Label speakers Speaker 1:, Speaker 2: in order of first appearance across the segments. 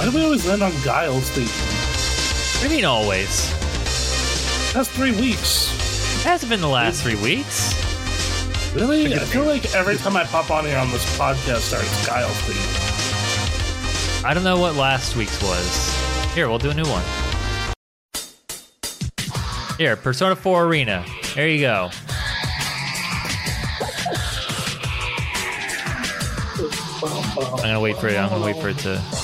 Speaker 1: Why do we always land on Guile's theme?
Speaker 2: What do you mean always?
Speaker 1: That's three weeks.
Speaker 2: It hasn't been the last three weeks.
Speaker 1: Really? I feel like every time I pop on here on this podcast starts Guile's theme.
Speaker 2: I don't know what last week's was. Here, we'll do a new one. Here, Persona 4 Arena. There you go. I'm gonna wait for it. I'm gonna wait for it to.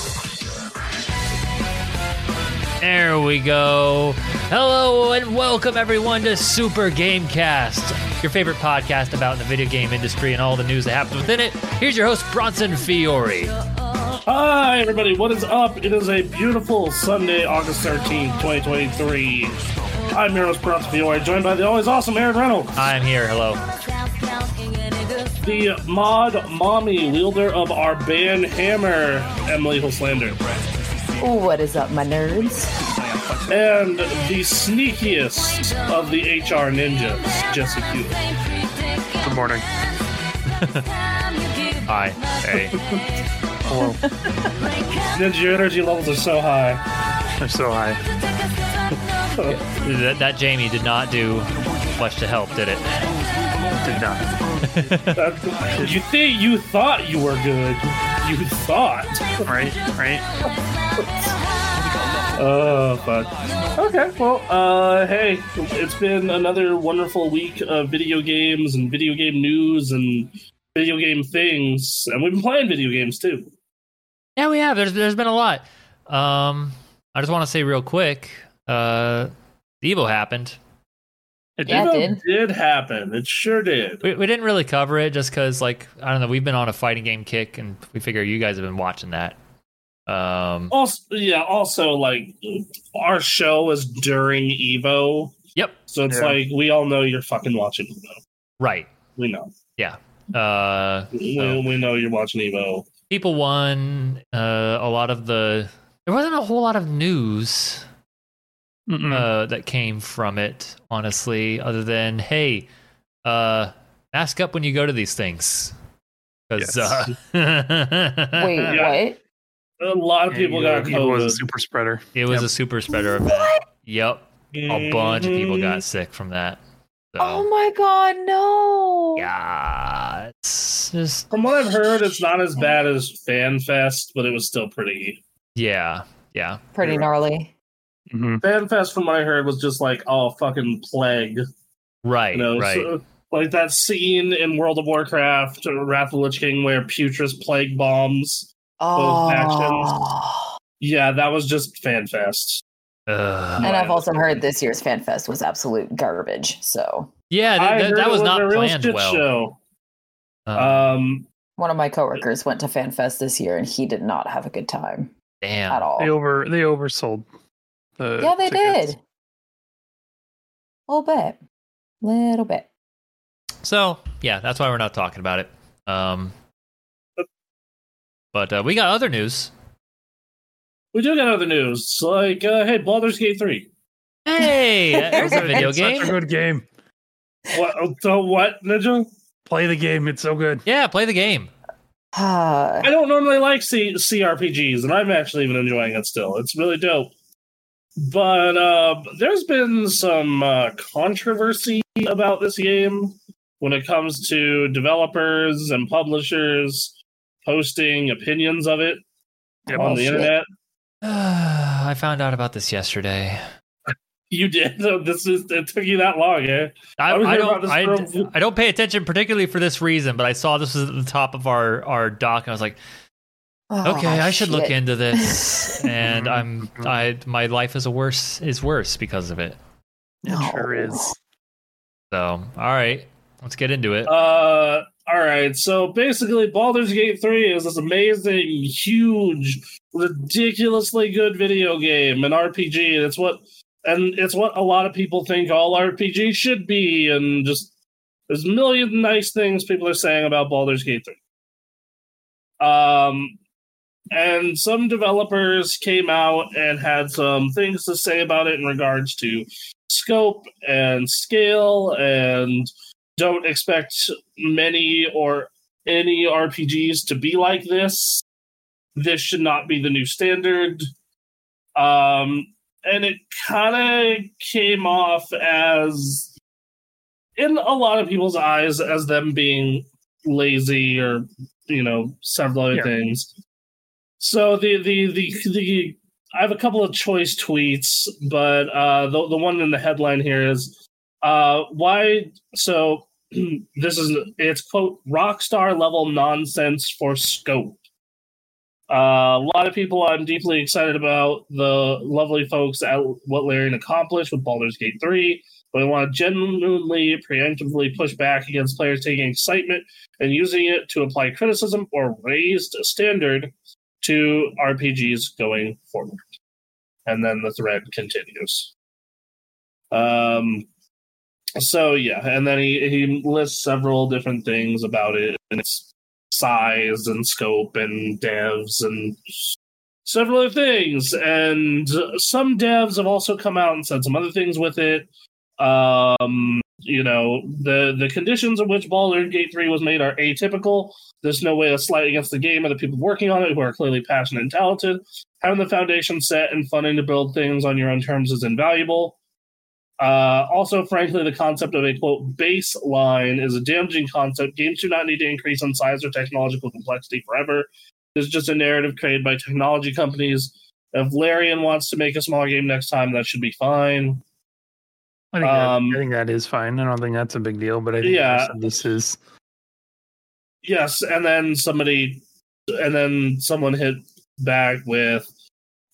Speaker 2: There we go. Hello and welcome everyone to Super Gamecast, your favorite podcast about the video game industry and all the news that happens within it. Here's your host Bronson Fiore.
Speaker 1: Hi, everybody. What is up? It is a beautiful Sunday, August 13th, 2023. I'm your host, Bronson Fiore, joined by the always awesome Aaron Reynolds,
Speaker 2: I'm here. Hello.
Speaker 1: the mod mommy wielder of our band Hammer, Emily Hoslander,
Speaker 3: What is up, my nerds?
Speaker 1: and the sneakiest of the HR ninjas, Jesse Q.
Speaker 4: Good morning.
Speaker 2: Hi. Hey.
Speaker 4: Hello.
Speaker 1: Ninja, your energy levels are so high.
Speaker 4: I'm so high.
Speaker 2: that, that Jamie did not do much to help, did it?
Speaker 4: Did not.
Speaker 1: You think you thought you were good? You thought.
Speaker 4: Right? Right?
Speaker 1: Oh, fuck. Okay, well, uh, hey, it's been another wonderful week of video games and video game news and video game things, and we've been playing video games too.
Speaker 2: Yeah, we have. There's there's been a lot. Um, I just want to say real quick. Uh, Evo happened.
Speaker 4: It
Speaker 3: Yeah,
Speaker 4: did.
Speaker 3: it
Speaker 1: did happen. It sure did.
Speaker 2: We, we didn't really cover it just because, like, I don't know. We've been on a fighting game kick, and we figure you guys have been watching that. Um,
Speaker 1: Also, yeah. Also, like our show is during Evo,
Speaker 2: yep.
Speaker 1: so it's
Speaker 4: Yeah.
Speaker 1: like we all know you're fucking watching Evo.
Speaker 2: Right.
Speaker 1: We know. Yeah.
Speaker 2: Uh,
Speaker 1: We,
Speaker 2: So-
Speaker 1: we know you're watching Evo.
Speaker 2: people won. Uh, a lot of the there wasn't a whole lot of news. Uh, that came from it, honestly, other than hey, uh, mask up when you go to these things. Because
Speaker 4: Yes.
Speaker 2: uh,
Speaker 3: Wait,
Speaker 1: Yeah.
Speaker 3: what?
Speaker 1: A lot of people
Speaker 4: Yeah,
Speaker 1: got
Speaker 4: Evo was a super spreader.
Speaker 2: it was
Speaker 4: Yep.
Speaker 2: a super spreader event. What? Yep, a bunch of people got sick from that. So,
Speaker 3: Oh my god, no!
Speaker 2: yeah, it's just
Speaker 1: From what I've heard, it's not as bad as FanFest, but it was still pretty.
Speaker 2: yeah, yeah,
Speaker 3: Pretty gnarly.
Speaker 4: hmm
Speaker 1: FanFest, from what I heard, was just like, oh, fucking plague.
Speaker 2: right,
Speaker 1: You know,
Speaker 2: right.
Speaker 1: so- like that scene in World of Warcraft, Wrath of the Lich King, where Putress plague bombs.
Speaker 3: Oh.
Speaker 1: factions. Yeah, that was just FanFest.
Speaker 2: Ugh.
Speaker 3: And I've also heard this year's FanFest was absolute garbage. So
Speaker 2: yeah, th- th-
Speaker 1: heard
Speaker 2: that
Speaker 1: it
Speaker 2: was not
Speaker 1: a real
Speaker 2: planned
Speaker 1: shit
Speaker 2: well.
Speaker 1: Show.
Speaker 2: Um,
Speaker 1: Um,
Speaker 3: one of my coworkers went to FanFest this year and he did not have a good time
Speaker 2: damn.
Speaker 3: at all.
Speaker 4: They over they oversold. The
Speaker 3: yeah, they
Speaker 4: tickets.
Speaker 3: did. A little bit. Little bit.
Speaker 2: So yeah, that's why we're not talking about it. Um, but uh, we got other news.
Speaker 1: we do got other news. Like, uh, hey, Baldur's Gate 3.
Speaker 2: Hey, there's a video
Speaker 4: It's Such a
Speaker 2: game.
Speaker 4: good game.
Speaker 1: What? So what, Ninja?
Speaker 4: Play the game. It's so good.
Speaker 2: Yeah, play the game.
Speaker 1: I don't normally like C- CRPGs, and I'm actually even enjoying it still. It's really dope. But uh, there's been some uh, controversy about this game when it comes to developers and publishers posting opinions of it
Speaker 4: Yep.
Speaker 1: on the
Speaker 3: shit.
Speaker 1: internet.
Speaker 2: I found out about this yesterday.
Speaker 1: You did. So this is it took you that long, eh?
Speaker 2: I,
Speaker 1: I
Speaker 2: I don't. I,
Speaker 1: from-
Speaker 2: I don't pay attention particularly for this reason, but I saw this was at the top of our our doc, and I was like,
Speaker 3: oh,
Speaker 2: okay, I should look into this. and I'm I my life is a worse is worse because of it.
Speaker 4: It sure is.
Speaker 2: So all right, let's get into it.
Speaker 1: Uh, all right. So basically, Baldur's Gate 3 is this amazing, huge, ridiculously good video game, an RPG. And it's what, and it's what a lot of people think all RPGs should be. And just there's a million nice things people are saying about Baldur's Gate 3. Um, and some developers came out and had some things to say about it in regards to scope and scale and don't expect many or any RPGs to be like this. this should not be the new standard. Um, and it kind of came off as, in a lot of people's eyes, as them being lazy or you know several other
Speaker 4: Yeah.
Speaker 1: things. So the the the the I have a couple of choice tweets, but uh, the the one in the headline here is uh, why. So this is it's quote rock star level nonsense for scope. Uh, a lot of people I'm deeply excited about the lovely folks at what Larian accomplished with Baldur's Gate 3, but I want to genuinely preemptively push back against players taking excitement and using it to apply criticism or raised standard to RPGs going forward. And then the thread continues. Um, so yeah, and then he, he lists several different things about it and its size and scope and devs and several other things. And some devs have also come out and said some other things with it. Um, you know, the the conditions in which Baldur's Gate 3 was made are atypical. There's no way to slight against the game or the people working on it who are clearly passionate and talented. Having the foundation set and funding to build things on your own terms is invaluable. Uh, also, frankly, the concept of a quote baseline is a damaging concept. Games do not need to increase in size or technological complexity forever. It's just a narrative created by technology companies. If Larian wants to make a smaller game next time, that should be fine.
Speaker 4: I think,
Speaker 1: Um,
Speaker 4: that, I think that is fine. I don't think that's a big deal, but I think
Speaker 1: Yeah.
Speaker 4: yeah. this is
Speaker 1: Yes, and then somebody, and then someone hit back with,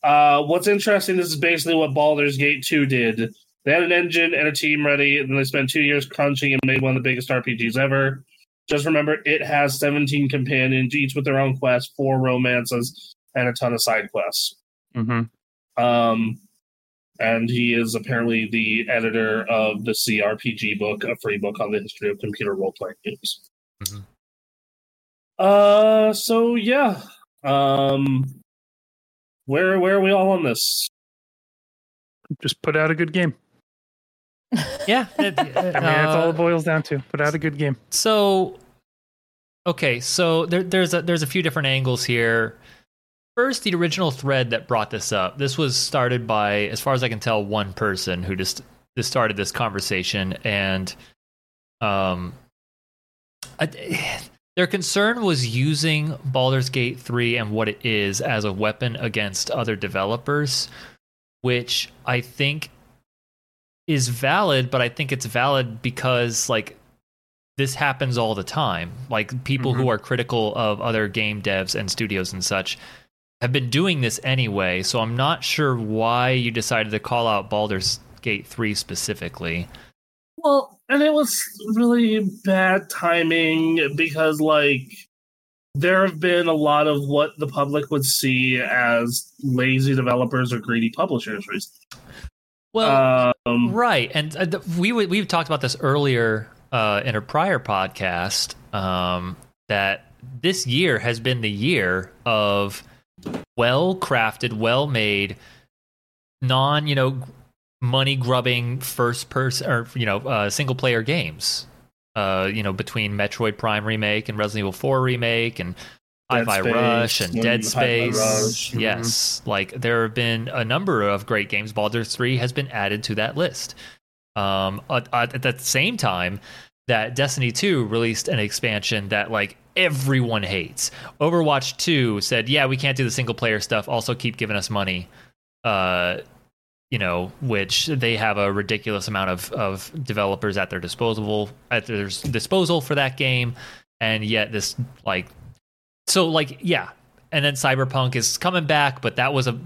Speaker 1: uh, "What's interesting? This is basically what Baldur's Gate Two did. They had an engine and a team ready, and then they spent two years crunching and made one of the biggest RPGs ever. Just remember, it has 17 companions, each with their own quest, four romances, and a ton of side quests.
Speaker 4: mhm.
Speaker 1: Um, and he is apparently the editor of the CRPG book, a free book on the history of computer role playing games.
Speaker 2: Mhm.
Speaker 1: Uh, so yeah, um, where where are we all on this?
Speaker 4: just put out a good game.
Speaker 2: Yeah. it-
Speaker 4: I mean, that's all
Speaker 2: uh,
Speaker 4: it boils down to. Put out a good game.
Speaker 2: So, okay, so there, there's a there's a few different angles here. First, the original thread that brought this up. This was started by, as far as I can tell, one person who just just started this conversation, and um, I, their concern was using Baldur's Gate three and what it is as a weapon against other developers, which I think is valid, but I think it's valid because like this happens all the time. Like people who mm-hmm. are critical of other game devs and studios and such have been doing this anyway. So I'm not sure why you decided to call out Baldur's Gate 3 specifically.
Speaker 1: Well, and it was really bad timing because like there have been a lot of what the public would see as lazy developers or greedy publishers recently.
Speaker 2: Well,
Speaker 1: Um,
Speaker 2: right, and uh, we we've talked about this earlier uh, in a prior podcast um, that this year has been the year of well crafted, well made, non you know money grubbing first person or you know uh, single player games. Uh, you know between Metroid Prime remake and Resident Evil Four remake and Hi-Fi
Speaker 1: Space
Speaker 2: Rush and Dead Space.
Speaker 1: Rush. Mhm.
Speaker 2: Yes, like there have been a number of great games. Baldur's 3 has been added to that list. Um, at, at the same time that Destiny 2 released an expansion that like everyone hates. Overwatch 2 said, "Yeah, we can't do the single player stuff. Also keep giving us money." Uh, you know, which they have a ridiculous amount of, of developers at their disposal at their disposal for that game, and yet this like so like yeah and then cyberpunk is coming back but that was a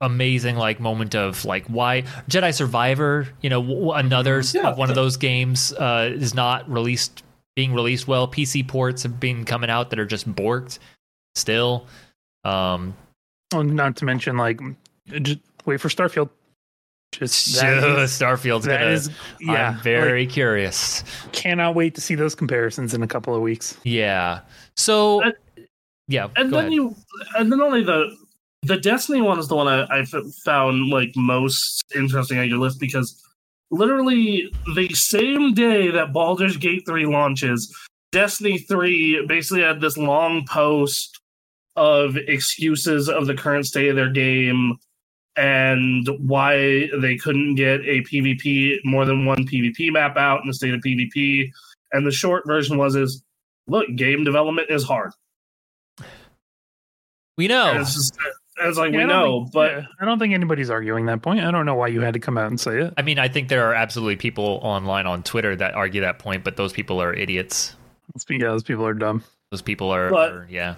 Speaker 2: amazing like moment of like why jedi survivor you know w- another
Speaker 1: Yeah.
Speaker 2: one of those games uh is not released being released well pc ports have been coming out that are just borked still um
Speaker 4: Well, not to mention, like, just wait for Starfield. Just that is,
Speaker 2: starfield's
Speaker 4: that
Speaker 2: gonna
Speaker 4: is yeah.
Speaker 2: i'm very curious
Speaker 4: cannot wait to see those comparisons in a couple of weeks.
Speaker 2: yeah so
Speaker 1: And-
Speaker 2: yeah
Speaker 1: and then
Speaker 2: ahead.
Speaker 1: you, and then only the the Destiny one is the one I found like most interesting on your list because literally the same day that Baldur's Gate three launches, Destiny three basically had this long post of excuses of the current state of their game and why they couldn't get a PvP more than one PvP map out in the state of PvP. And the short version was is look, game development is hard.
Speaker 2: We know.
Speaker 1: And it's just it's like
Speaker 4: Yeah,
Speaker 1: we know,
Speaker 4: think-
Speaker 1: but
Speaker 4: yeah, I don't think anybody's arguing that point. I don't know why you had to come out and say it.
Speaker 2: I mean, I think there are absolutely people online on Twitter that argue that point, but those people are idiots.
Speaker 4: Yeah, those people are dumb.
Speaker 2: Those people are,
Speaker 1: But-
Speaker 2: are yeah.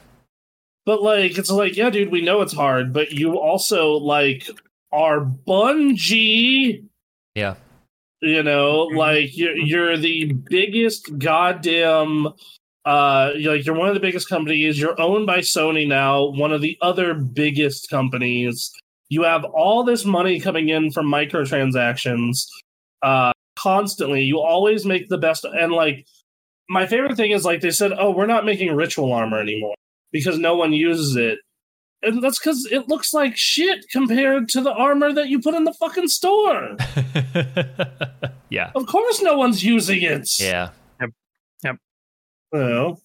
Speaker 1: But like, it's like, yeah, dude, we know it's hard, but you also like are Bungie.
Speaker 2: Yeah.
Speaker 1: You know,
Speaker 4: Mhm.
Speaker 1: like you're you're the biggest goddamn. Uh, you're like you're one of the biggest companies. You're owned by Sony now, one of the other biggest companies. You have all this money coming in from microtransactions, uh, constantly. You always make the best, and like my favorite thing is like they said, oh, we're not making ritual armor anymore because no one uses it. And that's because it looks like shit compared to the armor that you put in the fucking store.
Speaker 2: yeah.
Speaker 1: Of course, no one's using it.
Speaker 2: Yeah.
Speaker 1: Know?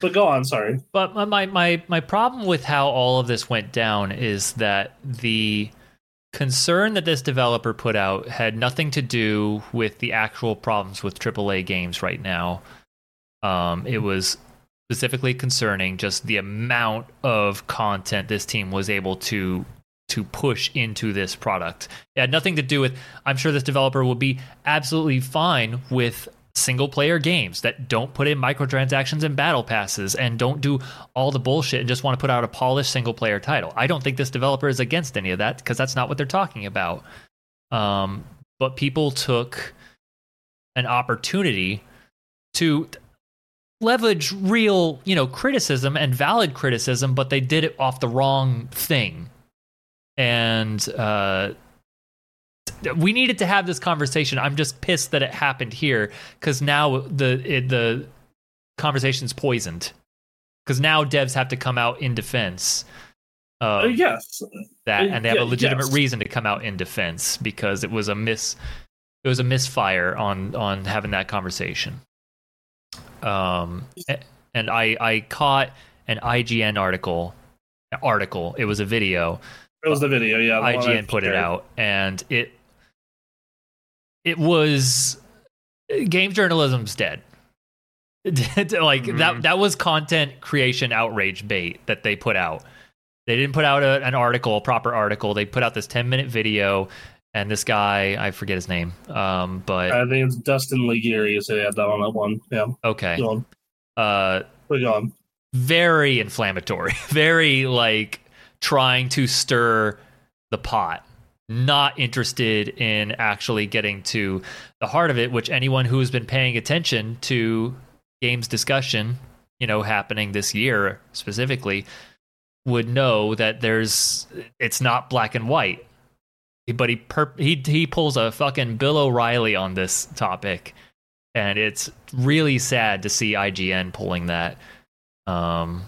Speaker 1: But go on, sorry.
Speaker 2: But my, my my my problem with how all of this went down is that the concern that this developer put out had nothing to do with the actual problems with AAA games right now. Um, it was specifically concerning just the amount of content this team was able to to push into this product. It had nothing to do with I'm sure this developer will be absolutely fine with single player games that don't put in microtransactions and battle passes and don't do all the bullshit and just want to put out a polished single player title. I don't think this developer is against any of that because that's not what they're talking about. Um, but people took an opportunity to leverage real, you know, criticism and valid criticism, but they did it off the wrong thing. And uh, we needed to have this conversation. I'm just pissed that it happened here because now the it, the conversation's poisoned. Because now devs have to come out in defense
Speaker 1: Uh, yes.
Speaker 2: that, and they have a legitimate
Speaker 1: yes.
Speaker 2: reason to come out in defense because it was a miss. It was a misfire on on having that conversation. Um, and I I caught an IGN article. Article. It was a video
Speaker 1: It was the video, yeah. the
Speaker 2: IGN put it out, and it it was game journalism's dead. like
Speaker 1: Mm-hmm.
Speaker 2: that that was content creation outrage bait that they put out. They didn't put out a, an article, a proper article. They put out this ten minute video, and this guy I forget his name, um, but
Speaker 1: I think it's Destin Legarie who had that on that one. Yeah.
Speaker 2: okay,
Speaker 1: Go on.
Speaker 2: uh,
Speaker 1: But go on.
Speaker 2: very inflammatory, very like trying to stir the pot. Not interested in actually getting to the heart of it, which anyone who has been paying attention to games discussion, you know, happening this year specifically, would know that there's it's not black and white. But he perp- he he pulls a fucking Bill O'Reilly on this topic, and it's really sad to see IGN pulling that. Um,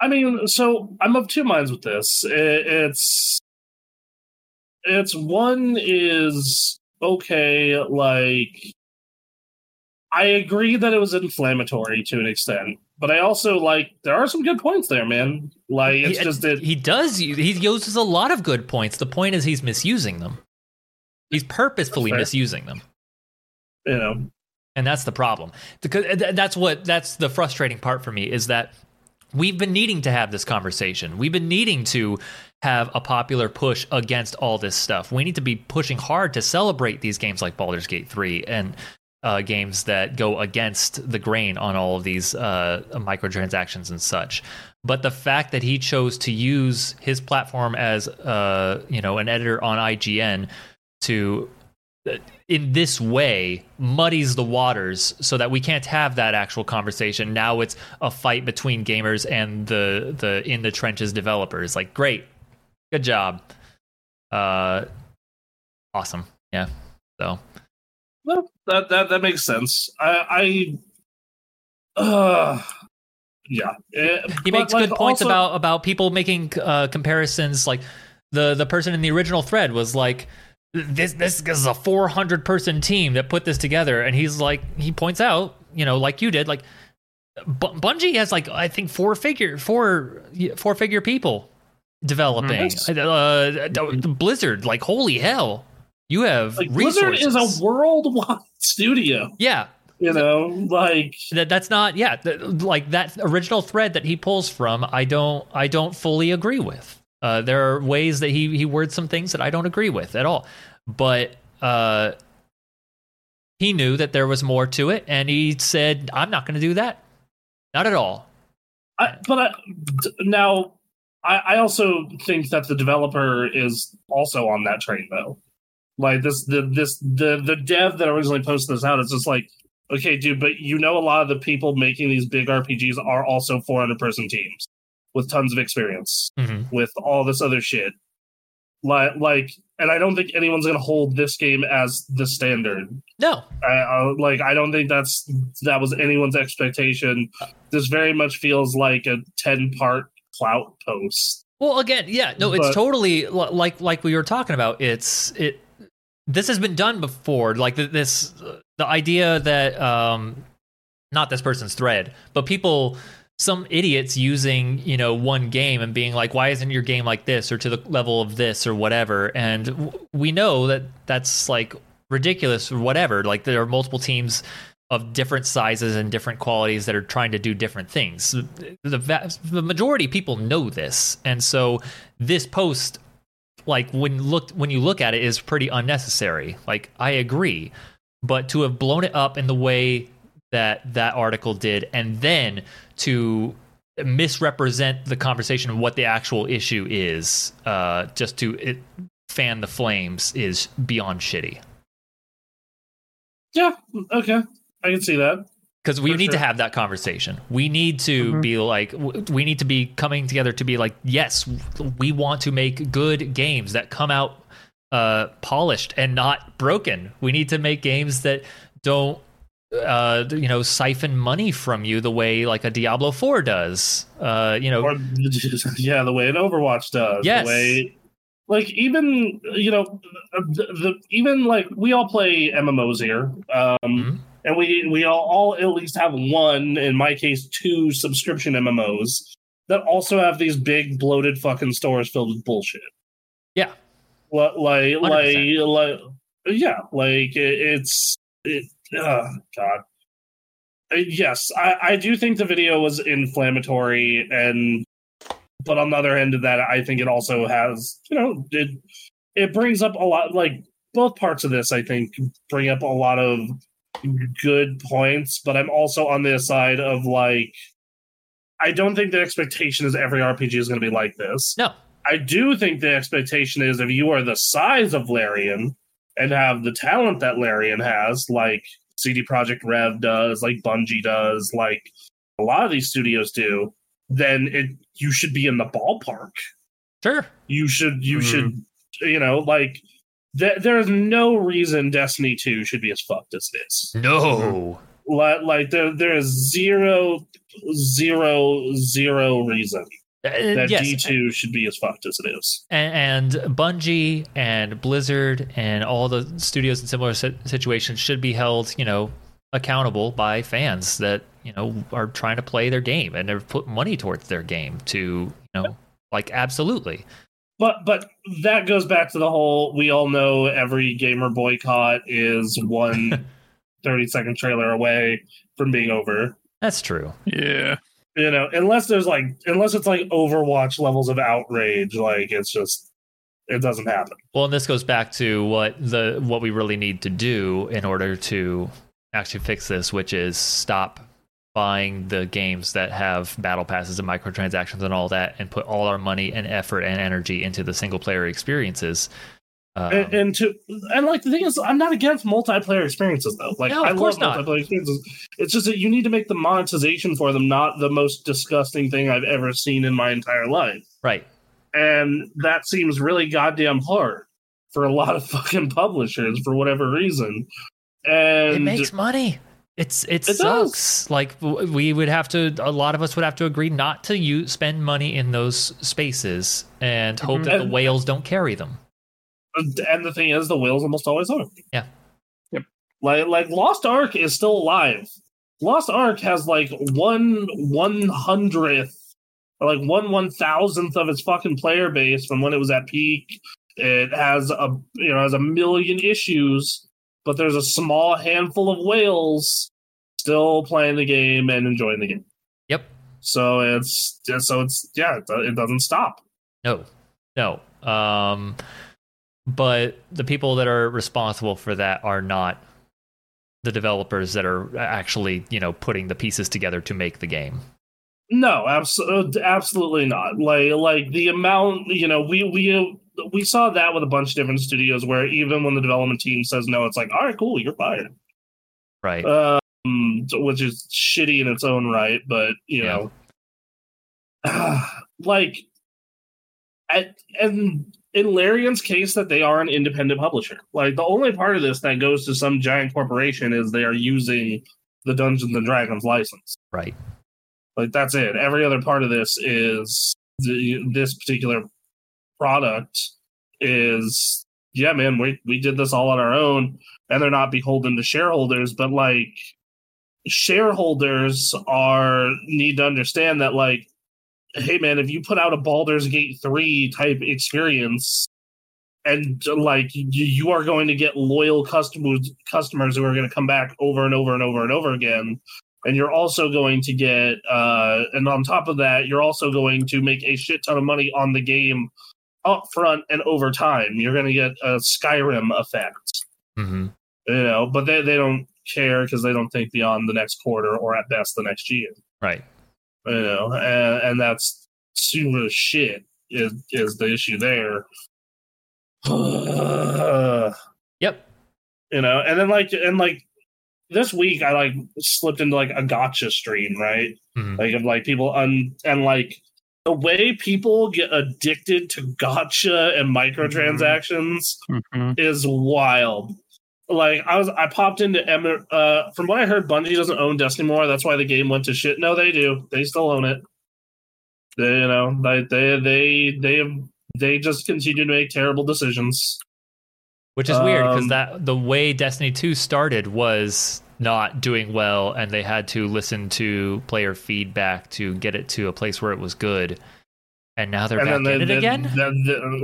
Speaker 1: I mean, so I'm of two minds with this. It's it's one is okay, like I agree that it was inflammatory to an extent, but I also like there are some good points there, man. Like it's
Speaker 2: he,
Speaker 1: just that
Speaker 2: he does he uses a lot of good points. The point is he's misusing them. He's purposefully misusing them.
Speaker 1: you know
Speaker 2: and that's the problem because uh, that's what that's the frustrating part for me is that we've been needing to have this conversation. We've been needing to have a popular push against all this stuff. We need to be pushing hard to celebrate these games like Baldur's Gate 3 and uh, games that go against the grain on all of these uh, microtransactions and such. But the fact that he chose to use his platform as uh, you know an editor on IGN to in this way muddies the waters so that we can't have that actual conversation. Now it's a fight between gamers and the the in the trenches developers. Like, great, good job, uh, awesome, yeah. So
Speaker 1: well, that that that makes sense. I I uh yeah. Eh,
Speaker 2: he makes
Speaker 1: like,
Speaker 2: good points
Speaker 1: also-
Speaker 2: about about people making uh, comparisons. Like the the person in the original thread was like. This this is a 400 person team that put this together, and he's like he points out, you know, like you did, like Bu- Bungie has like I think four figure four four figure people developing.
Speaker 1: Yes.
Speaker 2: Uh, uh, Blizzard, like holy hell, you have
Speaker 1: Like Blizzard is a worldwide studio.
Speaker 2: yeah.
Speaker 1: You know, like
Speaker 2: That that's not yeah like that original thread that he pulls from. I don't I don't fully agree with. Uh, there are ways that he he words some things that I don't agree with at all. But uh, he knew that there was more to it, and he said, "I'm not going to do that. Not at all."
Speaker 1: I, but I, now, I, I also think that the developer is also on that train, though. Like this, the this the the dev that originally posted this out, is just like, okay, dude, but you know, a lot of the people making these big RPGs are also 400 person teams with tons of experience
Speaker 2: Mhm.
Speaker 1: with all this other shit. Like, like, and I don't think anyone's gonna hold this game as the standard.
Speaker 2: No,
Speaker 1: I, I like I don't think that's that was anyone's expectation. This very much feels like a ten part clout post.
Speaker 2: Well, again, yeah, no, it's
Speaker 1: But-
Speaker 2: totally like like we were talking about. It's it. This has been done before. Like this, the idea that um, not this person's thread, but people, some idiots using you know one game and being like, why isn't your game like this or to the level of this or whatever? And we know that that's like ridiculous or whatever. Like there are multiple teams of different sizes and different qualities that are trying to do different things. The vast, the majority of people know this, and so this post, like when looked when you look at it, is pretty unnecessary. Like I agree, but to have blown it up in the way that that article did, and then to misrepresent the conversation of what the actual issue is, uh, just to it, fan the flames, is beyond shitty.
Speaker 1: Yeah, okay, I can see that.
Speaker 2: because we
Speaker 1: For
Speaker 2: need to have that conversation. We need to
Speaker 4: Mhm.
Speaker 2: be like, we need to be coming together to be like, yes, we want to make good games that come out uh, polished and not broken. We need to make games that don't, uh, you know, siphon money from you the way like a Diablo Four does. Uh, you know,
Speaker 1: Or yeah, the way an Overwatch does.
Speaker 2: Yes.
Speaker 1: The way, like even you know, the, the even like we all play MMOs here. Um,
Speaker 2: Mhm.
Speaker 1: And we we all, all at least have one, in my case, two subscription MMOs that also have these big bloated fucking stores filled with bullshit.
Speaker 2: Yeah.
Speaker 1: Li- like like
Speaker 2: 100%.
Speaker 1: like yeah like it, it's it oh god. Uh, yes I, I do think the video was inflammatory and but on the other end of that i think it also has you know it it brings up a lot like both parts of this i think bring up a lot of good points but i'm also on the side of like i don't think the expectation is every rpg is going to be like this.
Speaker 2: No,
Speaker 1: I do think the expectation is if you are the size of Larian and have the talent that Larian has, like CD Projekt Red does, like Bungie does, like a lot of these studios do, then it you should be in the ballpark.
Speaker 2: sure,
Speaker 1: You should you
Speaker 4: Mhm.
Speaker 1: should you know like th- there's no reason Destiny 2 should be as fucked as it is.
Speaker 2: no,
Speaker 1: Like, like there there is zero zero zero reason
Speaker 2: Uh,
Speaker 1: that
Speaker 2: yes,
Speaker 1: D2 should be as fucked as it is.
Speaker 2: and, and Bungie and Blizzard and all the studios in similar situations should be held, you know, accountable by fans that you know are trying to play their game and have put money towards their game to, you know, like absolutely.
Speaker 1: But but that goes back to the whole we all know every gamer boycott is one 30 second trailer away from being over.
Speaker 2: That's true.
Speaker 4: Yeah.
Speaker 1: You know, unless there's like unless it's like Overwatch levels of outrage, like it's just it doesn't happen.
Speaker 2: Well, and this goes back to what the what we really need to do in order to actually fix this, which is stop buying the games that have battle passes and microtransactions and all that, and put all our money and effort and energy into the single player experiences. Um,
Speaker 1: and, and to and like the thing is, I'm not against multiplayer experiences though. Like
Speaker 2: No, of
Speaker 1: I
Speaker 2: course
Speaker 1: love
Speaker 2: not.
Speaker 1: multiplayer experiences. It's just that you need to make the monetization for them not the most disgusting thing I've ever seen in my entire life.
Speaker 2: right.
Speaker 1: and that seems really goddamn hard for a lot of fucking publishers for whatever reason. And
Speaker 2: it makes money. It's it,
Speaker 1: It does.
Speaker 2: sucks. Like we would have to. A lot of us would have to agree not to use spend money in those spaces and hope
Speaker 4: Mhm.
Speaker 2: that the whales don't carry them.
Speaker 1: And the thing is, the whales almost always are.
Speaker 2: Yeah.
Speaker 4: Yep.
Speaker 1: Like like Lost Ark is still alive Lost Ark has like one one hundredth or like one one thousandth of its fucking player base from when it was at peak. It has a you know has a million issues, but there's a small handful of whales still playing the game and enjoying the game.
Speaker 2: Yep.
Speaker 1: So it's just so it's yeah, it doesn't stop.
Speaker 2: No, no. Um, but the people that are responsible for that are not the developers that are actually, you know, putting the pieces together to make the game.
Speaker 1: No, absolutely, absolutely not. Like, like the amount, you know, we we we saw that with a bunch of different studios where even when the development team says no, it's like, all right, cool, you're fired,
Speaker 2: Right.
Speaker 1: um, which is shitty in its own right. But you
Speaker 2: Yeah.
Speaker 1: know, like, at, and in Larian's case, that they are an independent publisher. Like, the only part of this that goes to some giant corporation is they are using the Dungeons and Dragons license.
Speaker 2: right.
Speaker 1: Like that's it. Every other part of this is the, this particular product is yeah, man. We we did this all on our own, and they're not beholden to shareholders. But like shareholders are need to understand that like, hey, man, if you put out a Baldur's Gate three type experience. And like you, are going to get loyal customers customers who are going to come back over and over and over and over again and you're also going to get uh and on top of that you're also going to make a shit ton of money on the game up front and over time you're going to get a skyrim effect
Speaker 2: hmm
Speaker 1: you know but they, they don't care because they don't think beyond the next quarter or at best the next year
Speaker 2: Right.
Speaker 1: You know and, and that's super shit is is the issue there
Speaker 2: Yep.
Speaker 1: you know and then like and like this week i like slipped into like a gacha stream right
Speaker 2: Mhm.
Speaker 1: like of like people un and like the way people get addicted to gacha and microtransactions
Speaker 4: Mhm.
Speaker 1: is wild like i was i popped into Em- uh from what i heard bungie doesn't own destiny more. That's why the game went to shit. No they do. They still own it. They you know they they they they have they just continue to make terrible decisions.
Speaker 2: Which is weird because
Speaker 1: Um,
Speaker 2: that the way Destiny 2 started was not doing well, and they had to listen to player feedback to get it to a place where it was good. And now they're back in it
Speaker 1: they-
Speaker 2: again.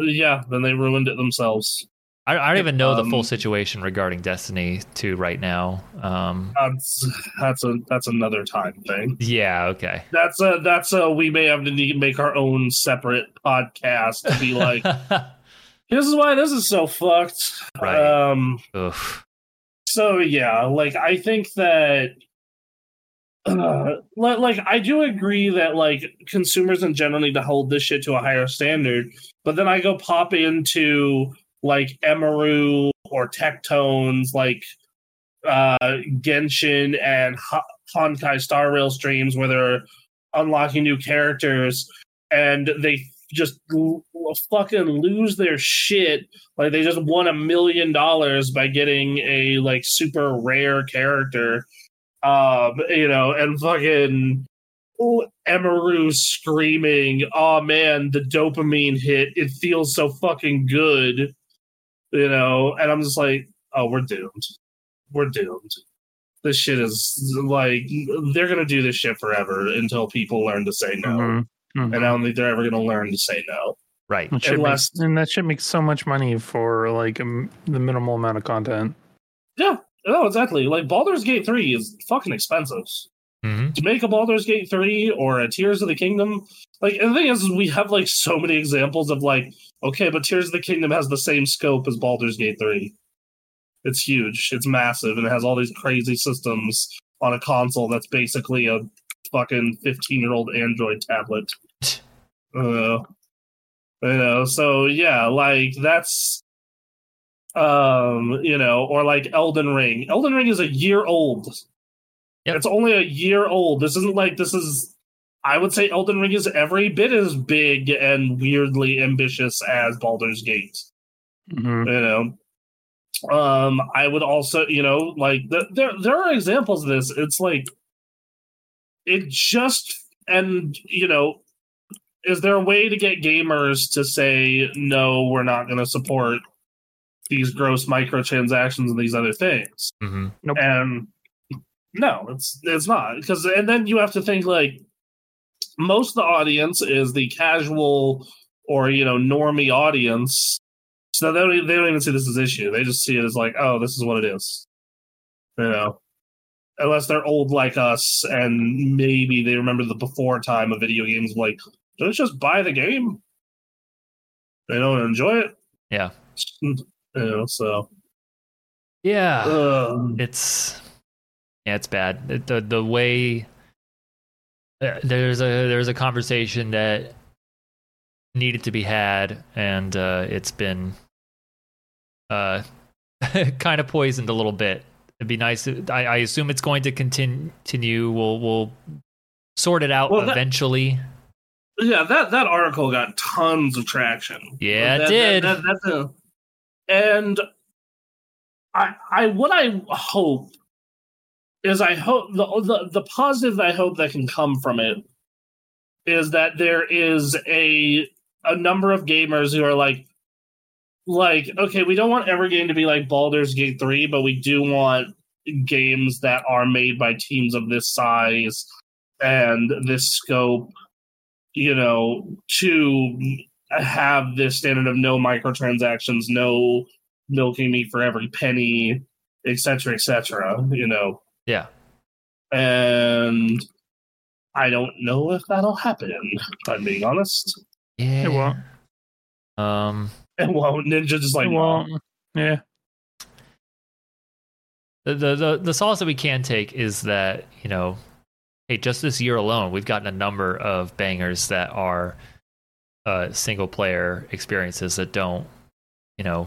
Speaker 1: yeah then they ruined it themselves
Speaker 2: I, I don't even know the full
Speaker 1: um,
Speaker 2: situation regarding Destiny 2 right now. Um,
Speaker 1: that's that's a that's another time thing
Speaker 2: yeah, okay.
Speaker 1: That's a that's a we may have to need, make our own separate podcast to be like, this is why this is so fucked.
Speaker 2: Right.
Speaker 1: Um.
Speaker 2: Oof.
Speaker 1: So yeah, like I think that. Uh, like I do agree that like consumers in general need to hold this shit to a higher standard, but then I go pop into like Emiru or Tectones, like uh Genshin and Honkai Star Rail streams where they're unlocking new characters and they just l- fucking lose their shit. Like they just won a million dollars by getting a like super rare character. Um you know and fucking Emiru screaming oh man the dopamine hit. It feels so fucking good you know and i'm just like oh we're doomed we're doomed this shit is like they're gonna do this shit forever until people learn to say no
Speaker 4: Mhm. Mhm.
Speaker 1: and i don't think they're ever gonna learn to say no
Speaker 2: Right.
Speaker 4: That
Speaker 1: unless-
Speaker 4: makes, and that shit makes so much money for like um, the minimal amount of content.
Speaker 1: yeah no exactly like Baldur's Gate 3 is fucking expensive
Speaker 2: hmm
Speaker 1: to make a Baldur's Gate 3 or a Tears of the Kingdom, like and the thing is, is we have like so many examples of like, okay, but Tears of the Kingdom has the same scope as Baldur's Gate 3. It's huge, it's massive, and it has all these crazy systems on a console that's basically a fucking 15 year old Android tablet. Uh, you know, so yeah, like that's um, you know, or like Elden Ring. Elden Ring is a year old.
Speaker 2: Yep.
Speaker 1: It's only a year old. This isn't like this is I would say Elden Ring is every bit as big and weirdly ambitious as Baldur's Gate.
Speaker 4: Mhm.
Speaker 1: You know, um, I would also, you know, like the, there there are examples of this. It's like it just and you know, is there a way to get gamers to say no? We're not going to support these gross microtransactions and these other things.
Speaker 2: hmm
Speaker 1: And No, it's it's not because and then you have to think like most of the audience is the casual or you know normie audience, so they don't they don't even see this as issue. They just see it as like, oh, this is what it is. You know, unless they're old like us and maybe they remember the before time of video games. Like, let's just buy the game. They don't enjoy it.
Speaker 2: Yeah.
Speaker 1: You know, so
Speaker 2: Yeah.
Speaker 1: ugh.
Speaker 2: it's yeah, it's bad. The the, way there's a there's a conversation that needed to be had, and uh, it's been uh, kind of poisoned a little bit. It'd be nice. to- I, I assume it's going to continue. We'll we'll sort it out
Speaker 1: Well, that-
Speaker 2: eventually.
Speaker 1: Yeah, that that article got tons of traction.
Speaker 2: Yeah, it
Speaker 1: That-
Speaker 2: did.
Speaker 1: that- that- that's a- and I, I, what I hope is, I hope the, the the positive I hope that can come from it is that there is a a number of gamers who are like, like, okay, we don't want every game to be like Baldur's Gate three, but we do want games that are made by teams of this size and this scope you know, to have this standard of no microtransactions, no milking me for every penny, etc cetera, et cetera, you know.
Speaker 2: Yeah.
Speaker 1: And I don't know if that'll happen, if I'm being honest.
Speaker 2: Yeah.
Speaker 4: It won't.
Speaker 2: Um.
Speaker 1: And well, Ninja just like,
Speaker 4: well, yeah.
Speaker 2: the, the the the solace that we can take is that you know hey just this year alone we've gotten a number of bangers that are uh single player experiences that don't you know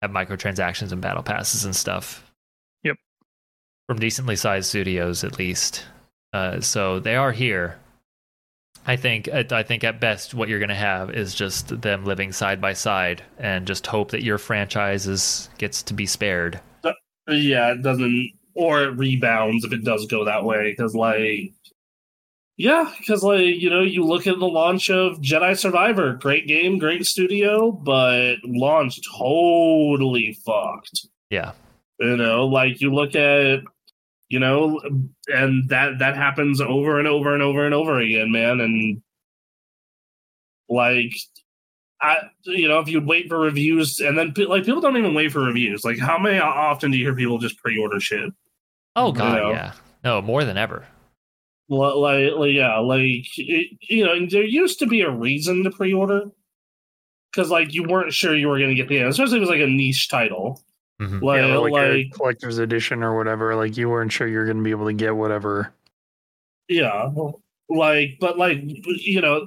Speaker 2: have microtransactions and battle passes and stuff
Speaker 4: Yep.
Speaker 2: From decently sized studios at least uh so they are here I think I think at best what you're going to have is just them living side by side and just hope that your franchise is, gets to be spared.
Speaker 1: yeah, it doesn't, or it rebounds if it does go that way. Because, like, yeah, because, like, you know, you look at the launch of Jedi Survivor, great game, great studio, but launch totally fucked.
Speaker 2: Yeah.
Speaker 1: You know, like you look at, you know, and that that happens over and over and over and over again, man. And like, I, you know, if you wait for reviews, and then like people don't even wait for reviews. Like, how many often do you hear people just pre-order shit?
Speaker 2: Oh
Speaker 1: You
Speaker 2: god,
Speaker 1: know?
Speaker 2: yeah. No, more than ever.
Speaker 1: Li- Like, like yeah, like it, you know, there used to be a reason to pre-order because like you weren't sure you were going to get the game, especially if it was like a niche title.
Speaker 2: Mhm.
Speaker 1: Like,
Speaker 4: yeah,
Speaker 1: like,
Speaker 4: like, a collector's edition or whatever. Like you weren't sure you're going to be able to get whatever.
Speaker 1: Yeah, like, but like, you know,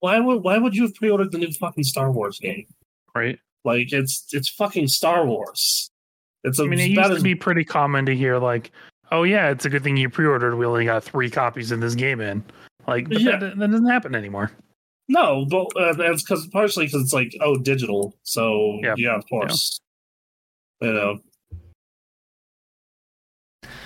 Speaker 1: why would why would you have pre-ordered the new fucking Star Wars game?
Speaker 4: Right.
Speaker 1: Like, it's it's fucking Star Wars. It's a,
Speaker 4: I mean, it
Speaker 1: that
Speaker 4: used
Speaker 1: is-
Speaker 4: to be pretty common to hear like, "Oh yeah, it's a good thing you pre-ordered. We only got three copies of this game in." Like, but
Speaker 1: Yeah.
Speaker 4: that, that doesn't happen anymore.
Speaker 1: no, but uh, that's because partially because it's like oh digital, so
Speaker 4: Yeah.
Speaker 1: yeah, of course, you know.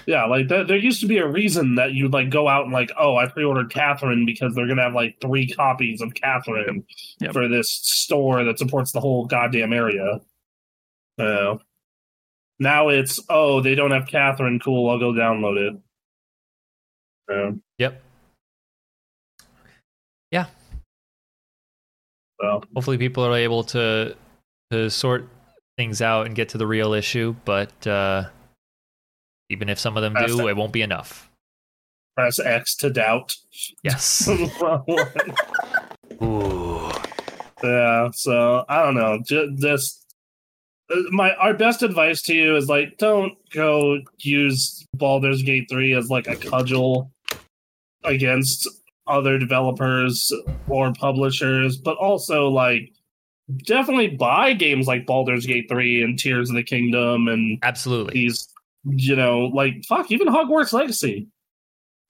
Speaker 1: Yeah, like that, there used to be a reason that you'd like go out and like, oh, I pre-ordered Catherine because they're gonna have like three copies of Catherine
Speaker 4: Yep.
Speaker 1: for this store that supports the whole goddamn area. Uh, now it's oh, they don't have Catherine. Cool, I'll go download it. Uh,
Speaker 2: Yep. Yeah.
Speaker 1: So
Speaker 2: Hopefully people are able to to sort things out and get to the real issue, but uh even if some of them
Speaker 1: That's
Speaker 2: do,
Speaker 1: it.
Speaker 2: it won't be enough.
Speaker 1: press X to doubt.
Speaker 2: Yes. Ooh.
Speaker 1: Yeah, so I don't know. Just, just uh, my our best advice to you is like don't go use Baldur's Gate 3 as like a cudgel against other developers or publishers, but also like definitely buy games like Baldur's Gate 3 and Tears of the Kingdom and
Speaker 2: Absolutely.
Speaker 1: these you know, like fuck, even Hogwarts Legacy.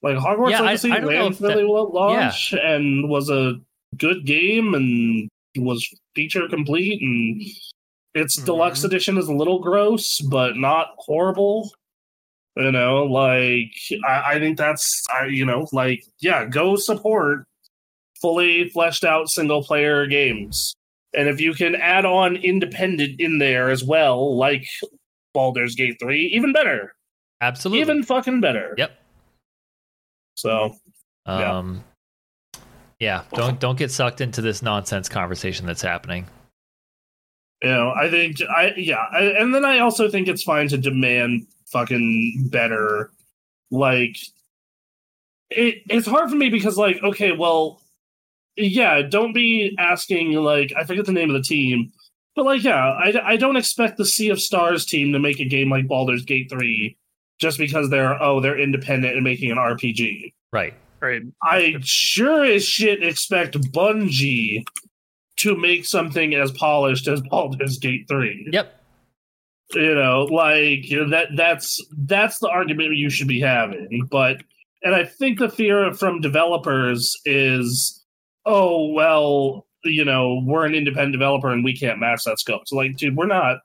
Speaker 1: Like Hogwarts
Speaker 2: Yeah,
Speaker 1: Legacy
Speaker 2: I don't
Speaker 1: ran
Speaker 2: that-
Speaker 1: well at launch and was a good game and was feature complete and its
Speaker 2: Mm-hmm.
Speaker 1: deluxe edition is a little gross, but not horrible. You know, like I, I think that's I, you know, like yeah, go support fully fleshed out single player games. And if you can add on independent in there as well, like Baldur's Gate 3, even better.
Speaker 2: Absolutely.
Speaker 1: even fucking better.
Speaker 2: Yep.
Speaker 1: So yeah.
Speaker 2: Um, yeah. Don't don't get sucked into this nonsense conversation that's happening.
Speaker 1: you know, I think I yeah, I, and then I also think it's fine to demand fucking better. Like, it it's hard for me because like, okay, well, yeah, don't be asking like I forget the name of the team, but like, yeah, I I don't expect the Sea of Stars team to make a game like Baldur's Gate three just because they're oh they're independent and making an RPG.
Speaker 2: Right.
Speaker 4: Right.
Speaker 1: I sure as shit expect Bungie to make something as polished as Baldur's Gate 3.
Speaker 2: Yep.
Speaker 1: You know, like you know, that that's that's the argument you should be having. But and I think the fear from developers is, oh well, you know, we're an independent developer and we can't match that scope. So like, dude, we're not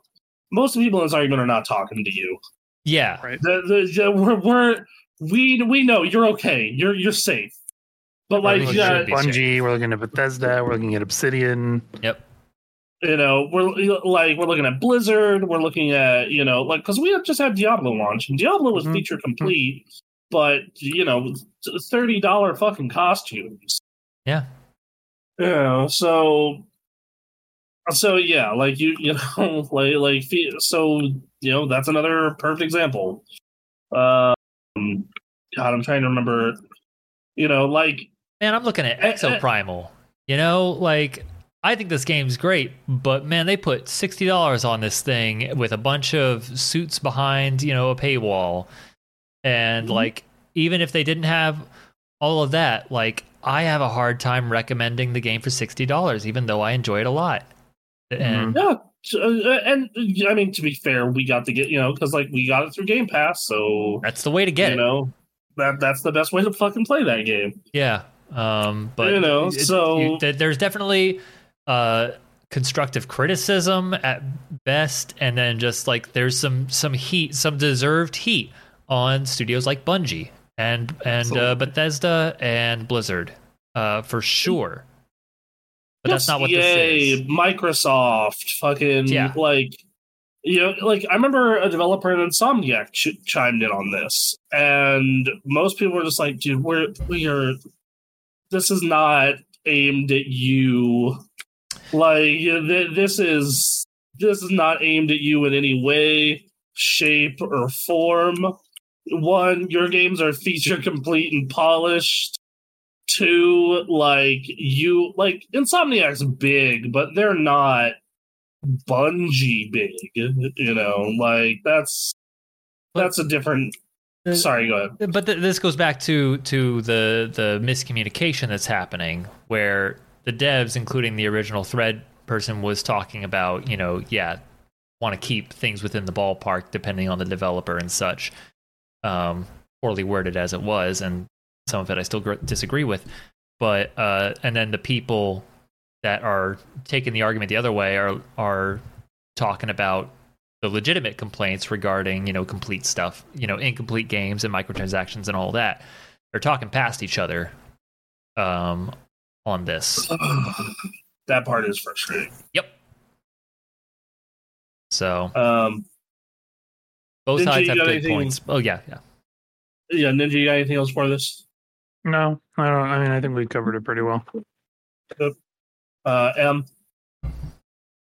Speaker 1: most of the people in this argument are not talking to you.
Speaker 2: Yeah.
Speaker 4: Right.
Speaker 1: The, the, the- we're, we're we we know you're okay. You're you're safe. But like
Speaker 2: Everyone
Speaker 1: yeah,
Speaker 2: should be.
Speaker 4: Bungie, we're looking at Bethesda, we're looking at Obsidian.
Speaker 2: Yep.
Speaker 1: you know we're like we're looking at blizzard we're looking at you know like because we have just had diablo launch and diablo was
Speaker 4: Mhm.
Speaker 1: feature complete but you know $30 fucking costumes
Speaker 2: Yeah.
Speaker 1: Know so so yeah like you you know like like so you know that's another perfect example um god i'm trying to remember you know like
Speaker 2: Man, I'm looking at
Speaker 1: Eh,
Speaker 2: Exo
Speaker 1: eh.
Speaker 2: Primal. You know, like I think this game's great, but man, they put sixty dollars on this thing with a bunch of suits behind, you know, a paywall. And
Speaker 1: Mhm.
Speaker 2: like even if they didn't have all of that, like I have a hard time recommending the game for sixty dollars, even though I enjoy it a lot. And
Speaker 1: Yeah, uh, and uh, I mean to be fair, we got to get you know because like we got it through Game Pass, so
Speaker 2: that's the way to get
Speaker 1: you
Speaker 2: it.
Speaker 1: know that that's the best way to fucking play that game.
Speaker 2: Yeah. Um, but
Speaker 1: You know,
Speaker 2: it-
Speaker 1: so-
Speaker 2: you- there's definitely uh, constructive criticism at best, and then just like there's some some heat, some deserved heat on studios like Bungie and and uh, Bethesda and Blizzard, uh, for sure. But that's not what
Speaker 1: yay,
Speaker 2: this is.
Speaker 1: Microsoft, fucking
Speaker 2: Yeah.
Speaker 1: like you know, like I remember a developer in Insomniac ch- chimed in on this, and most people were just like, "Dude, we're we are. This is not aimed at you. Like you know, th- this is this is not aimed at you in any way, shape, or form. One, your games are feature complete and polished two like you like insomniac's big but they're not bungie big you know like that's that's a different sorry go ahead
Speaker 2: But th- this goes back to to the the miscommunication that's happening, where the devs, including the original thread person, was talking about, you know, yeah, want to keep things within the ballpark depending on the developer and such. Um, poorly worded as it was, and some of it I still gr- disagree with. But uh, and then the people that are taking the argument the other way are are talking about the legitimate complaints regarding you know complete stuff you know incomplete games and microtransactions and all that. They're talking past each other um on this.
Speaker 1: That part is frustrating.
Speaker 2: Yep. So
Speaker 1: um
Speaker 2: both
Speaker 1: Didn't
Speaker 2: sides have
Speaker 1: got
Speaker 2: good
Speaker 1: anything-
Speaker 2: points oh yeah yeah
Speaker 1: yeah ninja you got anything else for this
Speaker 4: No, I don't. I mean, I think we covered it pretty well.
Speaker 1: uh m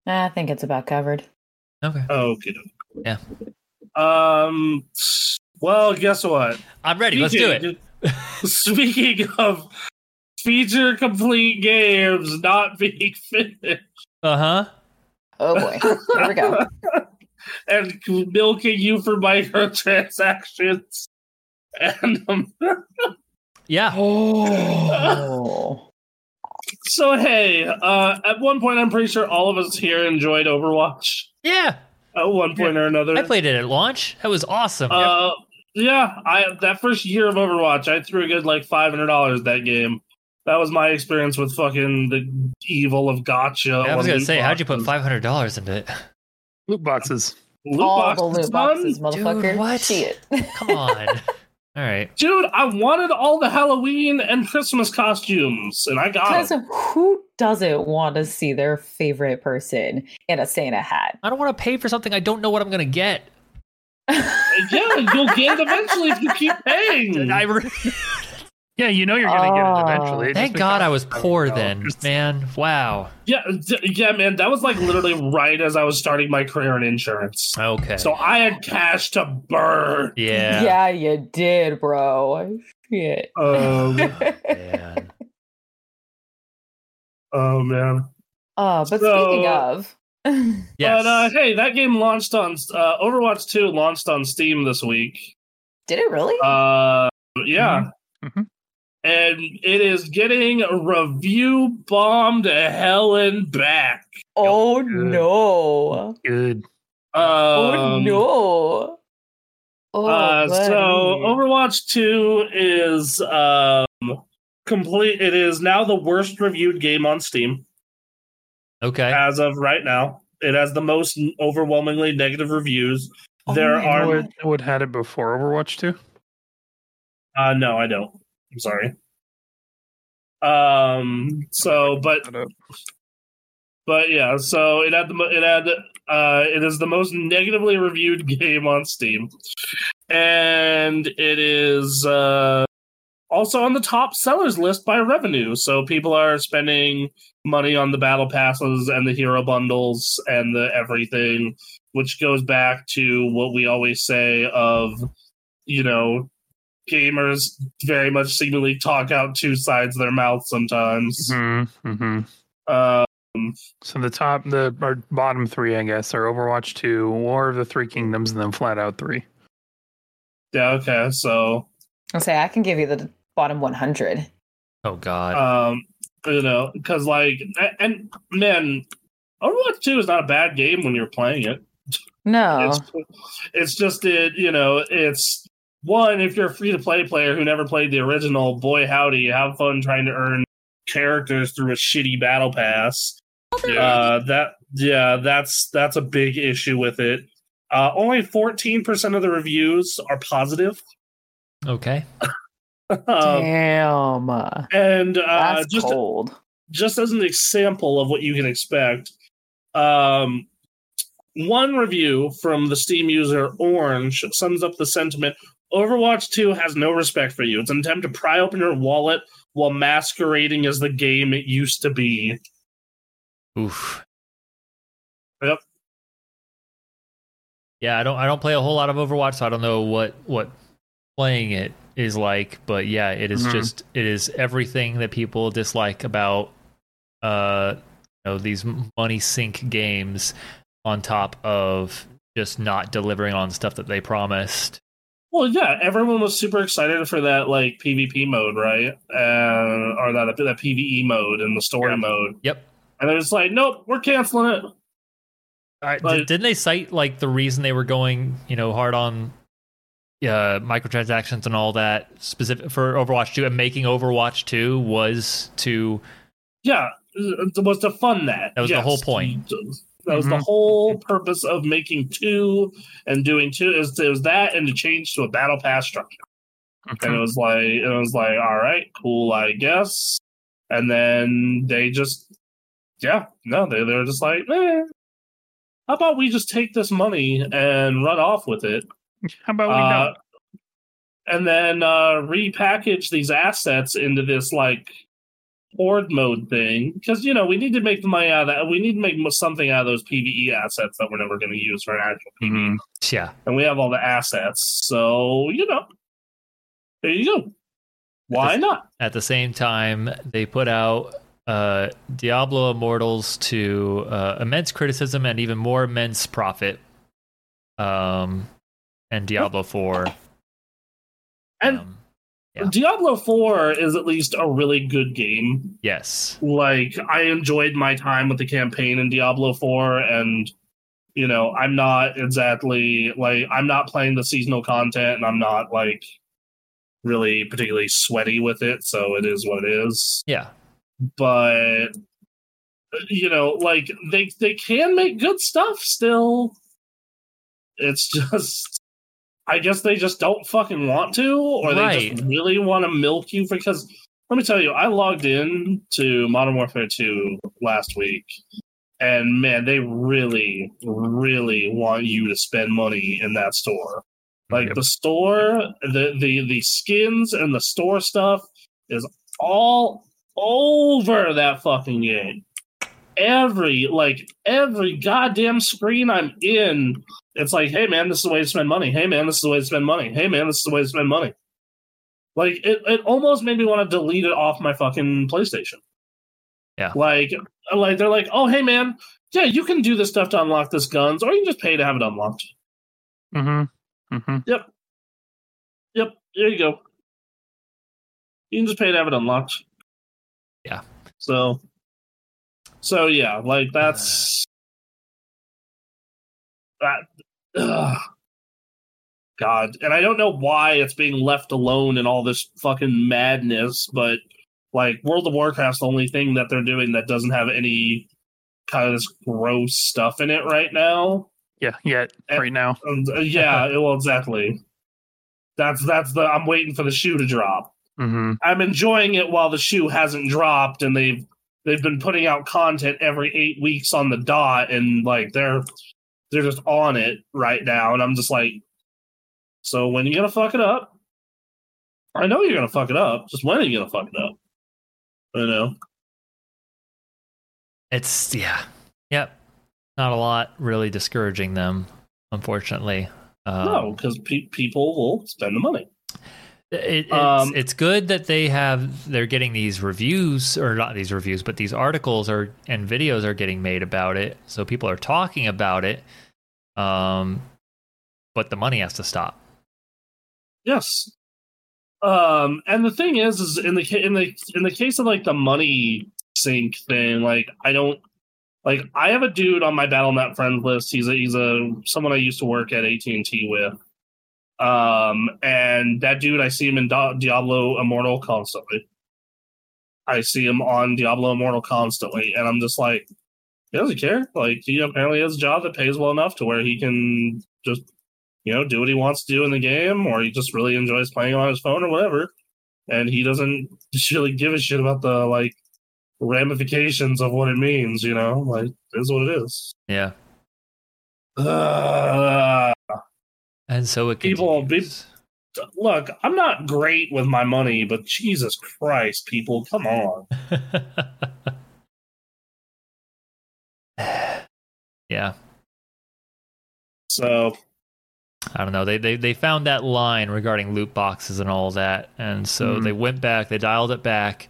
Speaker 3: I think it's about covered.
Speaker 2: okay
Speaker 1: okay
Speaker 2: Yeah.
Speaker 1: um well guess what
Speaker 2: i'm ready let's do it
Speaker 1: Speaking- speaking of feature complete games not being finished
Speaker 2: uh-huh
Speaker 3: Oh boy. Here we go.
Speaker 1: and milking you for microtransactions. And um,
Speaker 2: yeah
Speaker 3: Oh.
Speaker 1: so, hey, uh, at one point, I'm pretty sure all of us here enjoyed Overwatch
Speaker 2: yeah
Speaker 1: at one point or another.
Speaker 2: i played it at launch that was awesome
Speaker 1: Uh, yeah, I that first year of Overwatch, I threw a good like five hundred dollars that game. That was my experience with fucking the evil of gacha.
Speaker 2: i was gonna
Speaker 1: loot
Speaker 2: say how'd you put $500 into it
Speaker 4: Loot boxes.
Speaker 1: Loot
Speaker 3: All
Speaker 1: boxes,
Speaker 3: the loot
Speaker 1: son?
Speaker 3: boxes, motherfucker.
Speaker 2: what?
Speaker 3: Shit.
Speaker 2: come on all right
Speaker 1: Dude, I wanted all the Halloween and Christmas costumes, and I got
Speaker 3: Because
Speaker 1: them.
Speaker 3: who doesn't want to see their favorite person in a Santa hat?
Speaker 2: i don't want to pay for something i don't know what i'm gonna get
Speaker 1: yeah, you'll get it eventually if you keep paying.
Speaker 2: I re-
Speaker 4: Yeah, you know you're gonna get
Speaker 3: Oh.
Speaker 4: it eventually.
Speaker 2: Thank God I was poor then, man. Wow.
Speaker 1: Yeah, d- yeah, man. That was like literally right as I was starting my career in insurance.
Speaker 2: Okay.
Speaker 1: So I had cash to burn.
Speaker 2: yeah.
Speaker 3: Yeah, you did, bro. Shit.
Speaker 1: Um,
Speaker 2: Man.
Speaker 1: oh man.
Speaker 3: uh, but
Speaker 1: So-
Speaker 3: speaking of,
Speaker 2: Yes.
Speaker 1: But uh, hey, that game launched on uh, Overwatch 2 launched on Steam this week.
Speaker 3: did it really?
Speaker 1: Uh, yeah.
Speaker 4: Mhm.
Speaker 1: And it is getting review bombed to hell and back.
Speaker 3: oh
Speaker 4: good.
Speaker 3: no!
Speaker 4: Good.
Speaker 3: Oh
Speaker 1: Um,
Speaker 3: no! Oh,
Speaker 1: Uh, so. Overwatch 2 is um complete it is now the worst reviewed game on Steam
Speaker 2: okay.
Speaker 1: as of right now. It has the most overwhelmingly negative reviews.
Speaker 3: Oh
Speaker 1: there
Speaker 3: my
Speaker 1: are
Speaker 3: God.
Speaker 4: Would would had it before Overwatch 2?
Speaker 1: uh no, I don't. I'm sorry. Um so but but yeah, so it had the it had uh it is the most negatively reviewed game on Steam. And it is uh also on the top sellers list by revenue. So people are spending money on the battle passes and the hero bundles and the everything, which goes back to what we always say of, you know, gamers very much seemingly talk out two sides of their mouth sometimes.
Speaker 4: Mm-hmm. Mm-hmm.
Speaker 1: Uh,
Speaker 4: So the top, the or bottom three, I guess, are Overwatch 2, War of the Three Kingdoms, and then Flat Out 3.
Speaker 1: yeah, okay, so
Speaker 3: I'll say I can give you the bottom 100.
Speaker 2: Oh God.
Speaker 1: um, you know, because like, and man, Overwatch Two is not a bad game when you're playing it.
Speaker 3: No,
Speaker 1: It's, it's just it, you know, it's one if you're a free to play player who never played the original. Boy, howdy, have fun trying to earn characters through a shitty battle pass. Uh, that yeah, that's that's a big issue with it. Uh, only fourteen percent of the reviews are positive.
Speaker 2: okay.
Speaker 1: um,
Speaker 3: damn,
Speaker 1: and uh,
Speaker 3: that's
Speaker 1: just
Speaker 3: cold.
Speaker 1: just as an example of what you can expect, um, one review from the Steam user Orange sums up the sentiment. Overwatch 2 has no respect for you. It's an attempt to pry open your wallet while masquerading as the game it used to be.
Speaker 2: Oof.
Speaker 1: Yep.
Speaker 2: Yeah, I don't. I don't play a whole lot of Overwatch, so I don't know what what playing it is like. But yeah, it is
Speaker 4: Mhm.
Speaker 2: just it is everything that people dislike about uh you know these money sink games on top of just not delivering on stuff that they promised.
Speaker 1: Well, yeah, everyone was super excited for that like PvP mode, right? Uh, or that that PVE mode and the story
Speaker 4: Yeah.
Speaker 1: mode.
Speaker 2: Yep.
Speaker 1: And they're just like, nope, we're canceling it.
Speaker 2: I,
Speaker 1: Like-
Speaker 2: didn't they cite like the reason they were going, you know, hard on uh, microtransactions and all that specific for Overwatch 2 and making Overwatch 2 was to
Speaker 1: Yeah, it was to fund that.
Speaker 2: That was the whole point.
Speaker 1: That was the
Speaker 4: Mhm.
Speaker 1: whole purpose of making two and doing two. Is it was that and to change to a battle pass structure. And it was like it was like, all right, cool, I guess. And then they just, yeah, no, they they're just like, eh, how about we just take this money and run off with it,
Speaker 4: How about we
Speaker 1: uh, and then uh, repackage these assets into this like horde mode thing because you know we need to make the money out of that. We need to make something out of those PVE assets that we're never going to use for an actual PVE,
Speaker 4: Mhm.
Speaker 2: yeah.
Speaker 1: and we have all the assets. So you know, there you go. Why not?
Speaker 2: At the same time, they put out uh, Diablo Immortals to uh, immense criticism and even more immense profit. Um, and Diablo 4.
Speaker 1: And
Speaker 2: um, Yeah.
Speaker 1: Diablo 4 is at least a really good game.
Speaker 2: yes.
Speaker 1: Like, I enjoyed my time with the campaign in Diablo 4, and, you know, I'm not exactly, like, I'm not playing the seasonal content, and I'm not, like, really particularly sweaty with it, so it is what it is.
Speaker 2: Yeah.
Speaker 1: But, you know, like, they, they can make good stuff still. It's just. I guess they just don't fucking want to, or they just really want to milk you because let me tell you, I logged in to Modern Warfare 2 last week and man, they really, really want you to spend money in that store. Like the store, the the the skins and the store stuff is all over that fucking game. Every like every goddamn screen I'm in, it's like, hey man, this is the way to spend money. Hey man, this is the way to spend money. Hey man, this is the way to spend money. Like it, it almost made me want to delete it off my fucking PlayStation.
Speaker 2: Yeah.
Speaker 1: Like like they're like, oh hey man, yeah, you can do this stuff to unlock this guns, or you can just pay to have it unlocked.
Speaker 4: Mm-hmm. Mm-hmm.
Speaker 1: Yep. Yep. There you go. You can just pay to have it unlocked.
Speaker 2: Yeah.
Speaker 1: So. So yeah, like that's that. Ugh. God, and I don't know why it's being left alone in all this fucking madness, but like World of Warcraft's the only thing that they're doing that doesn't have any kind of this gross stuff in it right now.
Speaker 4: Yeah. Yeah.
Speaker 1: Eh.
Speaker 4: Right now.
Speaker 1: Um, uh, yeah, well, exactly. That's that's the I'm waiting for the shoe to drop.
Speaker 4: Mm-hmm.
Speaker 1: I'm enjoying it while the shoe hasn't dropped, and they've they've been putting out content every eight weeks on the dot, and like they're they're just on it right now, and I'm just like, so when are you gonna fuck it up? I know you're gonna fuck it up. Just when are you gonna fuck it up? You know.
Speaker 2: It's yeah, yep. Not a lot really discouraging them, unfortunately. Um,
Speaker 1: no, because pe- people will spend the money.
Speaker 2: It, it's,
Speaker 1: Um,
Speaker 2: it's good that they have they're getting these reviews or not these reviews but these articles are and videos are getting made about it so people are talking about it um but the money has to stop
Speaker 1: Yes. Um, and the thing is, is in the in the in the case of like the money sink thing, like I don't like I have a dude on my BattleNet friend list. He's a he's a someone I used to work at AT and T with. Um, and that dude, I see him in Di- Diablo Immortal constantly. I see him on Diablo Immortal constantly, and I'm just like, he doesn't care. Like he apparently has a job that pays well enough to where he can just you know, do what he wants to do in the game, or he just really enjoys playing on his phone or whatever. And he doesn't really give a shit about the like ramifications of what it means, you know? Like, it is what it is.
Speaker 2: yeah
Speaker 1: Uh,
Speaker 2: and so it
Speaker 1: People-
Speaker 2: continues.
Speaker 1: look, I'm not great with my money, but Jesus Christ, people, come on.
Speaker 2: yeah
Speaker 1: So,
Speaker 2: I don't know. They, they they found that line regarding loot boxes and all that, and so
Speaker 4: Mhm.
Speaker 2: they went back. They dialed it back,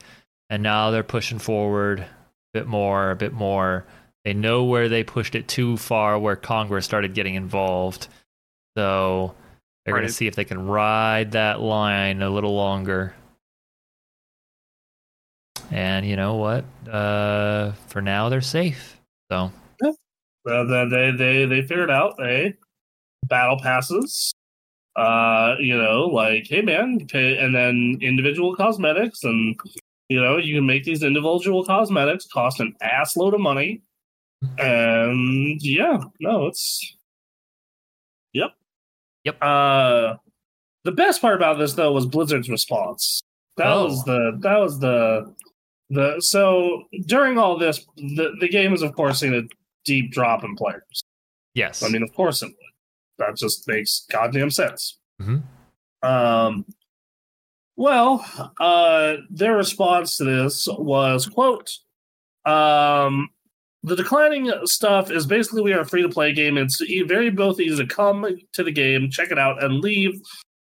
Speaker 2: and now they're pushing forward a bit more, a bit more. They know where they pushed it too far, where Congress started getting involved. So they're going to see if they can ride that line a little longer. And you know what? Uh, for now, they're safe. So
Speaker 1: uh, they, they they they figured out, hey, battle passes. Uh, you know, like, hey man, pay, and then individual cosmetics, and you know, you can make these individual cosmetics cost an ass load of money. And yeah, no, it's yep,
Speaker 2: Yep.
Speaker 1: Uh, the best part about this though was Blizzard's response. That
Speaker 2: Oh.
Speaker 1: was the that was the the so during all this, the the game is of course seen a deep drop in players.
Speaker 2: yes,
Speaker 1: I mean, of course it would. That just makes goddamn sense.
Speaker 2: Mhm.
Speaker 1: Um, well, uh, their response to this was, "quote um, The declining stuff is basically we are a free to play game. It's very both easy to come to the game, check it out, and leave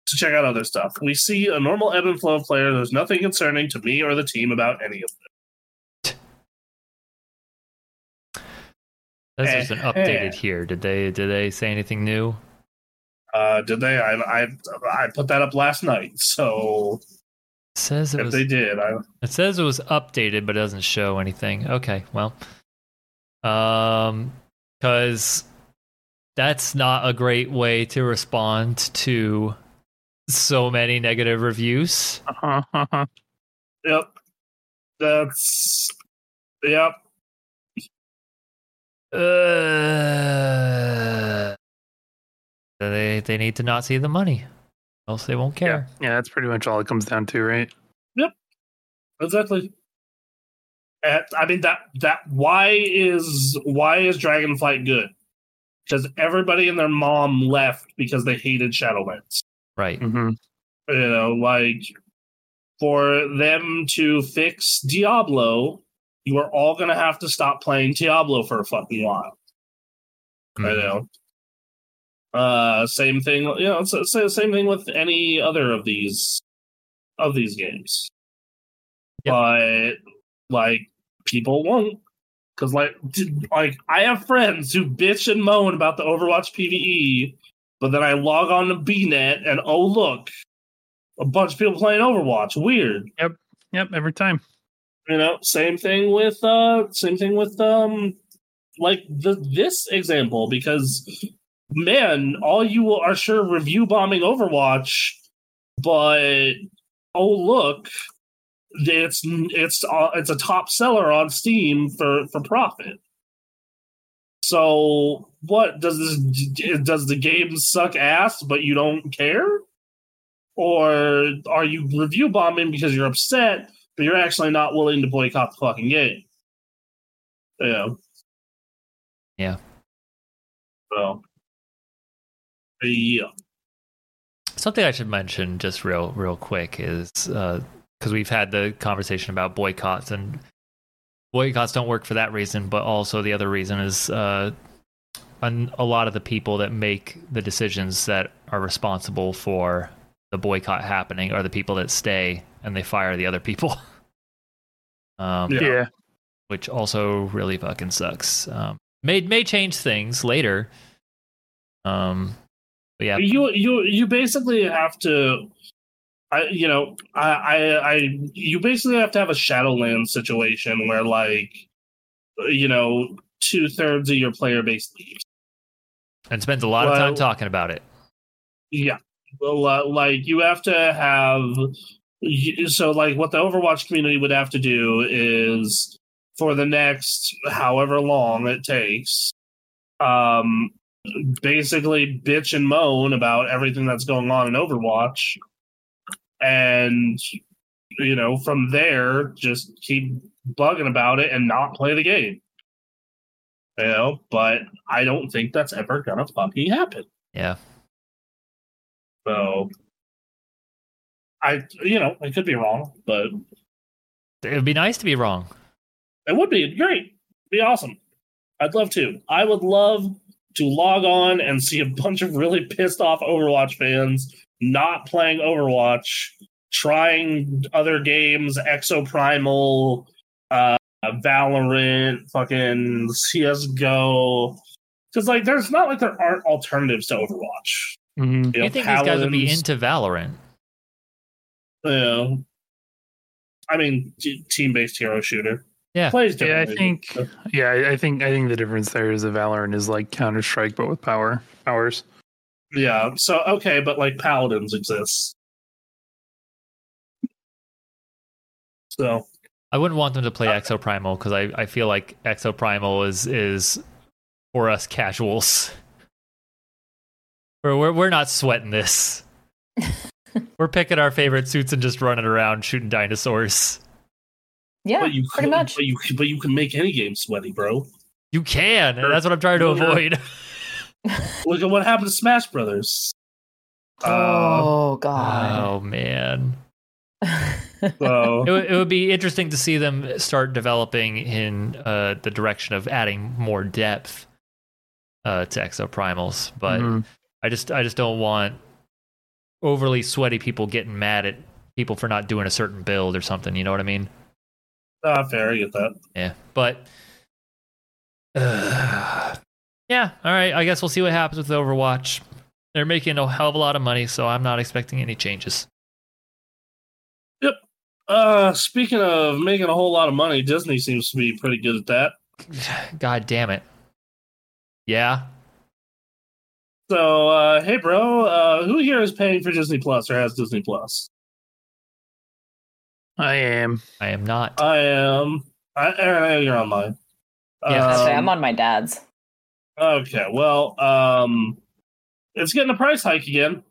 Speaker 1: to check out other stuff. We see a normal ebb and flow of players. There's nothing concerning to me or the team about any of them.
Speaker 2: this is an
Speaker 1: Eh,
Speaker 2: updated
Speaker 1: eh.
Speaker 2: here. Did they did they say anything new?
Speaker 1: Uh, did they? I, I I put that up last night. So
Speaker 2: It says it
Speaker 1: if
Speaker 2: was
Speaker 1: they did, I
Speaker 2: It says it was updated, but it doesn't show anything. Okay, well, um, because that's not a great way to respond to so many negative reviews.
Speaker 4: Uh-huh, uh-huh.
Speaker 1: Yep. That's yep.
Speaker 2: Uh, they they need to not see the money, else they won't care.
Speaker 4: Yeah, that's pretty much all it comes down to, right?
Speaker 1: Yep, exactly. At, I mean that that why is why is Dragonflight good? Because everybody and their mom left because they hated Shadowlands.
Speaker 2: Right.
Speaker 4: hmm
Speaker 1: You know, like for them to fix Diablo, you are all gonna have to stop playing Diablo for a fucking while.
Speaker 2: Mm-hmm.
Speaker 1: I know. Uh, same thing. You know, it's, it's the same thing with any other of these of these games.
Speaker 2: Yep.
Speaker 1: But like, people won't because like, like I have friends who bitch and moan about the Overwatch PVE, but then I log on to BNet and oh look, a bunch of people playing Overwatch. Weird.
Speaker 4: Yep, Yep. every time.
Speaker 1: You know, same thing with uh same thing with um like the this example because man, all you are sure review bombing Overwatch, but oh look, it's it's uh, it's a top seller on Steam for for profit. So what does this does the game suck ass but you don't care? Or are you review bombing because you're upset but you're actually not willing to boycott the fucking game. Yeah.
Speaker 2: Yeah.
Speaker 1: So. Yeah.
Speaker 2: Something I should mention just real real quick is uh because we've had the conversation about boycotts and boycotts don't work for that reason, but also the other reason is uh, an, a lot of the people that make the decisions that are responsible for the boycott happening are the people that stay and they fire the other people. um,
Speaker 1: Yeah.
Speaker 4: Yeah.
Speaker 2: which also really fucking sucks. Um, may may change things later. Um, but yeah,
Speaker 1: You you you basically have to I you know, I I, I you basically have to have a Shadowlands situation where like you know, two thirds of your player base leaves.
Speaker 2: and spends a lot of time talking about it.
Speaker 1: Yeah. Well, uh, like you have to have so like what the Overwatch community would have to do is for the next however long it takes um basically bitch and moan about everything that's going on in Overwatch and you know from there just keep bugging about it and not play the game you know but I don't think that's ever gonna fucking happen
Speaker 2: Yeah,
Speaker 1: so I, you know, I could be wrong, but
Speaker 2: it would be nice to be wrong.
Speaker 1: it would be great. Be awesome. I'd love to. I would love to log on and see a bunch of really pissed off Overwatch fans not playing Overwatch, trying other games, Exoprimal, uh, Valorant, fucking CS:GO. Because like, there's not like there aren't alternatives to Overwatch.
Speaker 4: hmm
Speaker 1: You, know,
Speaker 2: you think these guys would be into Valorant?
Speaker 1: you know, I mean, team-based hero shooter.
Speaker 2: Yeah.
Speaker 1: plays
Speaker 4: Yeah, I
Speaker 1: differently.
Speaker 4: think. Yeah, I- I think. I think the difference there is that Valorant is like Counter Strike, but with power powers.
Speaker 1: Yeah. So okay, but like paladins exist. So
Speaker 2: I wouldn't want them to play Exoprimal because I, I feel like Exoprimal is is for us casuals. We're we're, we're not sweating this. we're picking our favorite suits and just running around shooting dinosaurs.
Speaker 3: Yeah,
Speaker 1: but you
Speaker 3: pretty
Speaker 1: can,
Speaker 3: much.
Speaker 1: But you but you can make any game sweaty, bro.
Speaker 2: You can. and That's what I'm trying to
Speaker 1: Yeah.
Speaker 2: avoid.
Speaker 1: Look at what happened to Smash Brothers. Uh,
Speaker 3: oh God.
Speaker 2: Oh man.
Speaker 1: so
Speaker 2: It, would- it would be interesting to see them start developing in uh, the direction of adding more depth uh, to exoprimals, but
Speaker 4: Mhm.
Speaker 2: I just I just don't want overly sweaty people getting mad at people for not doing a certain build or something. You know what I mean?
Speaker 1: ah, fair, I get that.
Speaker 2: Yeah, but uh, yeah, all right. I guess we'll see what happens with Overwatch. They're making a hell of a lot of money, so I'm not expecting any changes. Yep.
Speaker 1: Uh, speaking of making a whole lot of money, Disney seems to be pretty good at that.
Speaker 2: God damn it! Yeah,
Speaker 1: So, uh, hey, bro, uh, who here is paying for Disney Plus or has Disney Plus?
Speaker 4: I am.
Speaker 2: I am not.
Speaker 1: I am. I, uh, you're on mine.
Speaker 2: Yeah.
Speaker 1: Um,
Speaker 3: I'm on my dad's.
Speaker 1: Okay, well, um, it's getting a price hike again.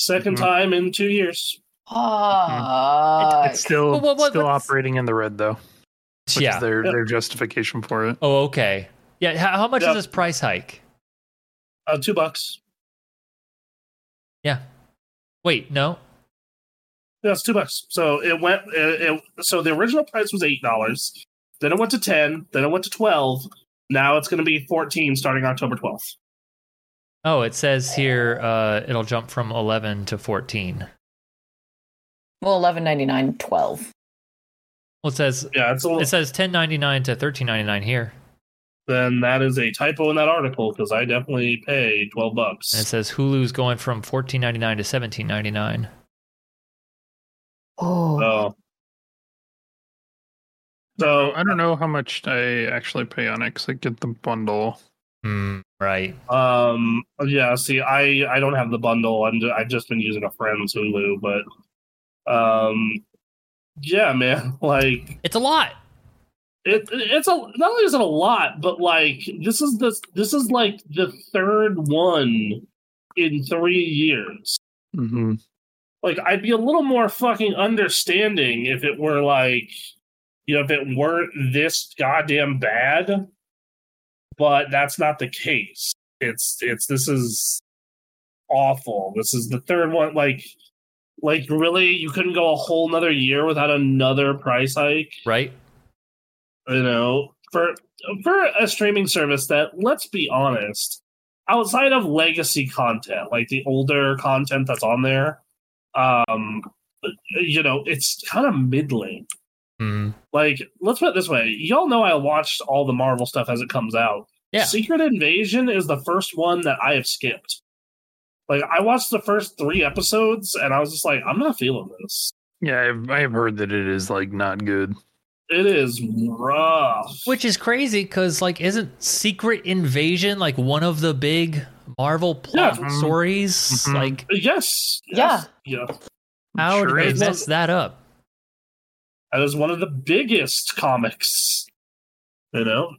Speaker 1: 2nd
Speaker 4: Mhm.
Speaker 1: time in two years.
Speaker 3: Oh,
Speaker 4: It's still
Speaker 2: Well, what- what-
Speaker 4: still operating in the red though. which
Speaker 2: yeah.
Speaker 4: is their
Speaker 1: Yep.
Speaker 4: their justification for it.
Speaker 2: Oh, okay. Yeah. How, how much
Speaker 1: Yep.
Speaker 2: is this price hike?
Speaker 1: Uh, two bucks.
Speaker 2: Yeah. Wait, no.
Speaker 1: Yeah, it's two bucks. So it went. It, it, so the original price was eight dollars. Then it went to ten. Then it went to twelve. Now it's going to be fourteen starting October twelfth.
Speaker 2: Oh, it says here uh, it'll jump from 11 to 14.
Speaker 3: Well, eleven ninety nine, twelve.
Speaker 2: Well, it says
Speaker 1: Yeah, it's a
Speaker 2: it says 10.99 to 13.99 here.
Speaker 1: then that is a typo in that article because I definitely pay twelve bucks.
Speaker 2: And it says Hulu's going from 14.99 to 17.99.
Speaker 3: Oh,
Speaker 1: So, so
Speaker 4: I don't know how much I actually pay on it because I get the bundle.
Speaker 2: Hmm, right.
Speaker 1: Um. Yeah. See, I I don't have the bundle. I'm ju- I've just been using a friend's Hulu, but um, yeah, man. Like
Speaker 2: It's a lot.
Speaker 1: it. It's a not only is it a lot, but like this is this this is like the third one in three years.
Speaker 4: hmm
Speaker 1: Like I'd be a little more fucking understanding if it were like, you know, if it weren't this goddamn bad. But that's not the case. It's it's this is awful. This is the third one. Like, like really, you couldn't go a whole nother year without another price hike.
Speaker 2: Right?
Speaker 1: You know, for for a streaming service that, let's be honest, outside of legacy content, like the older content that's on there, um, you know, it's kind of middling.
Speaker 2: Hmm.
Speaker 1: Like, let's put it this way: y'all know I watched all the Marvel stuff as it comes out.
Speaker 2: Yeah.
Speaker 1: Secret Invasion is the first one that I have skipped. Like, I watched the first three episodes, and I was just like, I'm not feeling this.
Speaker 4: Yeah, I've, I have heard that it is like not good.
Speaker 1: It is rough.
Speaker 2: Which is crazy because, like, isn't Secret Invasion like one of the big Marvel plot
Speaker 1: Yeah.
Speaker 2: stories?
Speaker 4: Mhm.
Speaker 2: Like,
Speaker 1: yes, yes, yeah.
Speaker 2: how
Speaker 4: Sure
Speaker 2: did they mess that up?
Speaker 1: That is one of the biggest comics. You know,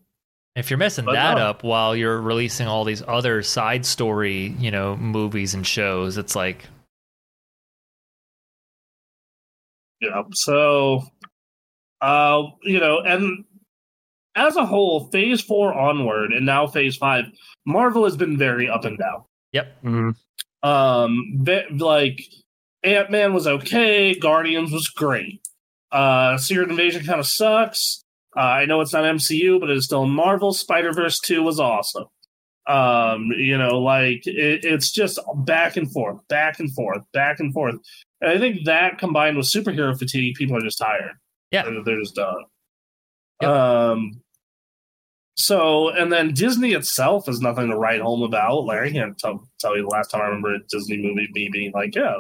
Speaker 2: If you're messing
Speaker 1: But
Speaker 2: that
Speaker 1: no.
Speaker 2: up while you're releasing all these other side story, you know, movies and shows, it's like,
Speaker 1: yeah. So, uh, you know, and as a whole, Phase Four onward, and now Phase Five, Marvel has been very up and down.
Speaker 2: yep,
Speaker 4: Mhm.
Speaker 1: Um, ve- like Ant Man was okay, Guardians was great. Uh, Secret Invasion kind of sucks. Uh, I know it's not MCU, but it's still Marvel. Spider Verse Two was awesome. Um, you know, like it, it's just back and forth, back and forth, back and forth. And I think that combined with superhero fatigue, people are just tired.
Speaker 2: Yeah.
Speaker 1: they're, they're just done.
Speaker 2: Yep.
Speaker 1: Um. So, and then Disney itself is nothing to write home about. Like, I can't tell, tell you the last time I remember a Disney movie me being like, yeah,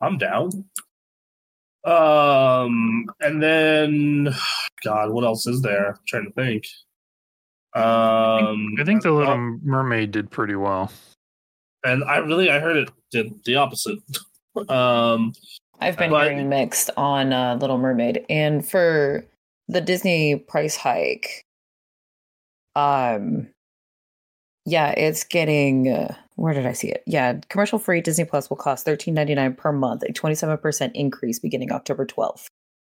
Speaker 1: I'm down. Um, and then, God, what else is there? I'm trying to think. Um,
Speaker 4: I think the Little
Speaker 1: oh,
Speaker 4: Mermaid did pretty well.
Speaker 1: and I really, I heard it did the opposite. Um,
Speaker 3: I've been
Speaker 1: But-
Speaker 3: hearing mixed on uh, Little Mermaid, and for the Disney price hike, um, yeah, it's getting. Uh, where did I see it? Yeah, commercial free Disney Plus will cost thirteen ninety nine per month, a twenty seven percent increase beginning October twelfth.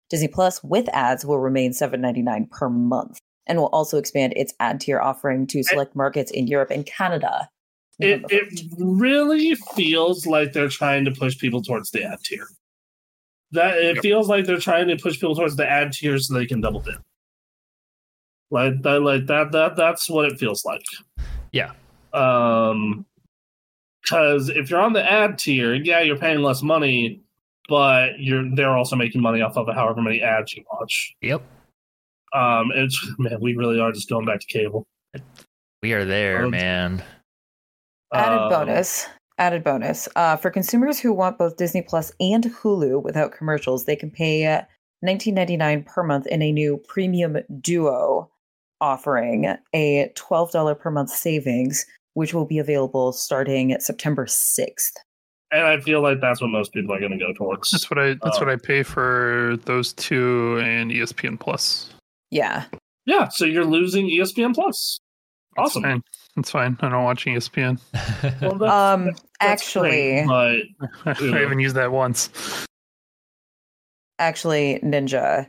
Speaker 3: Disney Plus with ads will remain seven ninety nine per month, and will also expand its ad tier offering to select markets in Europe and Canada.
Speaker 1: it, it really feels like they're trying to push people towards the ad tier. That it
Speaker 4: Yep.
Speaker 1: feels like they're trying to push people towards the ad tier so they can double dip. Like that, like that, that. That's what it feels like.
Speaker 2: Yeah.
Speaker 1: Um, because if you're on the ad tier, yeah, you're paying less money, but you're they're also making money off of however many ads you watch.
Speaker 2: yep,
Speaker 1: Um, and it's man, we really are just going back to cable.
Speaker 2: we are there,
Speaker 1: Um,
Speaker 2: man.
Speaker 3: Added
Speaker 1: Um,
Speaker 3: bonus. Added bonus. Uh, for consumers who want both Disney Plus and Hulu without commercials, they can pay 19.99 per month in a new premium duo offering, a $12 per month savings, which will be available starting at September 6th.
Speaker 1: And I feel like that's what most people are going to go towards.
Speaker 4: That's what I that's
Speaker 1: Oh.
Speaker 4: what I pay for those two and ESPN Plus.
Speaker 3: Yeah.
Speaker 1: Yeah, so you're losing ESPN Plus.
Speaker 4: That's
Speaker 1: Awesome.
Speaker 4: fine. That's fine. I don't watch ESPN.
Speaker 1: Well, that's-
Speaker 3: Um,
Speaker 1: that's
Speaker 3: actually,
Speaker 1: great,
Speaker 4: I
Speaker 1: Yeah.
Speaker 4: haven't used that once.
Speaker 3: actually, Ninja,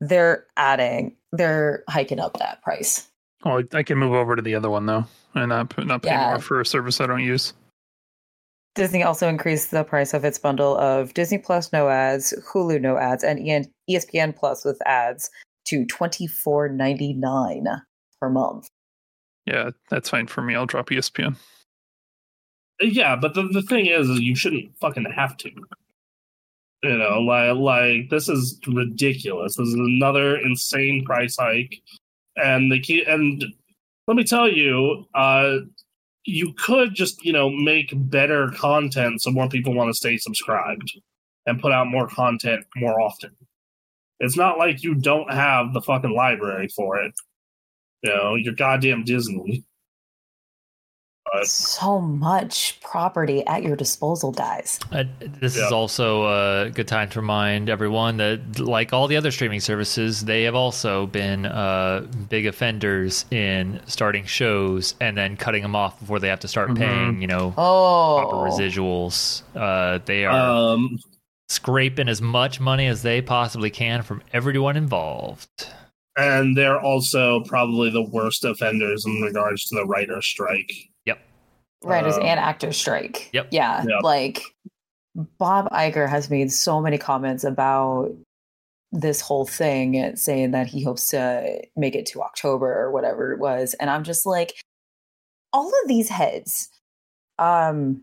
Speaker 3: they're adding, they're hiking up that price.
Speaker 4: Oh, I can move over to the other one though, and not not pay
Speaker 3: Yeah.
Speaker 4: more for a service I don't use.
Speaker 3: Disney also increased the price of its bundle of Disney Plus no ads, Hulu no ads, and ESPN Plus with ads to twenty four ninety nine per month.
Speaker 4: Yeah, that's fine for me. I'll drop ESPN.
Speaker 1: Yeah, but the, the thing is, is you shouldn't fucking have to. You know, like like this is ridiculous. This is another insane price hike, and the key. And let me tell you, uh, you could just you know make better content so more people want to stay subscribed and put out more content more often. It's not like you don't have the fucking library for it. You know, you're goddamn Disney. But
Speaker 3: So much property at your disposal, guys.
Speaker 2: Uh, this is also a good time to remind everyone that, like all the other streaming services, they have also been uh, big offenders in starting shows and then cutting them off before they have to start
Speaker 4: Mhm.
Speaker 2: paying, you know,
Speaker 3: Oh,
Speaker 2: proper residuals. Uh, they are
Speaker 1: um,
Speaker 2: scraping as much money as they possibly can from everyone involved.
Speaker 1: and they're also probably the worst offenders in regards to the writer strike.
Speaker 3: Writers
Speaker 1: Uh,
Speaker 3: and actors strike.
Speaker 2: Yep.
Speaker 3: Yeah,
Speaker 1: Yep.
Speaker 3: like Bob Iger has made so many comments about this whole thing, saying that he hopes to make it to October or whatever it was, and I'm just like, all of these heads, um,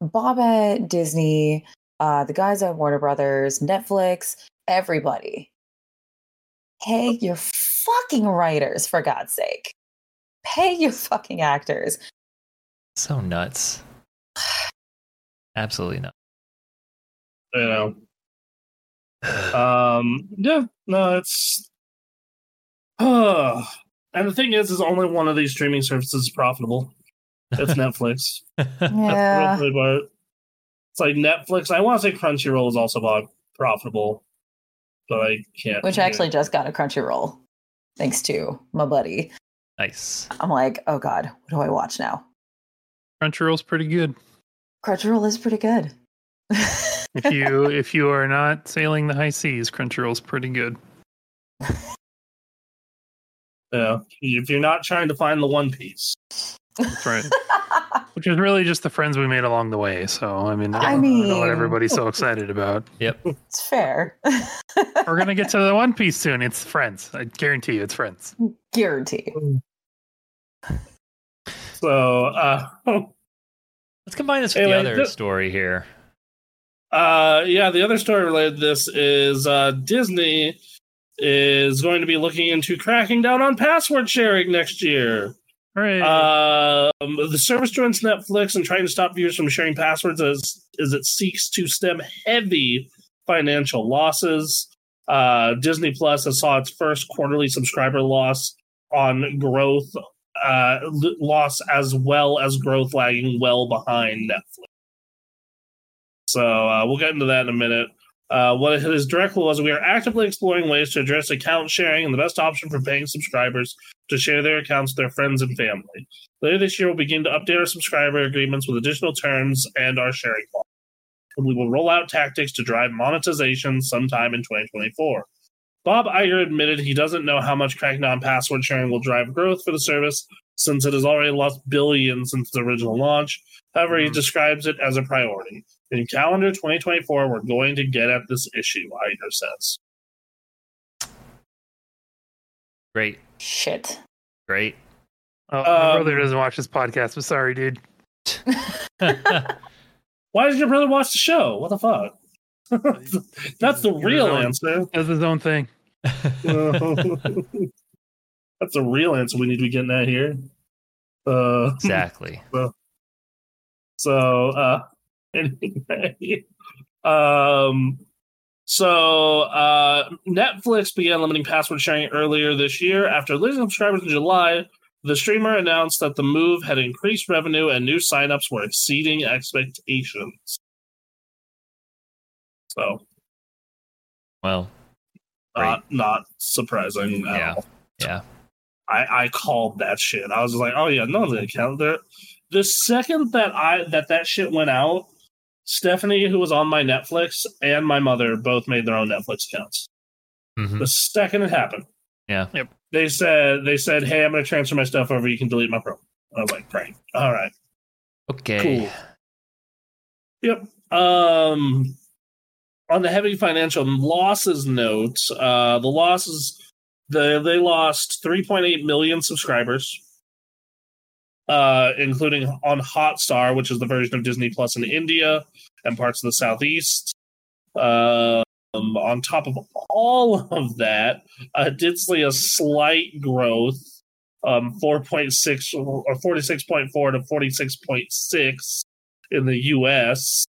Speaker 3: Bob at Disney, uh, the guys at Warner Brothers, Netflix, everybody, pay your fucking writers for God's sake. Pay your fucking actors.
Speaker 2: So nuts. Absolutely nuts.
Speaker 1: You know. Um. Yeah. No. It's. Uh, and the thing is, is only one of these streaming services is profitable. It's Netflix.
Speaker 3: Yeah.
Speaker 1: real. It's like Netflix. I want to say Crunchyroll is also about profitable, but I can't.
Speaker 3: which actually just got a Crunchyroll, thanks to my buddy.
Speaker 2: nice.
Speaker 3: I'm like, oh god, what do I watch now?
Speaker 4: Crunchyroll's pretty good.
Speaker 3: Crunchyroll is pretty good.
Speaker 4: If you if you are not sailing the high seas, Crunchyroll's pretty good.
Speaker 1: Yeah. If you're not trying to find the One Piece,
Speaker 4: That's right. Which is really just the friends we made along the way. So I mean,
Speaker 3: I
Speaker 4: don't know what everybody's so excited about.
Speaker 2: Yep.
Speaker 3: it's fair.
Speaker 4: We're gonna get to the One Piece soon. It's friends. I guarantee you, it's friends.
Speaker 3: Guarantee.
Speaker 1: so uh,
Speaker 2: Let's combine this with
Speaker 1: Anyway,
Speaker 2: the other
Speaker 1: th-
Speaker 2: story here.
Speaker 1: Uh, yeah, the other story related to this is uh, Disney is going to be looking into cracking down on password sharing next year.
Speaker 4: Right.
Speaker 1: Um, the service joins Netflix and trying to stop viewers from sharing passwords as, as it seeks to stem heavy financial losses. Uh, Disney Plus has saw its first quarterly subscriber loss on growth uh, loss as well as growth lagging well behind Netflix. So uh, we'll get into that in a minute. Uh, what his direct was, we are actively exploring ways to address account sharing and the best option for paying subscribers to share their accounts with their friends and family. Later this year, we'll begin to update our subscriber agreements with additional terms and our sharing law. And we will roll out tactics to drive monetization sometime in 2024. Bob Iger admitted he doesn't know how much cracking down password sharing will drive growth for the service, since it has already lost billions since its original launch. However, he
Speaker 4: Mhm.
Speaker 1: describes it as a priority. In calendar 2024, we're going to get at this issue, Iger says.
Speaker 2: Great.
Speaker 3: Shit.
Speaker 2: Great.
Speaker 4: oh, my
Speaker 1: um,
Speaker 4: brother doesn't watch this podcast. I'm sorry, dude.
Speaker 1: Why does your brother watch the show? What the fuck? That's the real
Speaker 4: own-
Speaker 1: answer.
Speaker 4: Does his own thing.
Speaker 1: That's the real answer we need to be getting at here. Uh,
Speaker 2: exactly.
Speaker 1: so, uh, anyway, um, so uh, Netflix began limiting password sharing earlier this year. After losing subscribers in July, the streamer announced that the move had increased revenue and new signups were exceeding expectations. So,
Speaker 2: Well,
Speaker 1: not not surprising at
Speaker 2: Yeah.
Speaker 1: all.
Speaker 2: yeah.
Speaker 1: I, I called that shit. I was like, oh yeah, no, they count there. The second that I that that shit went out, Stephanie, who was on my Netflix, and my mother both made their own Netflix accounts.
Speaker 2: Mhm.
Speaker 1: The second it happened,
Speaker 2: Yeah.
Speaker 4: Yep.
Speaker 1: they said they said, "Hey, I'm going to transfer my stuff over. You can delete my pro." I was like, "Great, all right,
Speaker 2: Okay.
Speaker 1: cool." Yep. Um, on the heavy financial losses note, uh, the losses the they lost 3.8 million subscribers, uh, including on Hotstar, which is the version of Disney Plus in India and parts of the Southeast. Um, on top of all of that, uh, did see a slight growth, um, 4.6 or 46.4 to 46.6 in the U.S.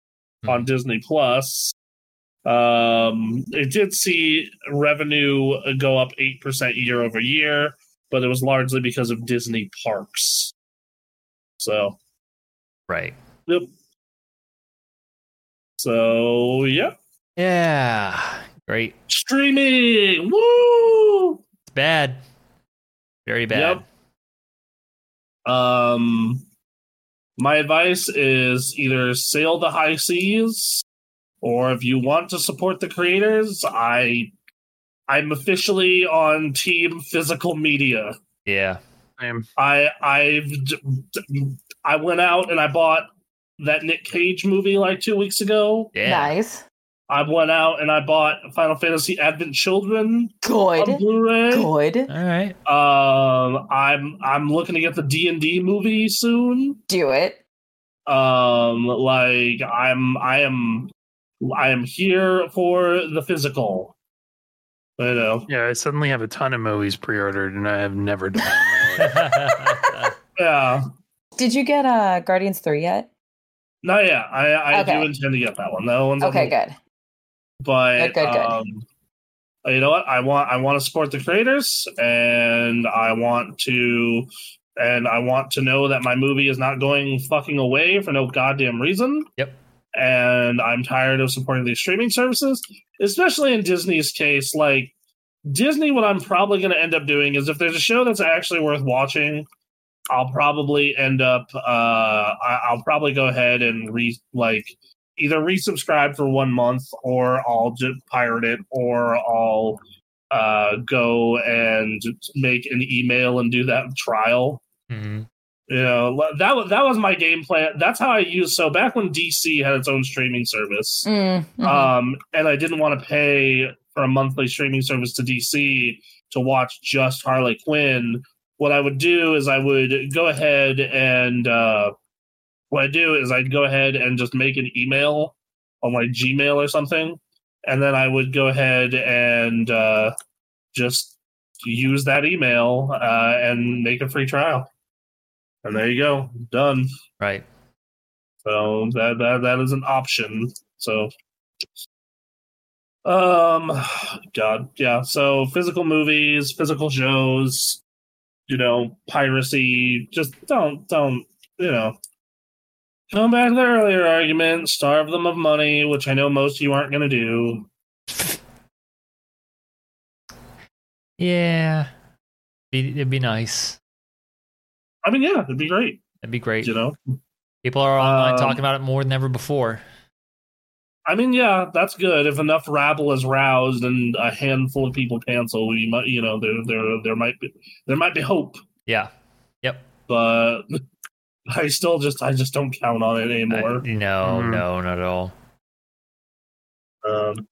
Speaker 1: on Disney Plus. Um, it did see revenue go up 8% year over year, but it was largely because of Disney parks. So,
Speaker 2: Right.
Speaker 1: yep. So, yeah.
Speaker 2: Yeah. Great.
Speaker 1: Streaming! Woo!
Speaker 2: It's bad. Very bad.
Speaker 1: Yep. Um, my advice is either sail the high seas, or if you want to support the creators, I, I'm officially on team physical media.
Speaker 2: Yeah.
Speaker 4: I am.
Speaker 1: I I've I went out and I bought that Nick Cage movie like two weeks ago.
Speaker 2: Yeah.
Speaker 3: Nice.
Speaker 1: I went out and I bought Final Fantasy Advent Children on Blu-ray.
Speaker 3: Good.
Speaker 2: All right.
Speaker 1: Um, I'm I'm looking to get the D and D movie soon.
Speaker 3: Do it.
Speaker 1: Um, like I'm I am I am here for the physical. You know,
Speaker 4: Yeah, I suddenly have a ton of movies pre-ordered, and I have never done. it in my life.
Speaker 1: yeah.
Speaker 3: Did you get uh Guardians 3 yet?
Speaker 1: No, yeah, I I do intend to get that one. That one's on
Speaker 3: Okay,
Speaker 1: the-
Speaker 3: good.
Speaker 1: but
Speaker 3: Good, good, good.
Speaker 1: um you know what i want i want to support the creators and i want to and i want to know that my movie is not going fucking away for no goddamn reason
Speaker 2: Yep.
Speaker 1: And i'm tired of supporting these streaming services especially in disney's case like disney what i'm probably going to end up doing is if there's a show that's actually worth watching i'll probably end up uh I- i'll probably go ahead and re like either resubscribe for one month or I'll just pirate it or I'll uh, go and make an email and do that trial.
Speaker 2: Mhm.
Speaker 1: You know, that was that was my game plan. That's how I used. So back when DC had its own streaming service,
Speaker 3: Mm, mhm.
Speaker 1: um, and I didn't want to pay for a monthly streaming service to DC to watch just Harley Quinn. What I would do is I would go ahead and uh, what I do is I'd go ahead and just make an email on my Gmail or something, and then I would go ahead and uh, just use that email uh, and make a free trial. And there you go, done.
Speaker 2: Right.
Speaker 1: So that that that is an option. So um God, yeah. So physical movies, physical shows, you know, piracy, just don't don't you know come back to the earlier argument, starve them of money, which I know most of you aren't gonna do.
Speaker 2: Yeah. It'd be nice.
Speaker 1: I mean, yeah, it'd be great,
Speaker 2: That'd be great.
Speaker 1: you know.
Speaker 2: People are online
Speaker 1: Um,
Speaker 2: talking about it more than ever before.
Speaker 1: I mean, yeah, that's good. If enough rabble is roused and a handful of people cancel, we might, you know, there, there, there might be, there might be hope.
Speaker 2: Yeah. Yep.
Speaker 1: But I still just I just don't count on it
Speaker 2: I-
Speaker 1: anymore.
Speaker 2: no,
Speaker 4: Mhm.
Speaker 2: no, not at all.
Speaker 1: um,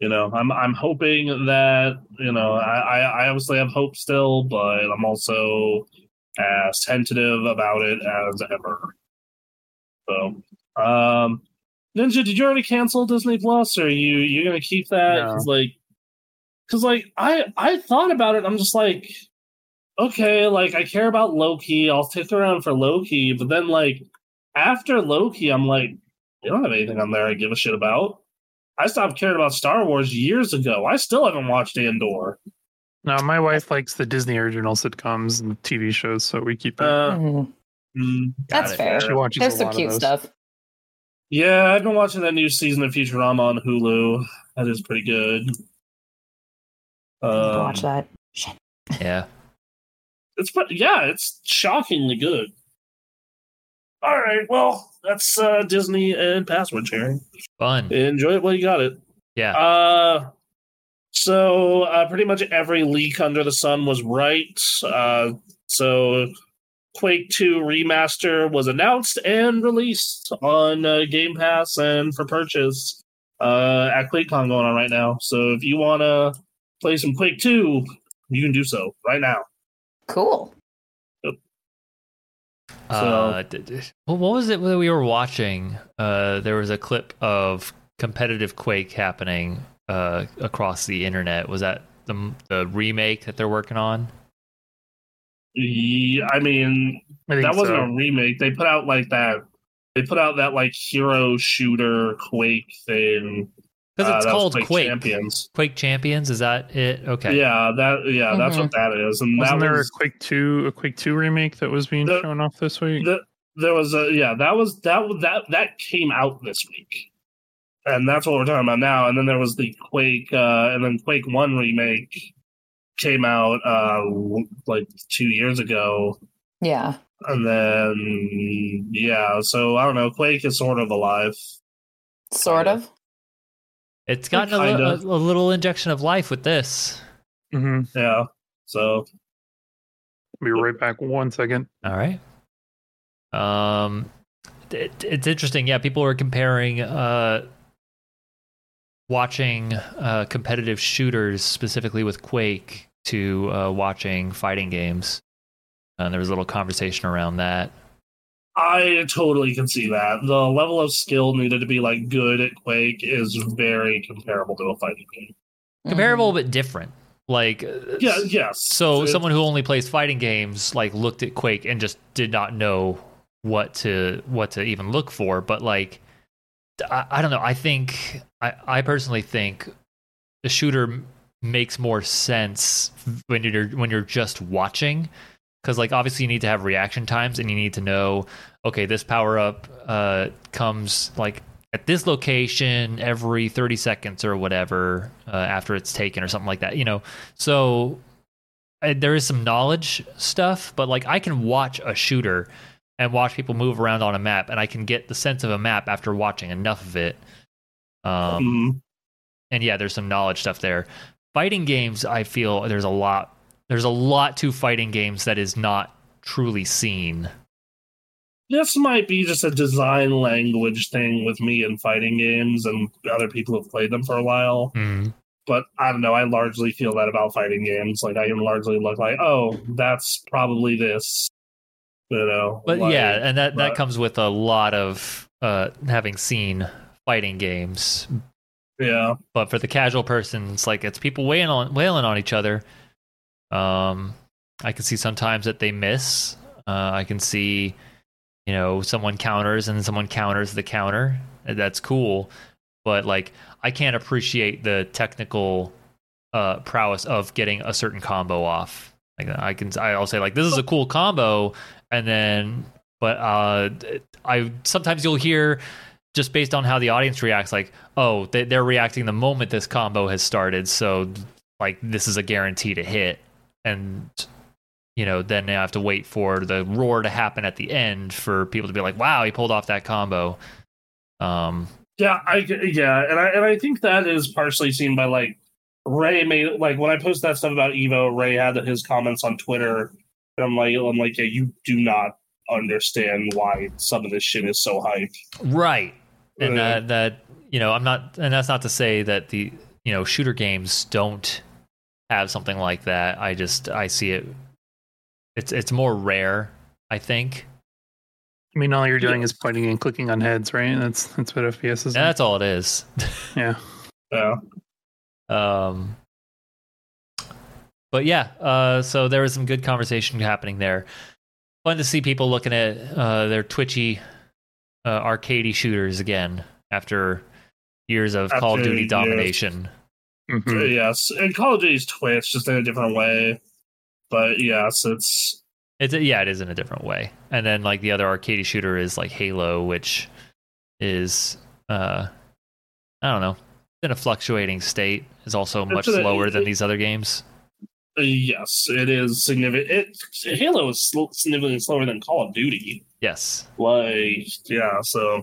Speaker 1: you know, I'm I'm hoping that you know I, I I obviously have hope still, but I'm also as tentative about it as ever. So, um, Ninja, did you already cancel Disney Plus, or are you you gonna keep that?
Speaker 4: No.
Speaker 1: 'Cause, like, because like I I thought about it. I'm just like, okay, like I care about Loki. I'll stick around for Loki, but then like after Loki, I'm like, you don't have anything on there I give a shit about. I stopped caring about Star Wars years ago. I still haven't watched Andor.
Speaker 4: No, my wife likes the Disney original sitcoms and TV shows, so we keep it.
Speaker 1: Uh,
Speaker 3: Mhm.
Speaker 1: mm,
Speaker 3: That's
Speaker 2: it.
Speaker 3: fair.
Speaker 4: she watches
Speaker 3: There's
Speaker 4: a
Speaker 3: some
Speaker 4: lot
Speaker 3: cute
Speaker 4: of those.
Speaker 3: stuff.
Speaker 1: yeah, I've been watching that new season of Futurama on Hulu. That is pretty good.
Speaker 3: I need to watch
Speaker 1: Um,
Speaker 3: that. Shit.
Speaker 2: Yeah.
Speaker 1: It's but yeah, it's shockingly good. All right, well, that's uh, Disney and password sharing.
Speaker 2: Fun.
Speaker 1: Enjoy it while you got it.
Speaker 2: Yeah.
Speaker 1: Uh, So uh, pretty much every leak under the sun was right. Uh, so Quake 2 remaster was announced and released on uh, Game Pass and for purchase uh, at QuakeCon going on right now. So if you want to play some Quake 2, you can do so right now.
Speaker 3: Cool.
Speaker 2: Uh, d- d- well, what was it that we were watching? Uh, there was a clip of competitive Quake happening uh, across the internet. Was that the, the remake that they're working on?
Speaker 1: Yeah, I mean,
Speaker 4: I
Speaker 1: that wasn't
Speaker 4: so.
Speaker 1: a remake. They put out like that. They put out that like hero shooter Quake thing.
Speaker 2: Because
Speaker 1: Uh,
Speaker 2: it's
Speaker 1: that was
Speaker 2: called
Speaker 1: Quake
Speaker 2: Quake.
Speaker 1: Champions.
Speaker 2: Quake Champions. Is that it? Okay.
Speaker 1: Yeah, that yeah, that's
Speaker 3: Mhm.
Speaker 1: what that is. And
Speaker 4: Wasn't
Speaker 1: that
Speaker 4: there
Speaker 1: was
Speaker 4: a Quake Two, a Quake Two remake that was being
Speaker 1: The-
Speaker 4: shown off this week?
Speaker 1: the, there was a yeah, that was that was that that came out this week. And that's what we're talking about now. And then there was the Quake uh and then Quake 1 remake came out uh like 2 years ago.
Speaker 3: Yeah.
Speaker 1: And then yeah, so I don't know, Quake is sort of alive.
Speaker 3: Sort
Speaker 1: Kinda.
Speaker 3: of.
Speaker 2: It's gotten a, li-
Speaker 1: Kinda.
Speaker 2: a, a little injection of life with this.
Speaker 4: hmm
Speaker 1: Yeah. So
Speaker 4: Be right back. One second.
Speaker 2: All right. Um, it, it's interesting. Yeah, people are comparing uh, watching uh, competitive shooters, specifically with Quake, to uh, watching fighting games. And there was a little conversation around that.
Speaker 1: I totally can see that. The level of skill needed to be like good at Quake is very comparable to a fighting game.
Speaker 2: Comparable, but different. Like, uh,
Speaker 1: Yeah, yes.
Speaker 2: So someone who only plays fighting games like looked at Quake and just did not know what to what to even look for. But like, I, I don't know. I think I, I personally think the shooter makes more sense when you're when you're just watching because like obviously you need to have reaction times and you need to know okay this power up uh comes like at this location every 30 seconds or whatever uh, after it's taken or something like that you know so uh, there is some knowledge stuff but like i can watch a shooter and watch people move around on a map and i can get the sense of a map after watching enough of it um,
Speaker 1: Mhm.
Speaker 2: and yeah there's some knowledge stuff there fighting games i feel there's a lot there's a lot to fighting games that is not truly seen
Speaker 1: This might be just a design language thing with me in fighting games and other people who've played them for a while.
Speaker 2: mm.
Speaker 1: But I don't know. I largely feel that about fighting games. Like I can largely look like, oh, that's probably this. You know.
Speaker 2: but
Speaker 1: like-
Speaker 2: yeah and that that comes with a lot of uh having seen fighting games.
Speaker 1: Yeah.
Speaker 2: but for the casual person it's like it's people wailing on wailing on each other. Um i can see sometimes that they miss. Uh i can see you know someone counters and someone counters the counter. That's cool. But like i can't appreciate the technical uh prowess of getting a certain combo off. Like i can i'll say like this is a cool combo and then but uh i sometimes you'll hear just based on how the audience reacts like oh they, they're reacting the moment this combo has started. So like this is a guarantee to hit. And you know then they have to wait for the roar to happen at the end for people to be like wow he pulled off that combo. Um
Speaker 1: Yeah, I yeah, and I and I think that is partially seen by like Ray made like when I posted that stuff about Evo, Ray had his comments on Twitter, and I'm like, I'm like, yeah, you do not understand why some of this shit is so hype.
Speaker 2: right and
Speaker 1: Uh,
Speaker 2: that that you know i'm not and that's not to say that the you know shooter games don't have something like that i just i see it it's it's more rare i think
Speaker 4: I mean, all you're doing is pointing and clicking on heads, right? That's that's what FPS is.
Speaker 2: and that's all it is
Speaker 4: yeah.
Speaker 1: Yeah,
Speaker 2: Um, but yeah, uh, so there was some good conversation happening there. Fun to see people looking at uh, their twitchy, uh, arcadey shooters again after years of Call of
Speaker 1: After
Speaker 2: Duty
Speaker 1: years.
Speaker 2: domination.
Speaker 4: Mhm.
Speaker 1: yes, and Call of Duty's Twitch just in a different way, but yes, it's
Speaker 2: It's yeah, it is in a different way. And then like the other arcadey shooter is like Halo, which is uh, I don't know, in a fluctuating state. Is also
Speaker 1: It's
Speaker 2: much
Speaker 1: a-
Speaker 2: slower than these other games.
Speaker 1: Yes, it is significant. It Halo is sl- significantly slower than Call of Duty.
Speaker 2: Yes.
Speaker 1: Like, yeah, so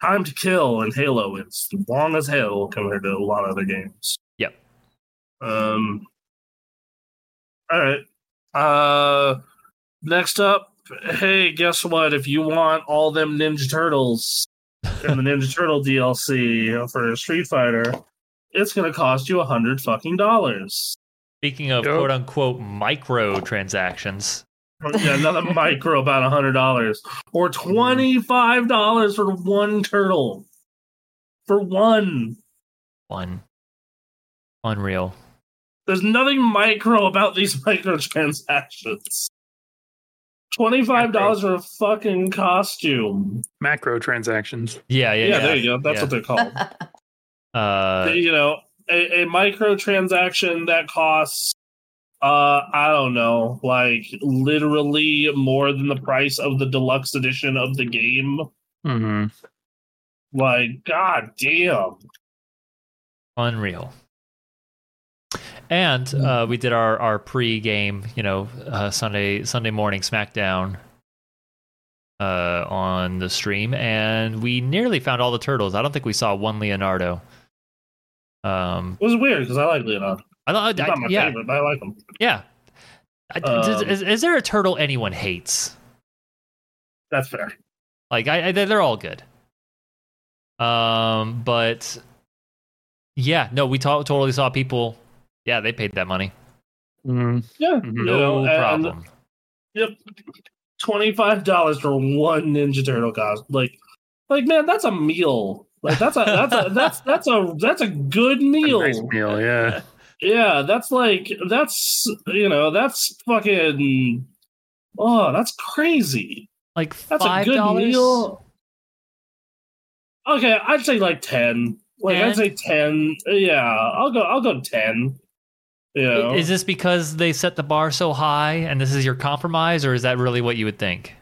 Speaker 1: time to kill in Halo is long as hell compared to a lot of other games. Yep. Um. All right. Uh. Next up, hey, guess what? If you want all them Ninja Turtles and the Ninja Turtle DLC for Street Fighter, it's gonna cost you a hundred fucking dollars.
Speaker 2: Speaking of
Speaker 4: Yep.
Speaker 2: quote unquote micro transactions,
Speaker 1: Yeah, another micro about a hundred dollars or twenty five dollars for one turtle. For one,
Speaker 2: one unreal.
Speaker 1: there's nothing micro about these microtransactions. Twenty five dollars for a fucking costume.
Speaker 4: Macro transactions.
Speaker 2: Yeah, yeah,
Speaker 1: Yeah,
Speaker 2: yeah.
Speaker 1: there you go. That's
Speaker 2: yeah.
Speaker 1: what they're called.
Speaker 2: Uh,
Speaker 1: you know, a, a microtransaction that costs uh I don't know, like literally more than the price of the deluxe edition of the game.
Speaker 4: hmm
Speaker 1: Like, god damn.
Speaker 2: unreal. And uh, we did our, our pre-game, you know, uh, Sunday Sunday morning SmackDown uh, on the stream, and we nearly found all the turtles. I don't think we saw one Leonardo. Um,
Speaker 1: It was weird because I like Leonardo.
Speaker 2: I thought,
Speaker 1: He's not my
Speaker 2: yeah,
Speaker 1: favorite, but I like him.
Speaker 2: yeah. I- does-
Speaker 1: Um,
Speaker 2: is, is there a turtle anyone hates?
Speaker 1: That's fair.
Speaker 2: Like I, I they're they're all good. Um, but yeah, no, we to- totally saw people. Yeah, they paid that money.
Speaker 4: hmm
Speaker 1: Yeah.
Speaker 4: Mhm.
Speaker 1: you
Speaker 2: No
Speaker 1: know, and-
Speaker 2: problem.
Speaker 1: Yep. Twenty five dollars for one Ninja Turtle costume. Like like man, that's a meal. Like that's a that's a that's that's a that's a good meal.
Speaker 4: Nice meal, yeah.
Speaker 1: Yeah, that's like that's you know that's fucking oh that's crazy.
Speaker 2: Like
Speaker 1: That's a good meal. Okay, I'd say like ten. Like I'd say ten. Yeah, I'll go. I'll go ten. You know,
Speaker 2: Is this because they set the bar so high and this is your compromise, or is that really what you would think?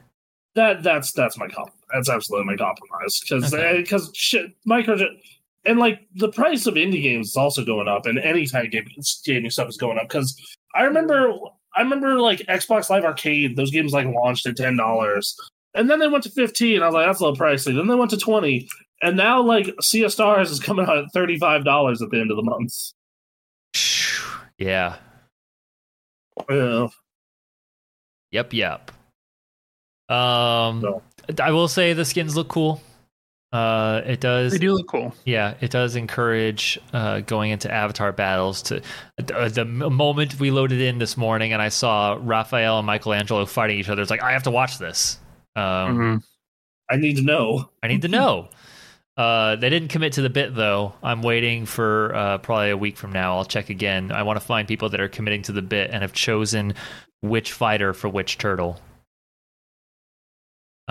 Speaker 1: that that's that's my comp. That's absolutely my compromise because
Speaker 2: Okay.
Speaker 1: because shit micro and like the price of indie games is also going up, and any type of game, gaming stuff is going up. Because I remember, I remember like Xbox Live Arcade, those games like launched at ten dollars, and then they went to fifteen. I was like, that's a little pricey. Then they went to twenty, and now like Sea of Stars is coming out at thirty five dollars at the end of the month.
Speaker 2: Yeah.
Speaker 1: Yeah.
Speaker 2: Yep. Yep. Um,
Speaker 1: No.
Speaker 2: I will say the skins look cool. Uh, it does.
Speaker 4: They do look cool.
Speaker 2: Yeah, it does encourage uh, going into avatar battles. To uh, the moment we loaded in this morning, and I saw Raphael and Michelangelo fighting each other. It's like I have to watch this. Um,
Speaker 4: hmm
Speaker 1: I need to know.
Speaker 2: I need to know. Uh, they didn't commit to the bit though. I'm waiting for uh, probably a week from now. I'll check again. I want to find people that are committing to the bit and have chosen which fighter for which turtle.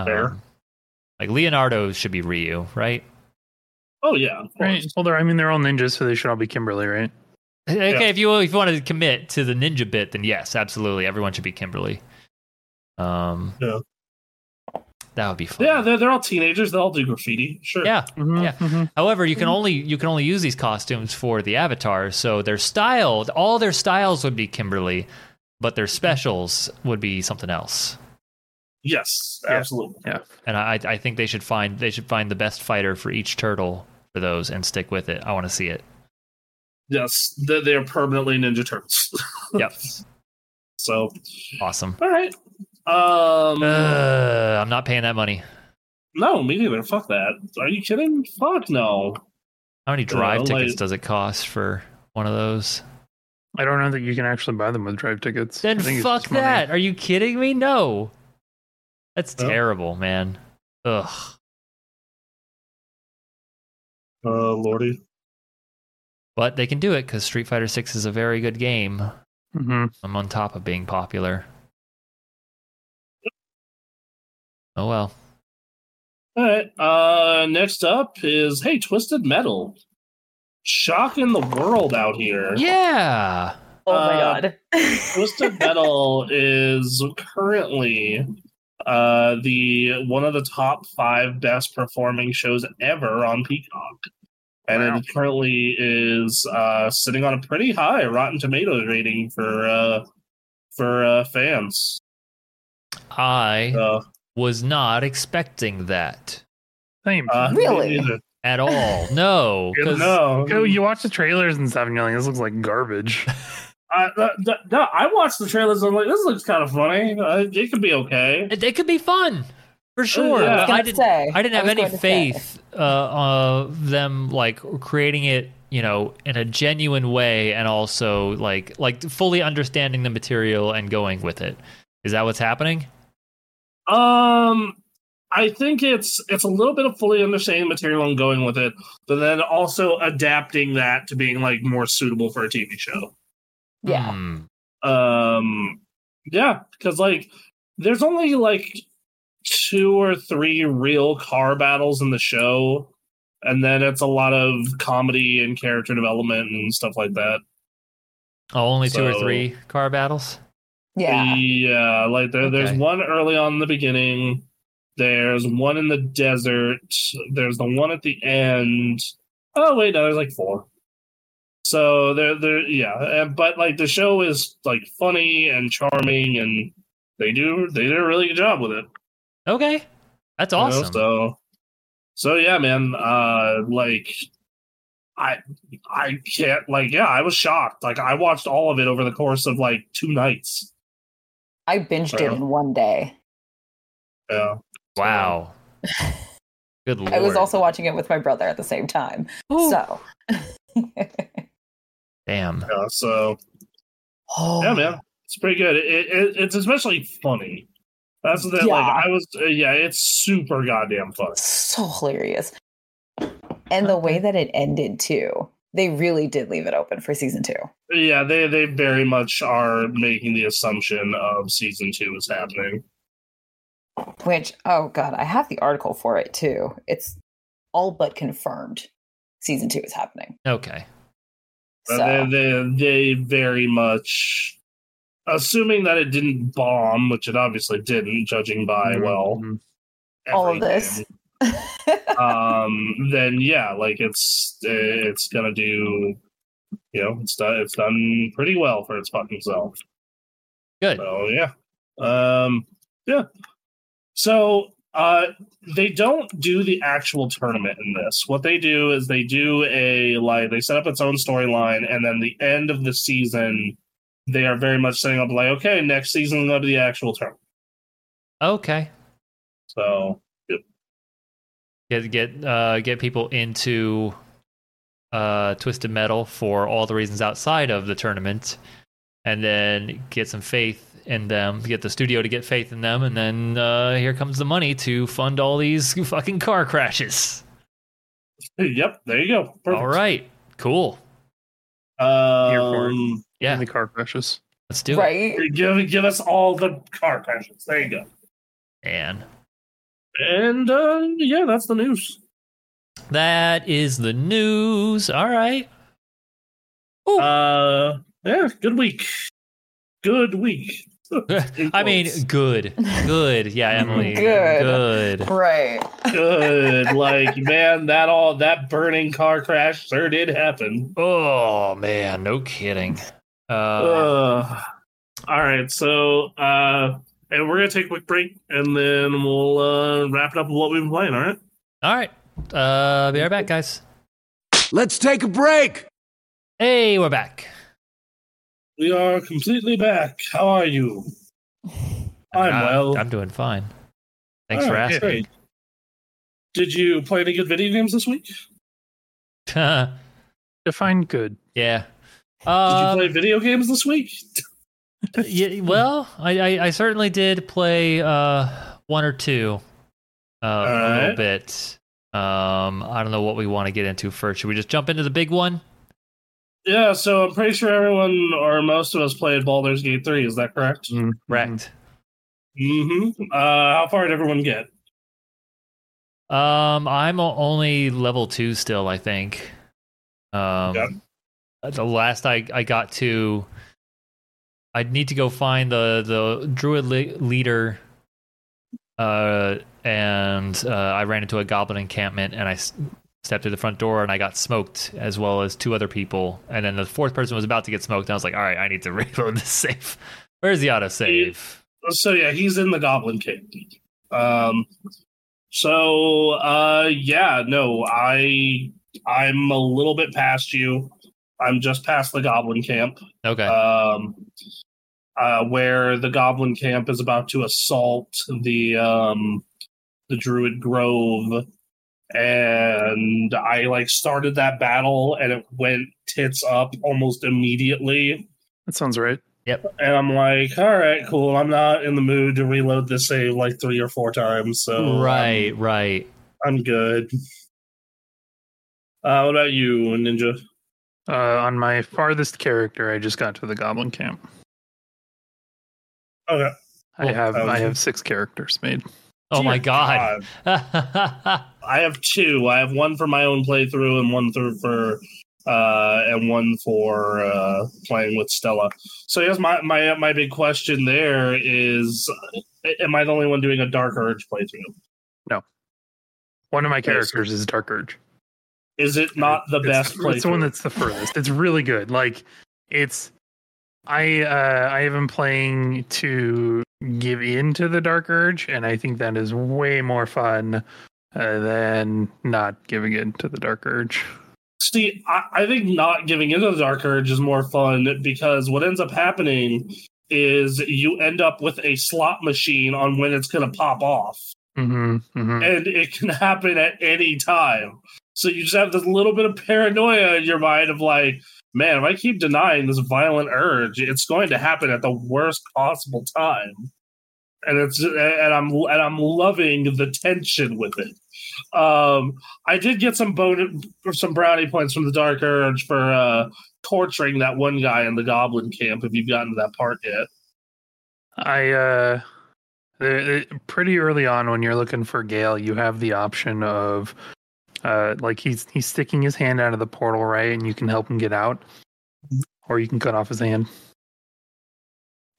Speaker 1: Fair.
Speaker 2: Um, like Leonardo should be Ryu, right?
Speaker 1: Oh yeah, of
Speaker 4: Right. Well, they're, I mean, they're all ninjas, so they should all be Kimberly, right?
Speaker 2: Okay,
Speaker 1: Yeah.
Speaker 2: if you if you want to commit to the ninja bit, then yes, absolutely, everyone should be Kimberly. Um,
Speaker 1: Yeah.
Speaker 2: that would be fun.
Speaker 1: Yeah, they're, they're all teenagers. They all do graffiti. Sure.
Speaker 2: yeah.
Speaker 4: Mhm,
Speaker 2: Yeah.
Speaker 4: mhm.
Speaker 2: However, you can only you can only use these costumes for the avatars, so their style, all their styles would be Kimberly, but their specials would be something else.
Speaker 1: Yes, absolutely.
Speaker 4: Yeah.
Speaker 1: absolutely.
Speaker 2: And I I think they should find they should find the best fighter for each turtle for those and stick with it. I want to see it.
Speaker 1: Yes, they they are permanently Ninja Turtles.
Speaker 2: Yep,
Speaker 1: so,
Speaker 2: awesome.
Speaker 1: all right. Um,
Speaker 2: Uh, I'm not paying that money.
Speaker 1: no, me neither. Fuck that. Are you kidding? Fuck no.
Speaker 2: How many drive
Speaker 1: Yeah,
Speaker 2: tickets
Speaker 1: like-
Speaker 2: does it cost for one of those?
Speaker 4: I don't know that you can actually buy them with drive tickets.
Speaker 2: Then
Speaker 4: I think it's
Speaker 2: fuck
Speaker 4: just money.
Speaker 2: that. Are you kidding me? No. That's
Speaker 1: Oh.
Speaker 2: terrible, man. Ugh.
Speaker 1: Uh, Lordy.
Speaker 2: But they can do it because Street Fighter Six is a very good game.
Speaker 4: Mhm.
Speaker 2: I'm on top of being popular. Oh well.
Speaker 1: All right. Uh, next up is hey, Twisted Metal. Shocking the world out here.
Speaker 2: Yeah.
Speaker 3: Oh my
Speaker 1: Uh,
Speaker 3: god.
Speaker 1: Twisted Metal is currently uh the one of the top five best performing shows ever on Peacock. And
Speaker 4: Wow.
Speaker 1: it currently is uh sitting on a pretty high Rotten Tomatoes rating for uh for uh fans.
Speaker 2: I
Speaker 1: Uh,
Speaker 2: was not expecting that.
Speaker 4: Same.
Speaker 1: uh,
Speaker 3: Really?
Speaker 2: at all. No,
Speaker 1: no,
Speaker 4: you watch the trailers and stuff, and you're like, "This looks like garbage."
Speaker 1: I, th- th- no, I watched the trailers. And I'm like, this looks kind of funny. Uh, it could be okay.
Speaker 2: it, it could be fun for sure.
Speaker 1: yeah. I
Speaker 2: I didn't.
Speaker 3: say,
Speaker 2: I didn't have
Speaker 3: was
Speaker 2: any
Speaker 3: going to say.
Speaker 2: faith uh, of them like creating it, you know, in a genuine way, and also like like fully understanding the material and going with it. Is that what's happening?
Speaker 1: Um, I think it's it's a little bit of fully understanding material and going with it, but then also adapting that to being like more suitable for a TV show.
Speaker 3: Yeah.
Speaker 2: Hmm.
Speaker 1: Um, yeah, because like there's only like two or three real car battles in the show, and then it's a lot of comedy and character development and stuff like that.
Speaker 2: Oh, only two or three car battles.
Speaker 3: Yeah.
Speaker 1: Yeah, like there, there's one early on in the beginning. There's one in the desert. There's the one at the end. Oh wait, no, there's like four. So there, there, yeah. But like the show is like funny and charming, and they do they did a really good job with it.
Speaker 2: Okay, that's
Speaker 1: you know,
Speaker 2: awesome.
Speaker 1: so, so yeah, man. Uh, like, I, I can't like, yeah, I was shocked. Like, I watched all of it over the course of like two nights.
Speaker 3: I binged it in one day.
Speaker 1: Yeah.
Speaker 2: wow. Good lord.
Speaker 3: I was also watching it with my brother at the same time. So.
Speaker 2: damn.
Speaker 1: Yeah, so
Speaker 3: oh,
Speaker 1: yeah, man, it's pretty good. It, it, it's especially funny. That's the thing. Like I was, uh, yeah, it's super goddamn funny.
Speaker 3: So hilarious. And the way that it ended too. They really did leave it open for season two.
Speaker 1: Yeah, they they very much are making the assumption of season two is happening.
Speaker 3: Which, oh god, I have the article for it too. It's all but confirmed. Season two is happening.
Speaker 2: Okay.
Speaker 1: Uh,
Speaker 3: So
Speaker 1: They, they they very much, assuming that it didn't bomb, which it obviously didn't, judging by well
Speaker 4: Mhm.
Speaker 3: all of this.
Speaker 1: um then yeah like it's it's gonna do you know it's done it's done pretty well for its fucking self
Speaker 2: Good.
Speaker 1: so yeah um yeah so uh they don't do the actual tournament in this. What they do is they do a like they set up its own storyline and then the end of the season they are very much setting up like okay next season go to the actual tournament.
Speaker 2: Okay.
Speaker 1: so
Speaker 2: Get get uh get people into uh Twisted Metal for all the reasons outside of the tournament, and then get some faith in them. Get the studio to get faith in them, and then uh here comes the money to fund all these fucking car crashes.
Speaker 1: yep there you go Perfect.
Speaker 2: All right. Cool.
Speaker 4: for
Speaker 1: um
Speaker 2: Yeah.
Speaker 4: The car crashes.
Speaker 2: Let's do it.
Speaker 3: right?
Speaker 1: give give us all the car crashes. There you go.
Speaker 2: And
Speaker 1: And uh, yeah, that's the news.
Speaker 2: that is the news. All right. Ooh.
Speaker 1: Uh, yeah, good week. Good week. In
Speaker 2: I mean, good, good. Yeah, Emily,
Speaker 3: Good.
Speaker 2: good.
Speaker 3: Right.
Speaker 1: good. Like man, that all that burning car crash sure did happen.
Speaker 2: Oh man, no kidding. Uh,
Speaker 1: Uh, all right, so uh, and we're gonna take a quick break, and then we'll uh, wrap it up with what we've been playing. All right.
Speaker 2: all right, uh, be right back, guys.
Speaker 5: Let's take a break.
Speaker 2: Hey, we're back.
Speaker 1: We are completely back. How are you? I'm
Speaker 2: Uh,
Speaker 1: well.
Speaker 2: I'm doing fine. Thanks
Speaker 1: All
Speaker 2: for asking.
Speaker 1: great. Did you play any good video games this week? Did
Speaker 4: Define good.
Speaker 2: yeah.
Speaker 1: Uh, did you
Speaker 2: Um,
Speaker 1: play video games this week?
Speaker 2: yeah, well, I, I, I certainly did play uh, one or two uh, a little
Speaker 1: right.
Speaker 2: bit. Um, I don't know what we want to get into first. Should we just jump into the big one?
Speaker 1: Yeah, so I'm pretty sure everyone or most of us played Baldur's Gate 3. Is that correct?
Speaker 4: Mhm.
Speaker 2: Correct.
Speaker 1: Mm-hmm. Uh, how far did everyone get?
Speaker 2: Um, I'm only level two still. I think. Um,
Speaker 1: Yeah.
Speaker 2: the last I I got to, I'd need to go find the the druid le- leader. Uh, and uh, I ran into a goblin encampment, and I s- stepped through the front door, and I got smoked, as well as two other people. And then the fourth person was about to get smoked, and I was like, "All right, I need to reload this safe. Where's the autosave?"
Speaker 1: So yeah, he's in the Goblin Cave. Um, So uh yeah, no, I I'm a little bit past you. I'm just past the goblin camp.
Speaker 2: Okay.
Speaker 1: Um uh where the goblin camp is about to assault the um the druid grove and I like started that battle and it went tits up almost immediately.
Speaker 4: That sounds right. Yep.
Speaker 1: And I'm like, all right, cool. I'm not in the mood to reload this save like three or four times. So um,
Speaker 2: right, right.
Speaker 1: I'm good. Uh, what about you, Ninja?
Speaker 4: Uh, on my farthest character, I just got to the goblin camp.
Speaker 1: Okay.
Speaker 4: I
Speaker 1: Cool.
Speaker 4: have
Speaker 1: That
Speaker 4: I have six characters made.
Speaker 2: Oh my
Speaker 1: Dear
Speaker 2: god.
Speaker 1: I have two. I have one for my own playthrough and one through for uh and one for uh playing with Stella. So here's my my my big question there is am I the only one doing a Dark Urge playthrough?
Speaker 4: No, one of my
Speaker 1: Okay, so-
Speaker 4: characters is Dark Urge.
Speaker 1: Is it not the
Speaker 4: It's-
Speaker 1: best playthrough?
Speaker 4: It's the one that's the furthest. It's really good. Like it's I uh I have been playing to give in to the Dark Urge, and I think that is way more fun uh, than not giving in to the Dark Urge.
Speaker 1: See, I, I think not giving into the Dark Urge is more fun because what ends up happening is you end up with a slot machine on when it's going to pop off,
Speaker 4: Mm-hmm, mm-hmm.
Speaker 1: and it can happen at any time. So you just have this little bit of paranoia in your mind of like, man, if I keep denying this violent urge, it's going to happen at the worst possible time. And it's and I'm and I'm loving the tension with it. Um, I did get some bonus some brownie points from the Dark Urge for uh, torturing that one guy in the Goblin camp. If you've gotten to that part yet,
Speaker 4: I uh pretty early on when you're looking for Gale, you have the option of uh like he's he's sticking his hand out of the portal, right? And you can help him get out. Or you can cut off his hand.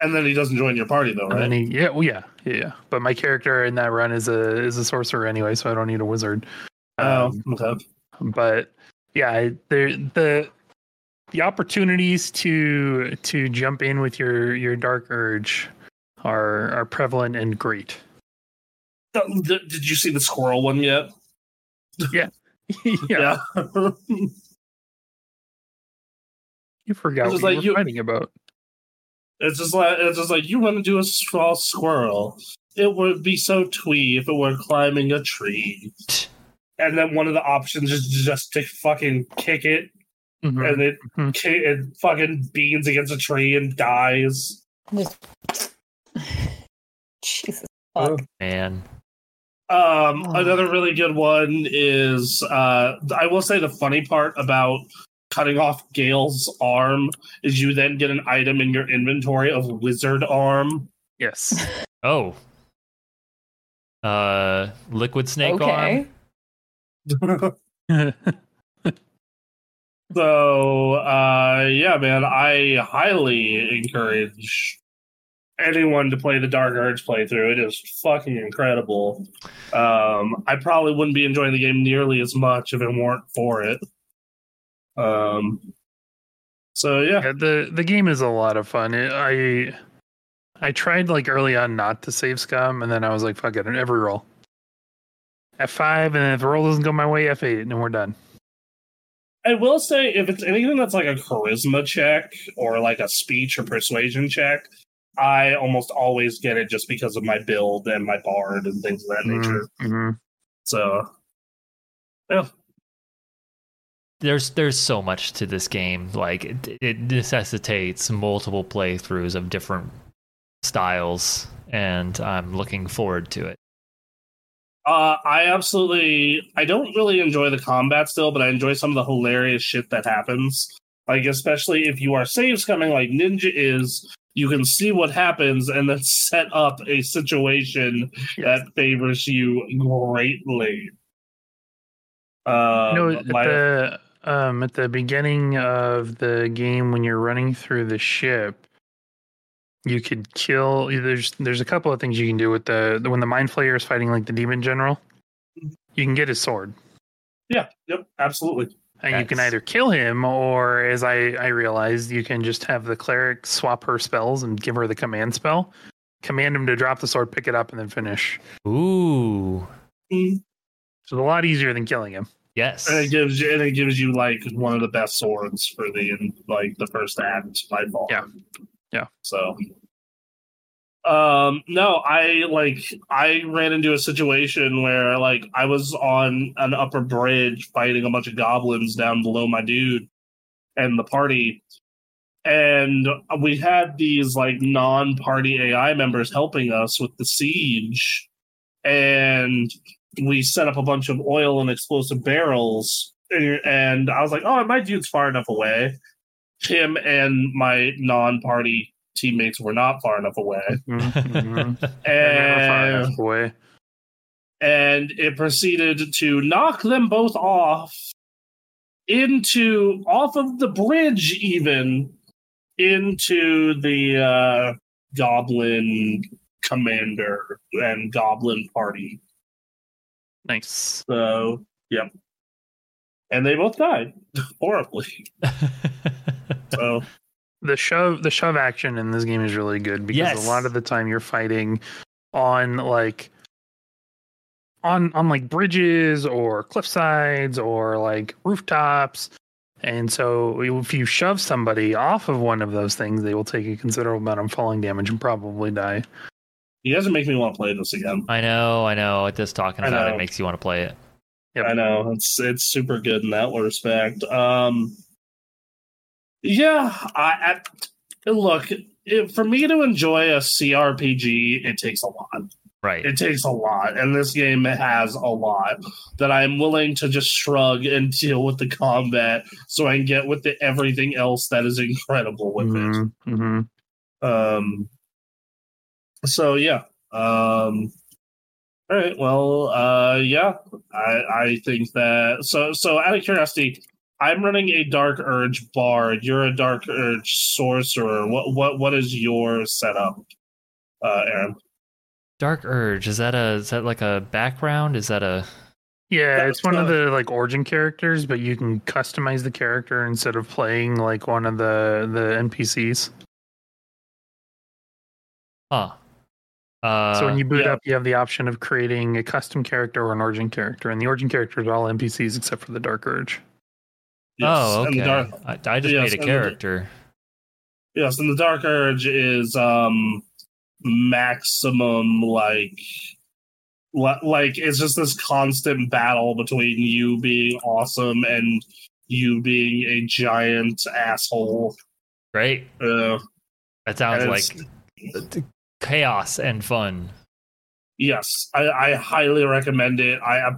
Speaker 1: and then he doesn't join your party though, right?
Speaker 4: he yeah, well yeah, yeah, yeah. But my character in that run is a is a sorcerer anyway, so I don't need a wizard.
Speaker 1: Oh,
Speaker 4: Um,
Speaker 1: okay.
Speaker 4: but yeah, there the the opportunities to to jump in with your your dark urge are are prevalent and great.
Speaker 1: Th- Did you see the squirrel one yet?
Speaker 4: yeah.
Speaker 1: Yeah.
Speaker 4: You forgot
Speaker 1: It's
Speaker 4: what
Speaker 1: just
Speaker 4: you
Speaker 1: like
Speaker 4: were
Speaker 1: you-
Speaker 4: fighting about.
Speaker 1: It's just like it's just like you want to do a small squirrel. It would be so twee if it were climbing a tree. And then one of the options is just to fucking kick it,
Speaker 4: Mhm.
Speaker 1: and it
Speaker 4: Mhm.
Speaker 1: ki- it fucking beans against a tree and dies.
Speaker 3: Jesus.
Speaker 1: Oh.
Speaker 2: Man.
Speaker 1: Um,
Speaker 3: Oh.
Speaker 1: another really good one is uh, I will say the funny part about cutting off Gale's arm is you then get an item in your inventory of wizard arm.
Speaker 4: Yes.
Speaker 2: Oh. Uh liquid snake
Speaker 3: okay.
Speaker 2: arm.
Speaker 1: So, uh, yeah, man, I highly encourage anyone to play the Dark Urge playthrough. It is fucking incredible. Um, I probably wouldn't be enjoying the game nearly as much if it weren't for it. Um, so yeah,
Speaker 4: Yeah, the the game is a lot of fun. It, I I tried like early on not to save scum, and then I was like, fuck it, and every roll. F five, and then if the roll doesn't go my way, F eight, and we're done.
Speaker 1: I will say if it's anything that's like a charisma check or like a speech or persuasion check, I almost always get it just because of my build and my bard and things of that nature.
Speaker 4: Mhm.
Speaker 1: So, yeah.
Speaker 2: There's there's so much to this game. Like it, it necessitates multiple playthroughs of different styles, and I'm looking forward to it.
Speaker 1: Uh, I absolutely. I don't really enjoy the combat still, but I enjoy some of the hilarious shit that happens. Like especially if you are save scumming like Ninja is, you can see what happens and then set up a situation that favors you greatly.
Speaker 4: You know, at
Speaker 1: my-
Speaker 4: the um at the beginning of the game when you're running through the ship, you could kill. There's there's a couple of things you can do with the when the mind flayer is fighting like the demon general. You can get his sword,
Speaker 1: yeah, yep, absolutely.
Speaker 4: And you can either kill him, or as I I realized, you can just have the cleric swap her spells and give her the command spell. Command him to drop the sword, pick it up, and then finish.
Speaker 2: Ooh,
Speaker 1: Mm.
Speaker 4: So it's a lot easier than killing him.
Speaker 2: Yes.
Speaker 1: And it gives you, and it gives you like one of the best swords for the like the first act by far.
Speaker 4: Yeah. Yeah.
Speaker 1: So, um, no, I like I ran into a situation where like I was on an upper bridge fighting a bunch of goblins down below my dude and the party, and we had these like non-party AI members helping us with the siege, and we set up a bunch of oil and explosive barrels. And I was like, oh, my dude's far enough away. Him and my non-party teammates were not far enough away,
Speaker 4: Mhm. Far
Speaker 1: and,
Speaker 4: enough away.
Speaker 1: and it proceeded to knock them both off into off of the bridge, even into the uh, goblin commander and goblin party.
Speaker 4: Nice.
Speaker 1: So, yep. And they both died horribly. So,
Speaker 4: the shove the shove action in this game is really good because
Speaker 2: Yes.
Speaker 4: a lot of the time you're fighting on like on on like bridges or cliff sides or like rooftops and so if you shove somebody off of one of those things they will take a considerable amount of falling damage and probably die
Speaker 1: you guys are making me want to play this again.
Speaker 2: I know, I know. Just talking about it makes you want to play it.
Speaker 4: Yep.
Speaker 1: I know it's it's super good in that respect. Um, yeah, I, I look it, for me to enjoy a CRPG, it takes a lot.
Speaker 2: Right.
Speaker 1: It takes a lot, and this game has a lot that I'm willing to just shrug and deal with the combat, so I can get with the everything else that is incredible with it.
Speaker 4: Mhm, mhm.
Speaker 1: Um. So yeah. Um. All right. Well. Uh. Yeah. I. I think that. So. So. Out of curiosity, I'm running a Dark Urge bard. You're a Dark Urge sorcerer. What. What. What is your setup, uh, Aaron?
Speaker 2: Dark Urge. Is that a is that like a background? Is that a
Speaker 4: yeah
Speaker 1: That
Speaker 4: it's one of the like origin characters but you can customize the character instead of playing like one of the the npcs
Speaker 2: huh? Uh,
Speaker 4: so when you boot
Speaker 1: yeah.
Speaker 4: up, you have the option of creating a custom character or an origin character, and the origin characters are all NPCs except for the Dark Urge.
Speaker 2: Oh,
Speaker 1: and the
Speaker 2: okay.
Speaker 1: Dark,
Speaker 2: I, I just
Speaker 1: yes,
Speaker 2: made a
Speaker 1: and the-
Speaker 2: character.
Speaker 1: yes, and the Dark Urge is um maximum like like it's just this constant battle between you being awesome and you being a giant asshole.
Speaker 2: Right.
Speaker 1: Uh,
Speaker 2: That sounds like chaos and fun.
Speaker 1: yes, I, I highly recommend it. I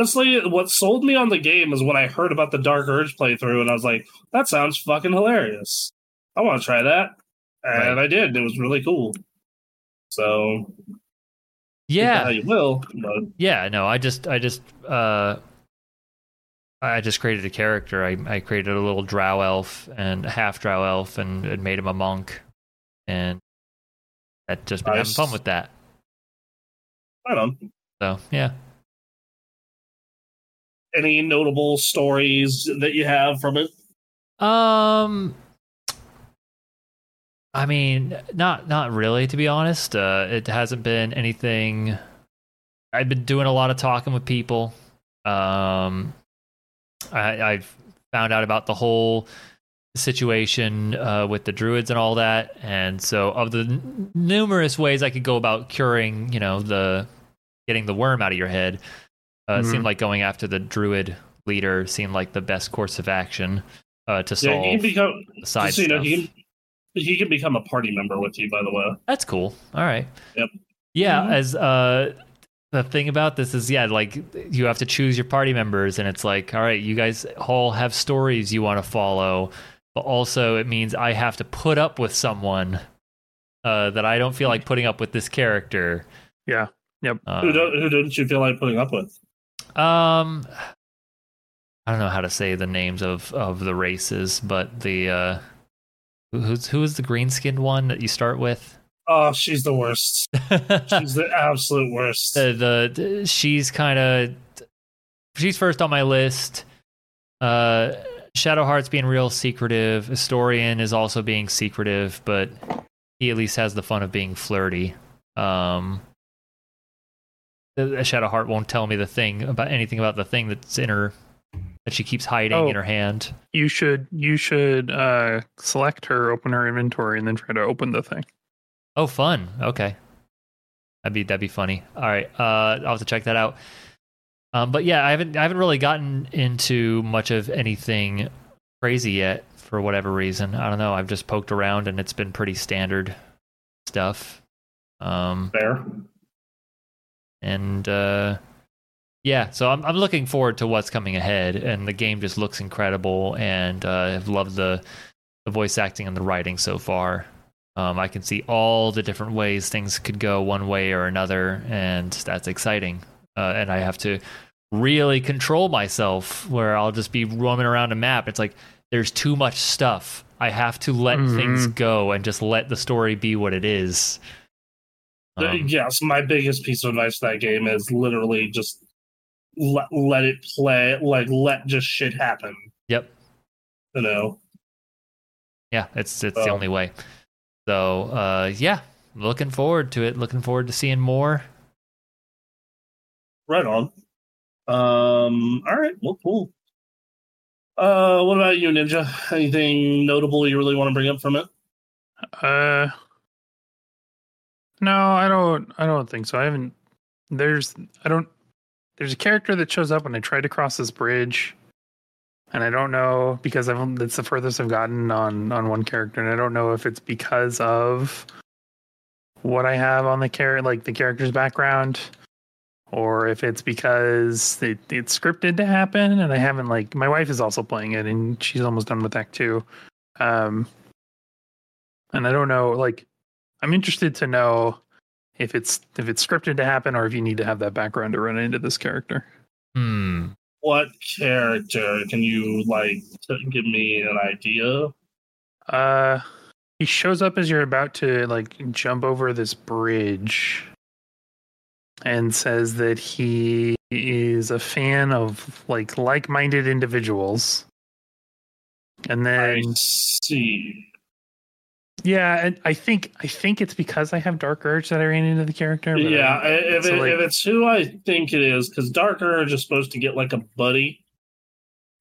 Speaker 1: honestly, what sold me on the game is when I heard about the Dark Urge playthrough, and I was like, that sounds fucking hilarious. I want to try that, and
Speaker 2: Right.
Speaker 1: I did. It was really cool. So
Speaker 2: Yeah.
Speaker 1: you will. But
Speaker 2: Yeah, no, I just I just uh I just created a character. I, I created a little drow elf and a half drow elf and, and made him a monk. And I've just been having fun with that.
Speaker 1: I don't.
Speaker 2: So yeah.
Speaker 1: Any notable stories that you have from it?
Speaker 2: Um I mean, not not really to be honest. Uh it hasn't been anything I've been doing a lot of talking with people. Um I I've found out about the whole situation uh, with the druids and all that and so of the n- numerous ways i could go about curing you know the getting the worm out of your head uh, it
Speaker 4: Mhm.
Speaker 2: seemed like going after the druid leader seemed like the best course of action uh, to
Speaker 1: Yeah,
Speaker 2: solve
Speaker 1: he can become.
Speaker 2: side
Speaker 1: so you know, he can, he can become a party member with you. By the way,
Speaker 2: That's cool. All right.
Speaker 1: Yep.
Speaker 2: Yeah,
Speaker 1: Mhm.
Speaker 2: as uh the thing about this is yeah, like you have to choose your party members and it's like, all right, you guys all have stories you want to follow, but also it means I have to put up with someone uh that I don't feel like putting up with this character.
Speaker 4: Yeah. Yep.
Speaker 2: Uh,
Speaker 1: who don't who didn't you feel like putting up with?
Speaker 2: Um I don't know how to say the names of of the races, but the uh who's who is the green skinned one that you start with?
Speaker 1: Oh, she's the worst. She's the absolute worst.
Speaker 2: the, the, she's kind of she's first on my list. Uh, Shadowheart's being real secretive. Astarion is also being secretive, but he at least has the fun of being flirty. Um, uh, Shadowheart won't tell me the thing about anything about the thing that's in her that she keeps hiding
Speaker 4: Oh.
Speaker 2: in her hand.
Speaker 4: You should you should uh select her, open her inventory, and then try to open the thing.
Speaker 2: Oh, fun. Okay, that'd be that'd be funny. All right, uh, I'll have to check that out. Um, but yeah, I haven't I haven't really gotten into much of anything crazy yet for whatever reason. I don't know. I've just poked around and it's been pretty standard stuff. Um,
Speaker 1: Fair.
Speaker 2: And uh, yeah, so I'm I'm looking forward to what's coming ahead, and the game just looks incredible, and uh, I've loved the the voice acting and the writing so far. Um, I can see all the different ways things could go one way or another, and that's exciting. Uh, and I have to really control myself, where I'll just be roaming around a map. It's like there's too much stuff. I have to let things
Speaker 4: Mhm.
Speaker 2: go and just let the story be what it is. Um,
Speaker 1: yes, my biggest piece of advice to that game is literally just let, let it play, like let just shit happen.
Speaker 2: Yep.
Speaker 1: You know.
Speaker 2: yeah it's it's the only way so uh yeah looking forward to it looking forward to seeing more
Speaker 1: Right on. Um. All right. Well, cool. Uh, what about you, Ninja? Anything notable you really want to bring up from it?
Speaker 4: Uh No, I don't I don't think so. I haven't there's I don't there's a character that shows up when I try to cross this bridge. And I don't know because I've it's the furthest I've gotten on on one character and I don't know if it's because of what I have on the character like the character's background or if it's because it, it's scripted to happen and I haven't like my wife is also playing it and she's almost done with Act 2. Um and I don't know like I'm interested to know if it's if it's scripted to happen or if you need to have that background to run into this character.
Speaker 2: hmm
Speaker 1: What character can you like give me an idea?
Speaker 4: Uh he shows up as you're about to like jump over this bridge and says that he is a fan of like like-minded individuals. And then
Speaker 1: I
Speaker 4: then
Speaker 1: see.
Speaker 4: Yeah, and I think I think it's because I have Dark Urge that I ran into the character.
Speaker 1: Yeah, i- if,
Speaker 4: so,
Speaker 1: it,
Speaker 4: like-
Speaker 1: if it's who I think it is, because Dark Urge is supposed to get like a buddy.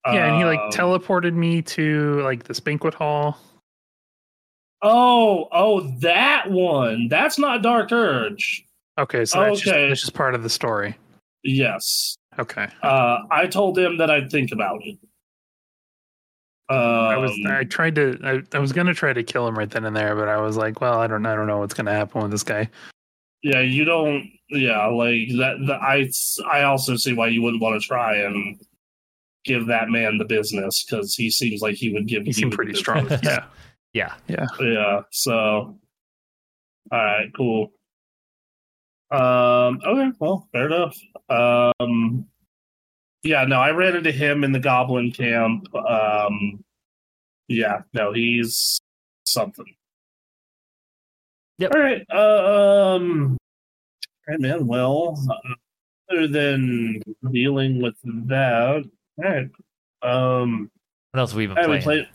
Speaker 4: yeah, and he like
Speaker 1: Um,
Speaker 4: teleported me to like this banquet hall.
Speaker 1: Oh, oh, that one. That's not Dark Urge.
Speaker 4: Okay, so that's, just,
Speaker 1: Okay.
Speaker 4: that's just part of the story.
Speaker 1: Yes.
Speaker 4: Okay.
Speaker 1: Uh, I told him that I'd think about it. Um,
Speaker 4: I was I tried to I, I was gonna try to kill him right then and there, but I was like, well, I don't I don't know what's gonna happen with this guy.
Speaker 1: yeah, you don't. Yeah, like that. The, I I also see why you wouldn't want to try and give that man the business because he seems like he would give.
Speaker 4: He
Speaker 1: you
Speaker 4: seemed
Speaker 1: the
Speaker 4: pretty
Speaker 1: business.
Speaker 4: strong. yeah.
Speaker 2: yeah
Speaker 1: Yeah. So, all right, cool. Um. Okay. Well, fair enough. Um. Yeah. No, I ran into him in the Goblin camp. Um. Yeah. No, he's something.
Speaker 2: Yep.
Speaker 1: All right. Um. All right, man. Well, other than dealing with that, all right. Um.
Speaker 2: what else have we been playing
Speaker 1: we played.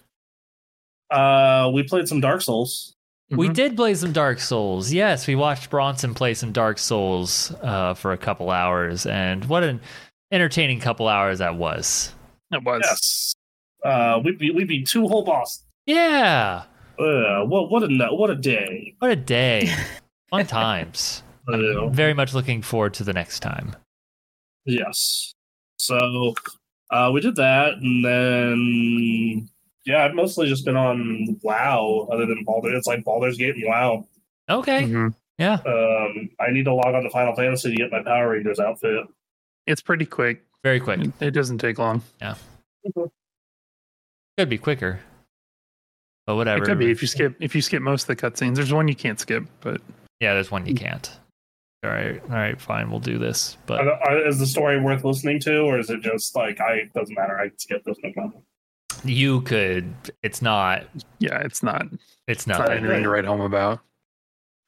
Speaker 1: Uh, we played some Dark Souls.
Speaker 2: We
Speaker 4: Mhm.
Speaker 2: did play some Dark Souls. Yes, we watched Bronson play some Dark Souls uh, for a couple hours, and what an entertaining couple hours that was.
Speaker 4: It was.
Speaker 1: Yes. Uh, we beat we beat two whole bosses.
Speaker 2: Yeah,
Speaker 1: Uh, what what a what a day.
Speaker 2: what a day! Fun times.
Speaker 1: Uh,
Speaker 2: Very much looking forward to the next time.
Speaker 1: yes. So, uh, we did that, and then yeah, I've mostly just been on WoW, other than Baldur. It's like Baldur's Gate and WoW.
Speaker 2: Okay,
Speaker 4: Mhm.
Speaker 2: yeah,
Speaker 1: Um, I need to log on to Final Fantasy to get my Power Rangers outfit.
Speaker 4: It's pretty quick.
Speaker 2: very quick.
Speaker 4: It, it doesn't take long. Yeah.
Speaker 2: Could be quicker, but whatever.
Speaker 4: It could be if you skip if you skip most of the cutscenes. There's one you can't skip, but
Speaker 2: Yeah, there's one you can't. All right, all right, fine, we'll do this. But
Speaker 1: Are- are- Is the story worth listening to, or is it just like I it doesn't matter? I skip this no problem.
Speaker 2: you could. It's not.
Speaker 4: yeah, it's not
Speaker 2: It's not,
Speaker 4: it's not
Speaker 2: nothing.
Speaker 4: anything to write home about.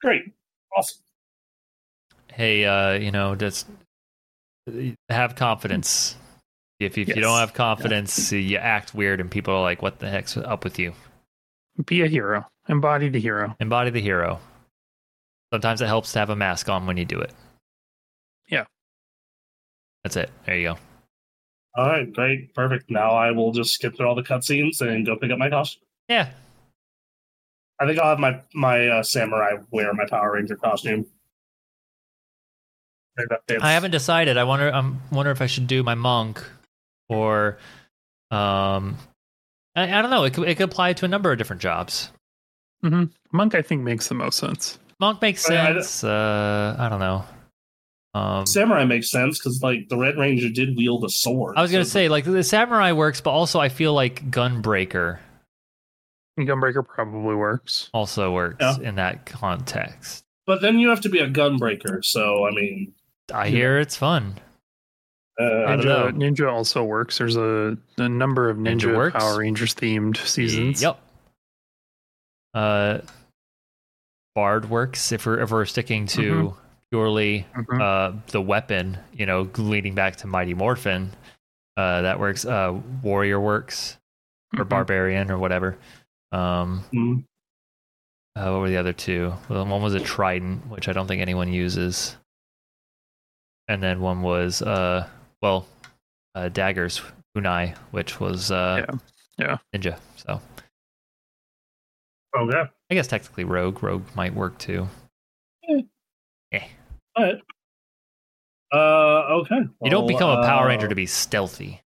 Speaker 1: Great, awesome.
Speaker 2: hey, uh, you know, just have confidence. If if you don't have confidence, you act weird, and people are like, "What the heck's up with you?"
Speaker 4: Be a hero. Embody the hero.
Speaker 2: Embody the hero. Sometimes it helps to have a mask on when you do it. Yeah. That's it. There you go.
Speaker 1: All right, great, perfect. Now I will just skip through all the cutscenes and go pick up my costume.
Speaker 2: Yeah.
Speaker 1: I think I'll have my my uh, samurai wear my Power Ranger costume. Maybe that fits.
Speaker 2: I haven't decided. I wonder. I'm wonder if I should do my monk, or, um, I, I don't know. It could it could apply to a number of different jobs.
Speaker 4: hmm Monk, I think, makes the most sense.
Speaker 2: Monk makes
Speaker 1: Oh, yeah, I d-
Speaker 2: sense. uh, I don't know. Um,
Speaker 1: Samurai makes sense because like the Red Ranger did wield a sword.
Speaker 2: I was gonna
Speaker 1: so-
Speaker 2: say like the samurai works, but also I feel like Gunbreaker
Speaker 4: Gunbreaker probably works.
Speaker 2: also works
Speaker 1: Yeah.
Speaker 2: in that context.
Speaker 1: but then you have to be a gunbreaker. So I mean,
Speaker 2: I hear it's fun.
Speaker 1: uh,
Speaker 2: I don't know.
Speaker 4: Ninja, Ninja also works. There's a, a number of
Speaker 2: Ninja
Speaker 4: Ninja. Power Rangers themed seasons.
Speaker 2: Yep. Uh, Bard works if we're if we're sticking to purely
Speaker 4: Mhm.
Speaker 2: uh the weapon, you know, leading back to Mighty Morphin. Uh, that works. Uh, Warrior works or
Speaker 4: Mhm.
Speaker 2: Barbarian or whatever. Um,
Speaker 1: mm,
Speaker 2: uh, what were the other two? Well, one was a Trident, which I don't think anyone uses, and then one was uh, well, uh, daggers Kunai, which was uh,
Speaker 4: Yeah.
Speaker 2: ninja. So
Speaker 1: okay.
Speaker 2: I guess technically Rogue. Rogue might work too.
Speaker 1: Uh, okay.
Speaker 2: You don't become a Power Ranger
Speaker 1: uh,
Speaker 2: to be stealthy.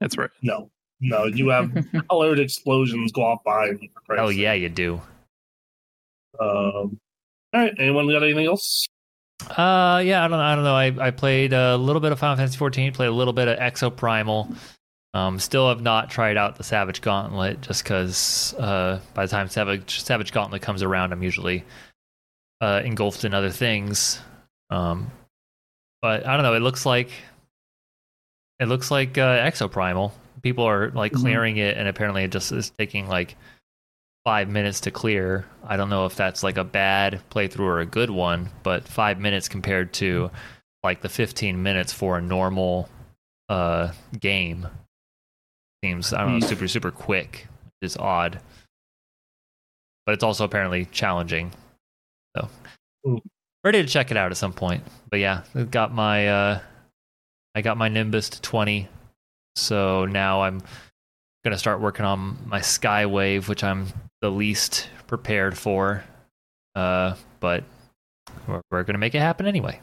Speaker 4: That's right.
Speaker 1: No, no. You have colored explosions go off behind you. for Christ's
Speaker 2: Oh yeah, you do.
Speaker 1: Um. All right. Anyone got anything else?
Speaker 2: Uh, yeah, I don't, I don't know. I, I played a little bit of Final Fantasy 14, played a little bit of Exoprimal. Um, still have not tried out the Savage Gauntlet just because uh, by the time Savage Savage Gauntlet comes around, I'm usually uh, engulfed in other things. Um, but I don't know. It looks like it looks like uh, Exoprimal. People are like
Speaker 1: Mhm.
Speaker 2: clearing it, and apparently it just is taking like five minutes to clear. I don't know if that's like a bad playthrough or a good one, but five minutes compared to like the 15 minutes for a normal uh game seems I don't know
Speaker 1: Hmm.
Speaker 2: super super quick, which is odd. But it's also apparently challenging. So
Speaker 1: Hmm.
Speaker 2: ready to check it out at some point. But yeah, I got my uh I got my Nimbus to 20. So now I'm gonna start working on my Skywave, which I'm the least prepared for. Uh, but we're, we're gonna make it happen anyway.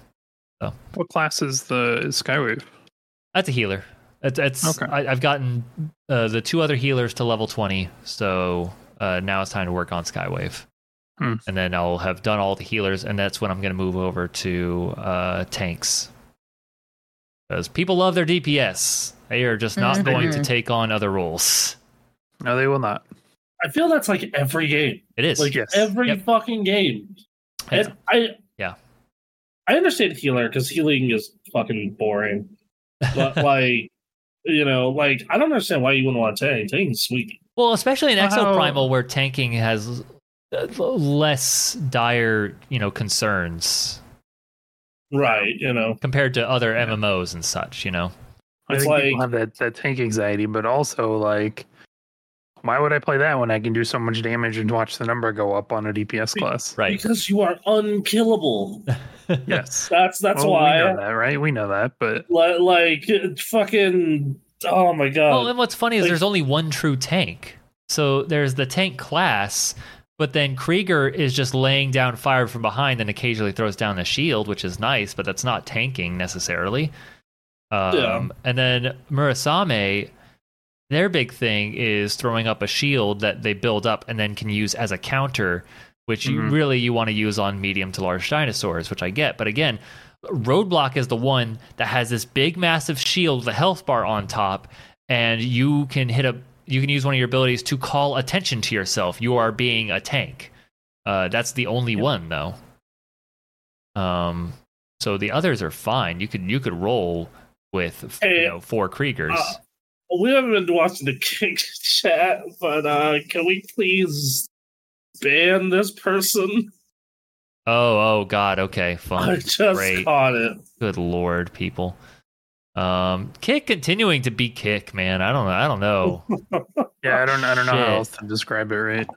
Speaker 2: So.
Speaker 4: What class is the is Skywave?
Speaker 2: That's a healer. It's, it's
Speaker 4: Okay.
Speaker 2: I, I've gotten uh, the two other healers to level 20, so uh, now it's time to work on Skywave.
Speaker 4: Hmm.
Speaker 2: And then I'll have done all the healers, and that's when I'm going to move over to uh, tanks. Because people love their DPS. They are just not
Speaker 3: Mhm.
Speaker 2: going to take on other roles.
Speaker 4: No, they will not.
Speaker 1: I feel that's like every game.
Speaker 2: It is.
Speaker 1: Like
Speaker 4: Yes.
Speaker 1: every
Speaker 2: Yep.
Speaker 1: fucking game.
Speaker 2: It's-
Speaker 1: And I
Speaker 2: Yeah.
Speaker 1: I understand healer because healing is fucking boring. But like you know, like I don't understand why you wouldn't want to tank. Tanking's sweet.
Speaker 2: Well, especially in Exo
Speaker 4: Wow.
Speaker 2: Primal, where tanking has uh, less dire, you know, concerns
Speaker 1: Right, you know.
Speaker 2: compared to other MMOs and such. You know,
Speaker 4: I
Speaker 1: It's
Speaker 4: think people
Speaker 1: like-
Speaker 4: have that, that tank anxiety, but also like, why would I play that when I can do so much damage and watch the number go up on a DPS class?
Speaker 2: right?
Speaker 1: Because you are unkillable.
Speaker 4: Yes,
Speaker 1: That's that's
Speaker 4: Well,
Speaker 1: why
Speaker 4: we know that, right? We know that, but
Speaker 1: li- like fucking oh my god.
Speaker 2: Well, and what's funny is
Speaker 1: like-
Speaker 2: there's only one true tank. So there's the tank class, but then Krieger is just laying down fire from behind and occasionally throws down the shield, which is nice, but that's not tanking necessarily. Um,
Speaker 1: Yeah.
Speaker 2: And then Murasame, their big thing is throwing up a shield that they build up and then can use as a counter, which you
Speaker 4: Mhm.
Speaker 2: really you want to use on medium to large dinosaurs, which I get. But again, Roadblock is the one that has this big, massive shield with a health bar on top, and you can hit a you can use one of your abilities to call attention to yourself. You are being a tank. Uh, that's the only one though. Um, so the others are fine. You could you could roll with you know four Kriegers.
Speaker 1: uh, we haven't been watching the kick chat, but uh can we please ban this person?
Speaker 2: oh oh god. Okay,
Speaker 1: fine.
Speaker 2: I
Speaker 1: just
Speaker 2: Great.
Speaker 1: caught it.
Speaker 2: Good lord, people. Um, kick continuing to be kick, man. I don't know. I don't know.
Speaker 4: yeah, I don't, I don't know
Speaker 2: Shit.
Speaker 4: how else to describe it. Right?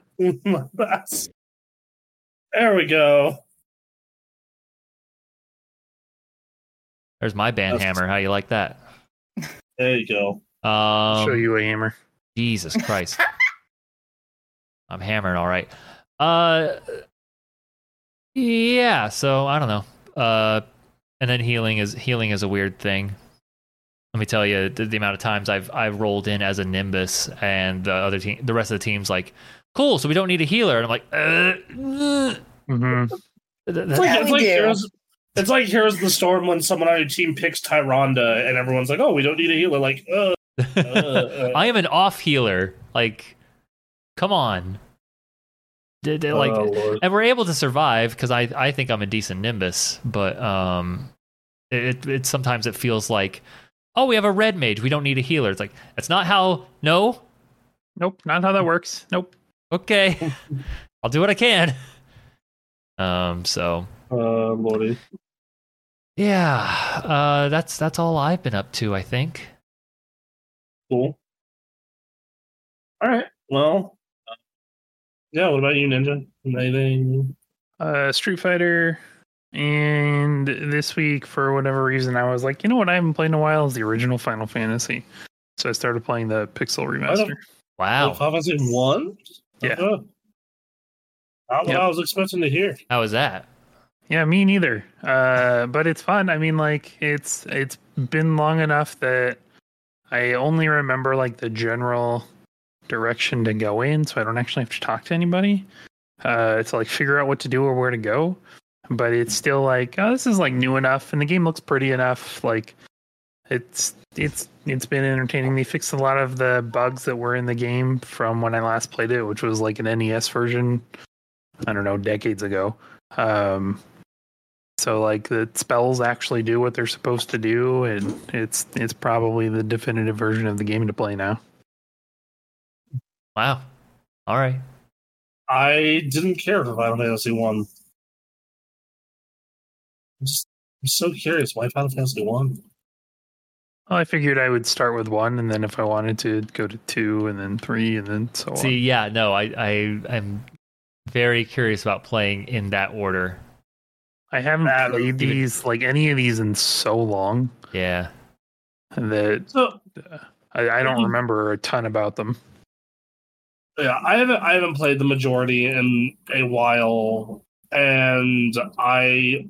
Speaker 1: That's- there we go.
Speaker 2: There's my band
Speaker 1: That's-
Speaker 2: hammer. How you like that?
Speaker 1: There you go.
Speaker 2: Um,
Speaker 4: Show you a hammer.
Speaker 2: Jesus Christ. I'm hammering all right. Uh yeah, so I don't know. Uh and then healing is healing is a weird thing. Let me tell you the, the amount of times I've I've rolled in as a Nimbus and the other team the rest of the team's like, "Cool, so we don't need a healer." And I'm like, uh,
Speaker 4: hmm
Speaker 1: It's like,
Speaker 3: Yeah,
Speaker 1: it's like
Speaker 3: do.
Speaker 1: here's it's like here's the storm when someone on your team picks Tyrande and everyone's like, oh, we don't need a healer. Like, uh, uh.
Speaker 2: I am an off healer. Like come on. Did, did, like
Speaker 1: oh,
Speaker 2: and we're able to survive because I I think I'm a decent Nimbus, but um, it it sometimes it feels like, oh, we have a red mage, we don't need a healer. It's like that's not how. No,
Speaker 4: Nope, not how that works. Nope.
Speaker 2: okay, I'll do what I can. Um, so
Speaker 1: Uh, Lordy.
Speaker 2: yeah, uh, that's that's all I've been up to. I think.
Speaker 1: Cool. All right. Well, uh, yeah. What about you, Ninja? Anything?
Speaker 4: Uh, Street Fighter. And this week, for whatever reason, I was like, you know what I haven't played in a while is the original Final Fantasy. So I started playing the Pixel remaster.
Speaker 2: Wow,
Speaker 1: Final Fantasy one.
Speaker 4: Yeah.
Speaker 1: Okay. Not what
Speaker 4: Yep.
Speaker 1: I was expecting to hear.
Speaker 2: how was that?
Speaker 4: Yeah, me neither. Uh, but it's fun. I mean, like it's it's been long enough that I only remember like the general direction to go in, so I don't actually have to talk to anybody uh, to like figure out what to do or where to go. But it's still like, oh, this is like new enough, and the game looks pretty enough. Like it's it's it's been entertaining. They fixed a lot of the bugs that were in the game from when I last played it, which was like an NES version. I don't know, decades ago. Um, so like the spells actually do what they're supposed to do, and it's it's probably the definitive version of the game to play now.
Speaker 2: Wow. All right.
Speaker 1: I didn't care for Final Fantasy one. I'm I'm so curious why Final Fantasy one.
Speaker 4: Well, I figured I would start with one, and then if I wanted to go to two, and then three, and then so on.
Speaker 2: See, yeah, no, I I I'm very curious about playing in that order.
Speaker 4: On. I haven't
Speaker 1: That-
Speaker 4: played these like any of these in so long
Speaker 2: Yeah.
Speaker 4: that
Speaker 1: So
Speaker 4: I, I don't remember a ton about them.
Speaker 1: yeah, I haven't I haven't played the majority in a while, and I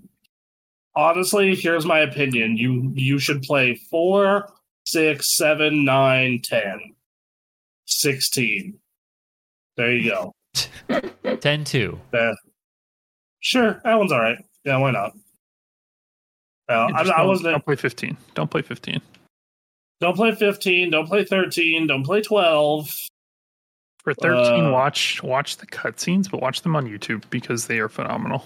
Speaker 1: honestly here's my opinion. You you should play four, six, seven, nine, ten, sixteen. There you go.
Speaker 2: 10-2.
Speaker 1: Sure, that one's all right. Yeah, why not? Uh,
Speaker 4: Yeah,
Speaker 1: I, I wasn't.
Speaker 4: don't play fifteen. Don't play fifteen.
Speaker 1: Don't play 15. Don't play 13. Don't play 12.
Speaker 4: For thirteen,
Speaker 1: Uh,
Speaker 4: watch watch the cutscenes, but watch them on YouTube because they are phenomenal.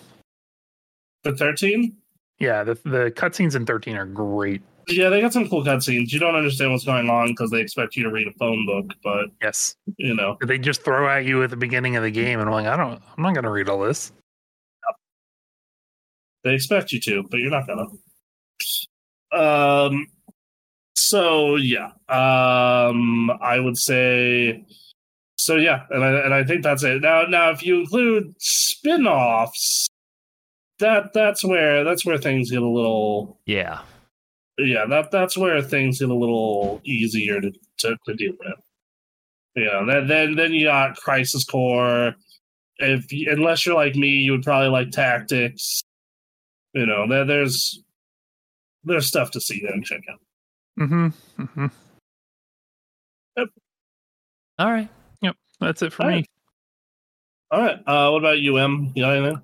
Speaker 1: For 13?
Speaker 4: Yeah, the the cutscenes in thirteen are great.
Speaker 1: Yeah, they got some cool cutscenes. You don't understand what's going on because they expect you to read a phone book, but
Speaker 4: Yes,
Speaker 1: you know.
Speaker 4: they just throw at you at the beginning of the game, and I'm like, I don't, I'm not gonna read all this.
Speaker 1: They expect you to, but you're not gonna. Um. So yeah, um, I would say. So yeah, and I and I think that's it. Now, now, if you include spin-offs, that that's where that's where things get a little
Speaker 2: Yeah.
Speaker 1: yeah. That that's where things get a little easier to to, to deal with. Yeah, then then then you got Crisis Core. If unless you're like me, you would probably like Tactics. You know, there, there's there's stuff to see there and check out.
Speaker 4: Mm-hmm. mm-hmm. Yep.
Speaker 2: All right. Yep.
Speaker 4: That's it for
Speaker 1: All
Speaker 4: me.
Speaker 1: right. All right. Uh, what about you, Em? You got anything?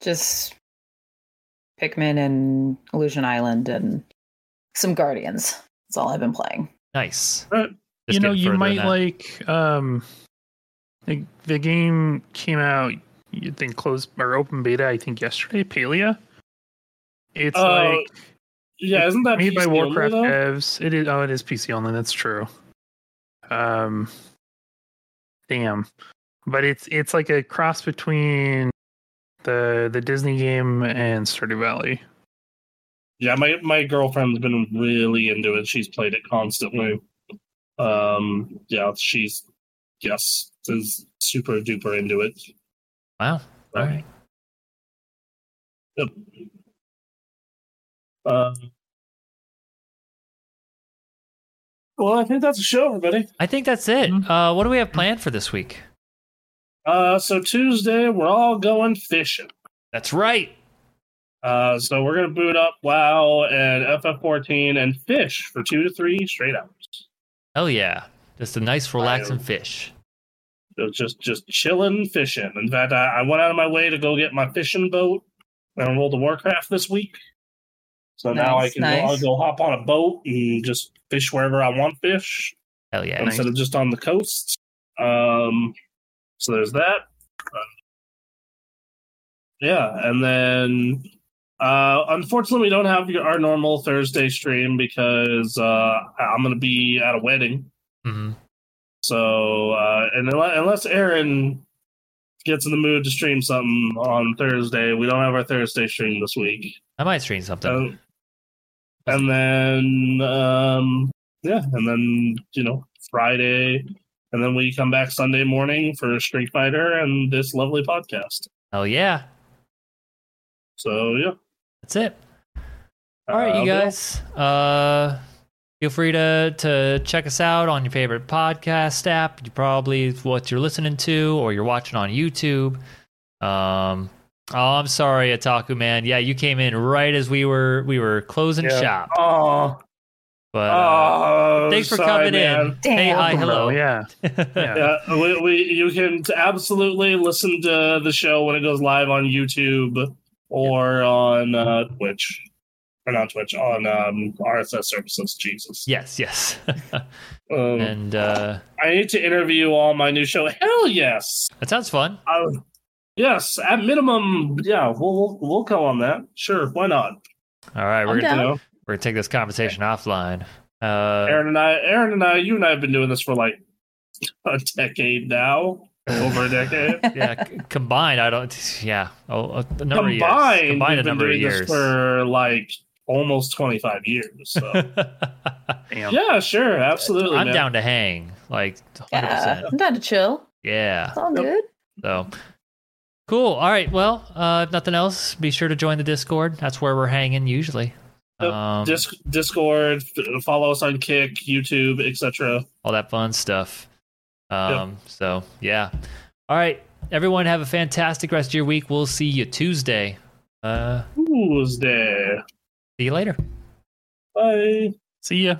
Speaker 3: Just Pikmin and Illusion Island and some Guardians. That's all I've been playing.
Speaker 2: Nice.
Speaker 1: All right.
Speaker 4: You know, you might like um, the the game came out. You think closed or open beta? I think yesterday. Palia. It's
Speaker 1: Oh,
Speaker 4: like
Speaker 1: Yeah, isn't that
Speaker 4: made by
Speaker 1: PC only,
Speaker 4: Warcraft
Speaker 1: though?
Speaker 4: devs. It is. Oh, it is PC only. That's true. Um, damn, but it's it's like a cross between the the Disney game and Stardew Valley.
Speaker 1: Yeah, my my girlfriend's been really into it. She's played it constantly. Um, yeah, she's yes, is super duper into it.
Speaker 2: Wow. All right.
Speaker 1: Yep. Uh, well, I think that's a show, everybody.
Speaker 2: I think that's it.
Speaker 4: Mhm.
Speaker 2: Uh, what do we have planned for this week?
Speaker 1: Uh, so Tuesday, we're all going fishing.
Speaker 2: That's right.
Speaker 1: Uh, so we're gonna boot up WoW and FF14 and fish for two to three straight hours.
Speaker 2: Hell yeah. Just a nice, relaxing fish.
Speaker 1: So just just chilling, fishing. In fact, I, I went out of my way to go get my fishing boat and roll the Warcraft this week. So now I
Speaker 3: Nice,
Speaker 1: can go,
Speaker 3: nice.
Speaker 1: I'll go hop on a boat and just fish wherever I want fish
Speaker 2: Hell yeah.
Speaker 4: Nice.
Speaker 1: instead of just on the coast. Um, so there's that. Uh, yeah, and then uh, unfortunately we don't have your- our normal Thursday stream because uh, I'm going to be at a wedding.
Speaker 2: hmm
Speaker 1: So, uh, and unless, unless Aaron gets in the mood to stream something on Thursday, we don't have our Thursday stream this week.
Speaker 2: I might stream something.
Speaker 1: Um, and then, um, yeah, and then you know Friday, and then we come back Sunday morning for Street Fighter and this lovely podcast.
Speaker 2: Hell yeah.
Speaker 1: So yeah,
Speaker 2: That's it. All right,
Speaker 1: Uh,
Speaker 2: you guys. Uh, feel free to to check us out on your favorite podcast app. You probably what you're listening to, or you're watching on YouTube. Um, oh, I'm sorry, Ataku man. Yeah, you came in right as we were we were closing
Speaker 1: Yeah.
Speaker 2: shop.
Speaker 1: Oh,
Speaker 2: But uh,
Speaker 1: oh,
Speaker 2: thanks for
Speaker 1: sorry,
Speaker 2: coming
Speaker 1: man.
Speaker 2: in. Hey, hi, hello.
Speaker 4: Yeah. Yeah.
Speaker 1: Yeah, we, we you can absolutely listen to the show when it goes live on YouTube or on uh, Twitch, or not Twitch, on um, RSS services. Jesus,
Speaker 2: Yes, yes.
Speaker 1: um,
Speaker 2: and uh,
Speaker 1: I need to interview on my new show. Hell yes,
Speaker 2: that sounds fun.
Speaker 1: I, yes, at minimum, yeah, we'll we'll, we'll go on that. Sure, why not?
Speaker 2: All right, we're
Speaker 3: I'm
Speaker 2: gonna
Speaker 3: down.
Speaker 2: we're gonna take this conversation offline. Uh,
Speaker 1: Aaron and I, Aaron and I, you and I have been doing this for like a decade now, over a decade.
Speaker 2: yeah, c- combined, I don't. Yeah, oh, a number of years.
Speaker 1: Combined,
Speaker 2: Combined, a
Speaker 1: we've been
Speaker 2: number of years.
Speaker 1: this for like almost twenty five years. So. Yeah, sure, absolutely.
Speaker 2: I'm
Speaker 1: man.
Speaker 2: down to hang, like 100%.
Speaker 3: Yeah, I'm down to chill.
Speaker 2: Yeah.
Speaker 3: It's all
Speaker 1: Yep.
Speaker 3: good.
Speaker 2: So cool. All right. Well, uh, if nothing else, be sure to join the Discord. That's where we're hanging usually.
Speaker 1: Yep.
Speaker 2: Um,
Speaker 1: Dis- Discord, follow us on Kick, YouTube, etc.
Speaker 2: all that fun stuff. Um, So yeah. All right, everyone, have a fantastic rest of your week. We'll see you Tuesday. Uh,
Speaker 1: Tuesday.
Speaker 2: See you later.
Speaker 1: Bye.
Speaker 4: See ya.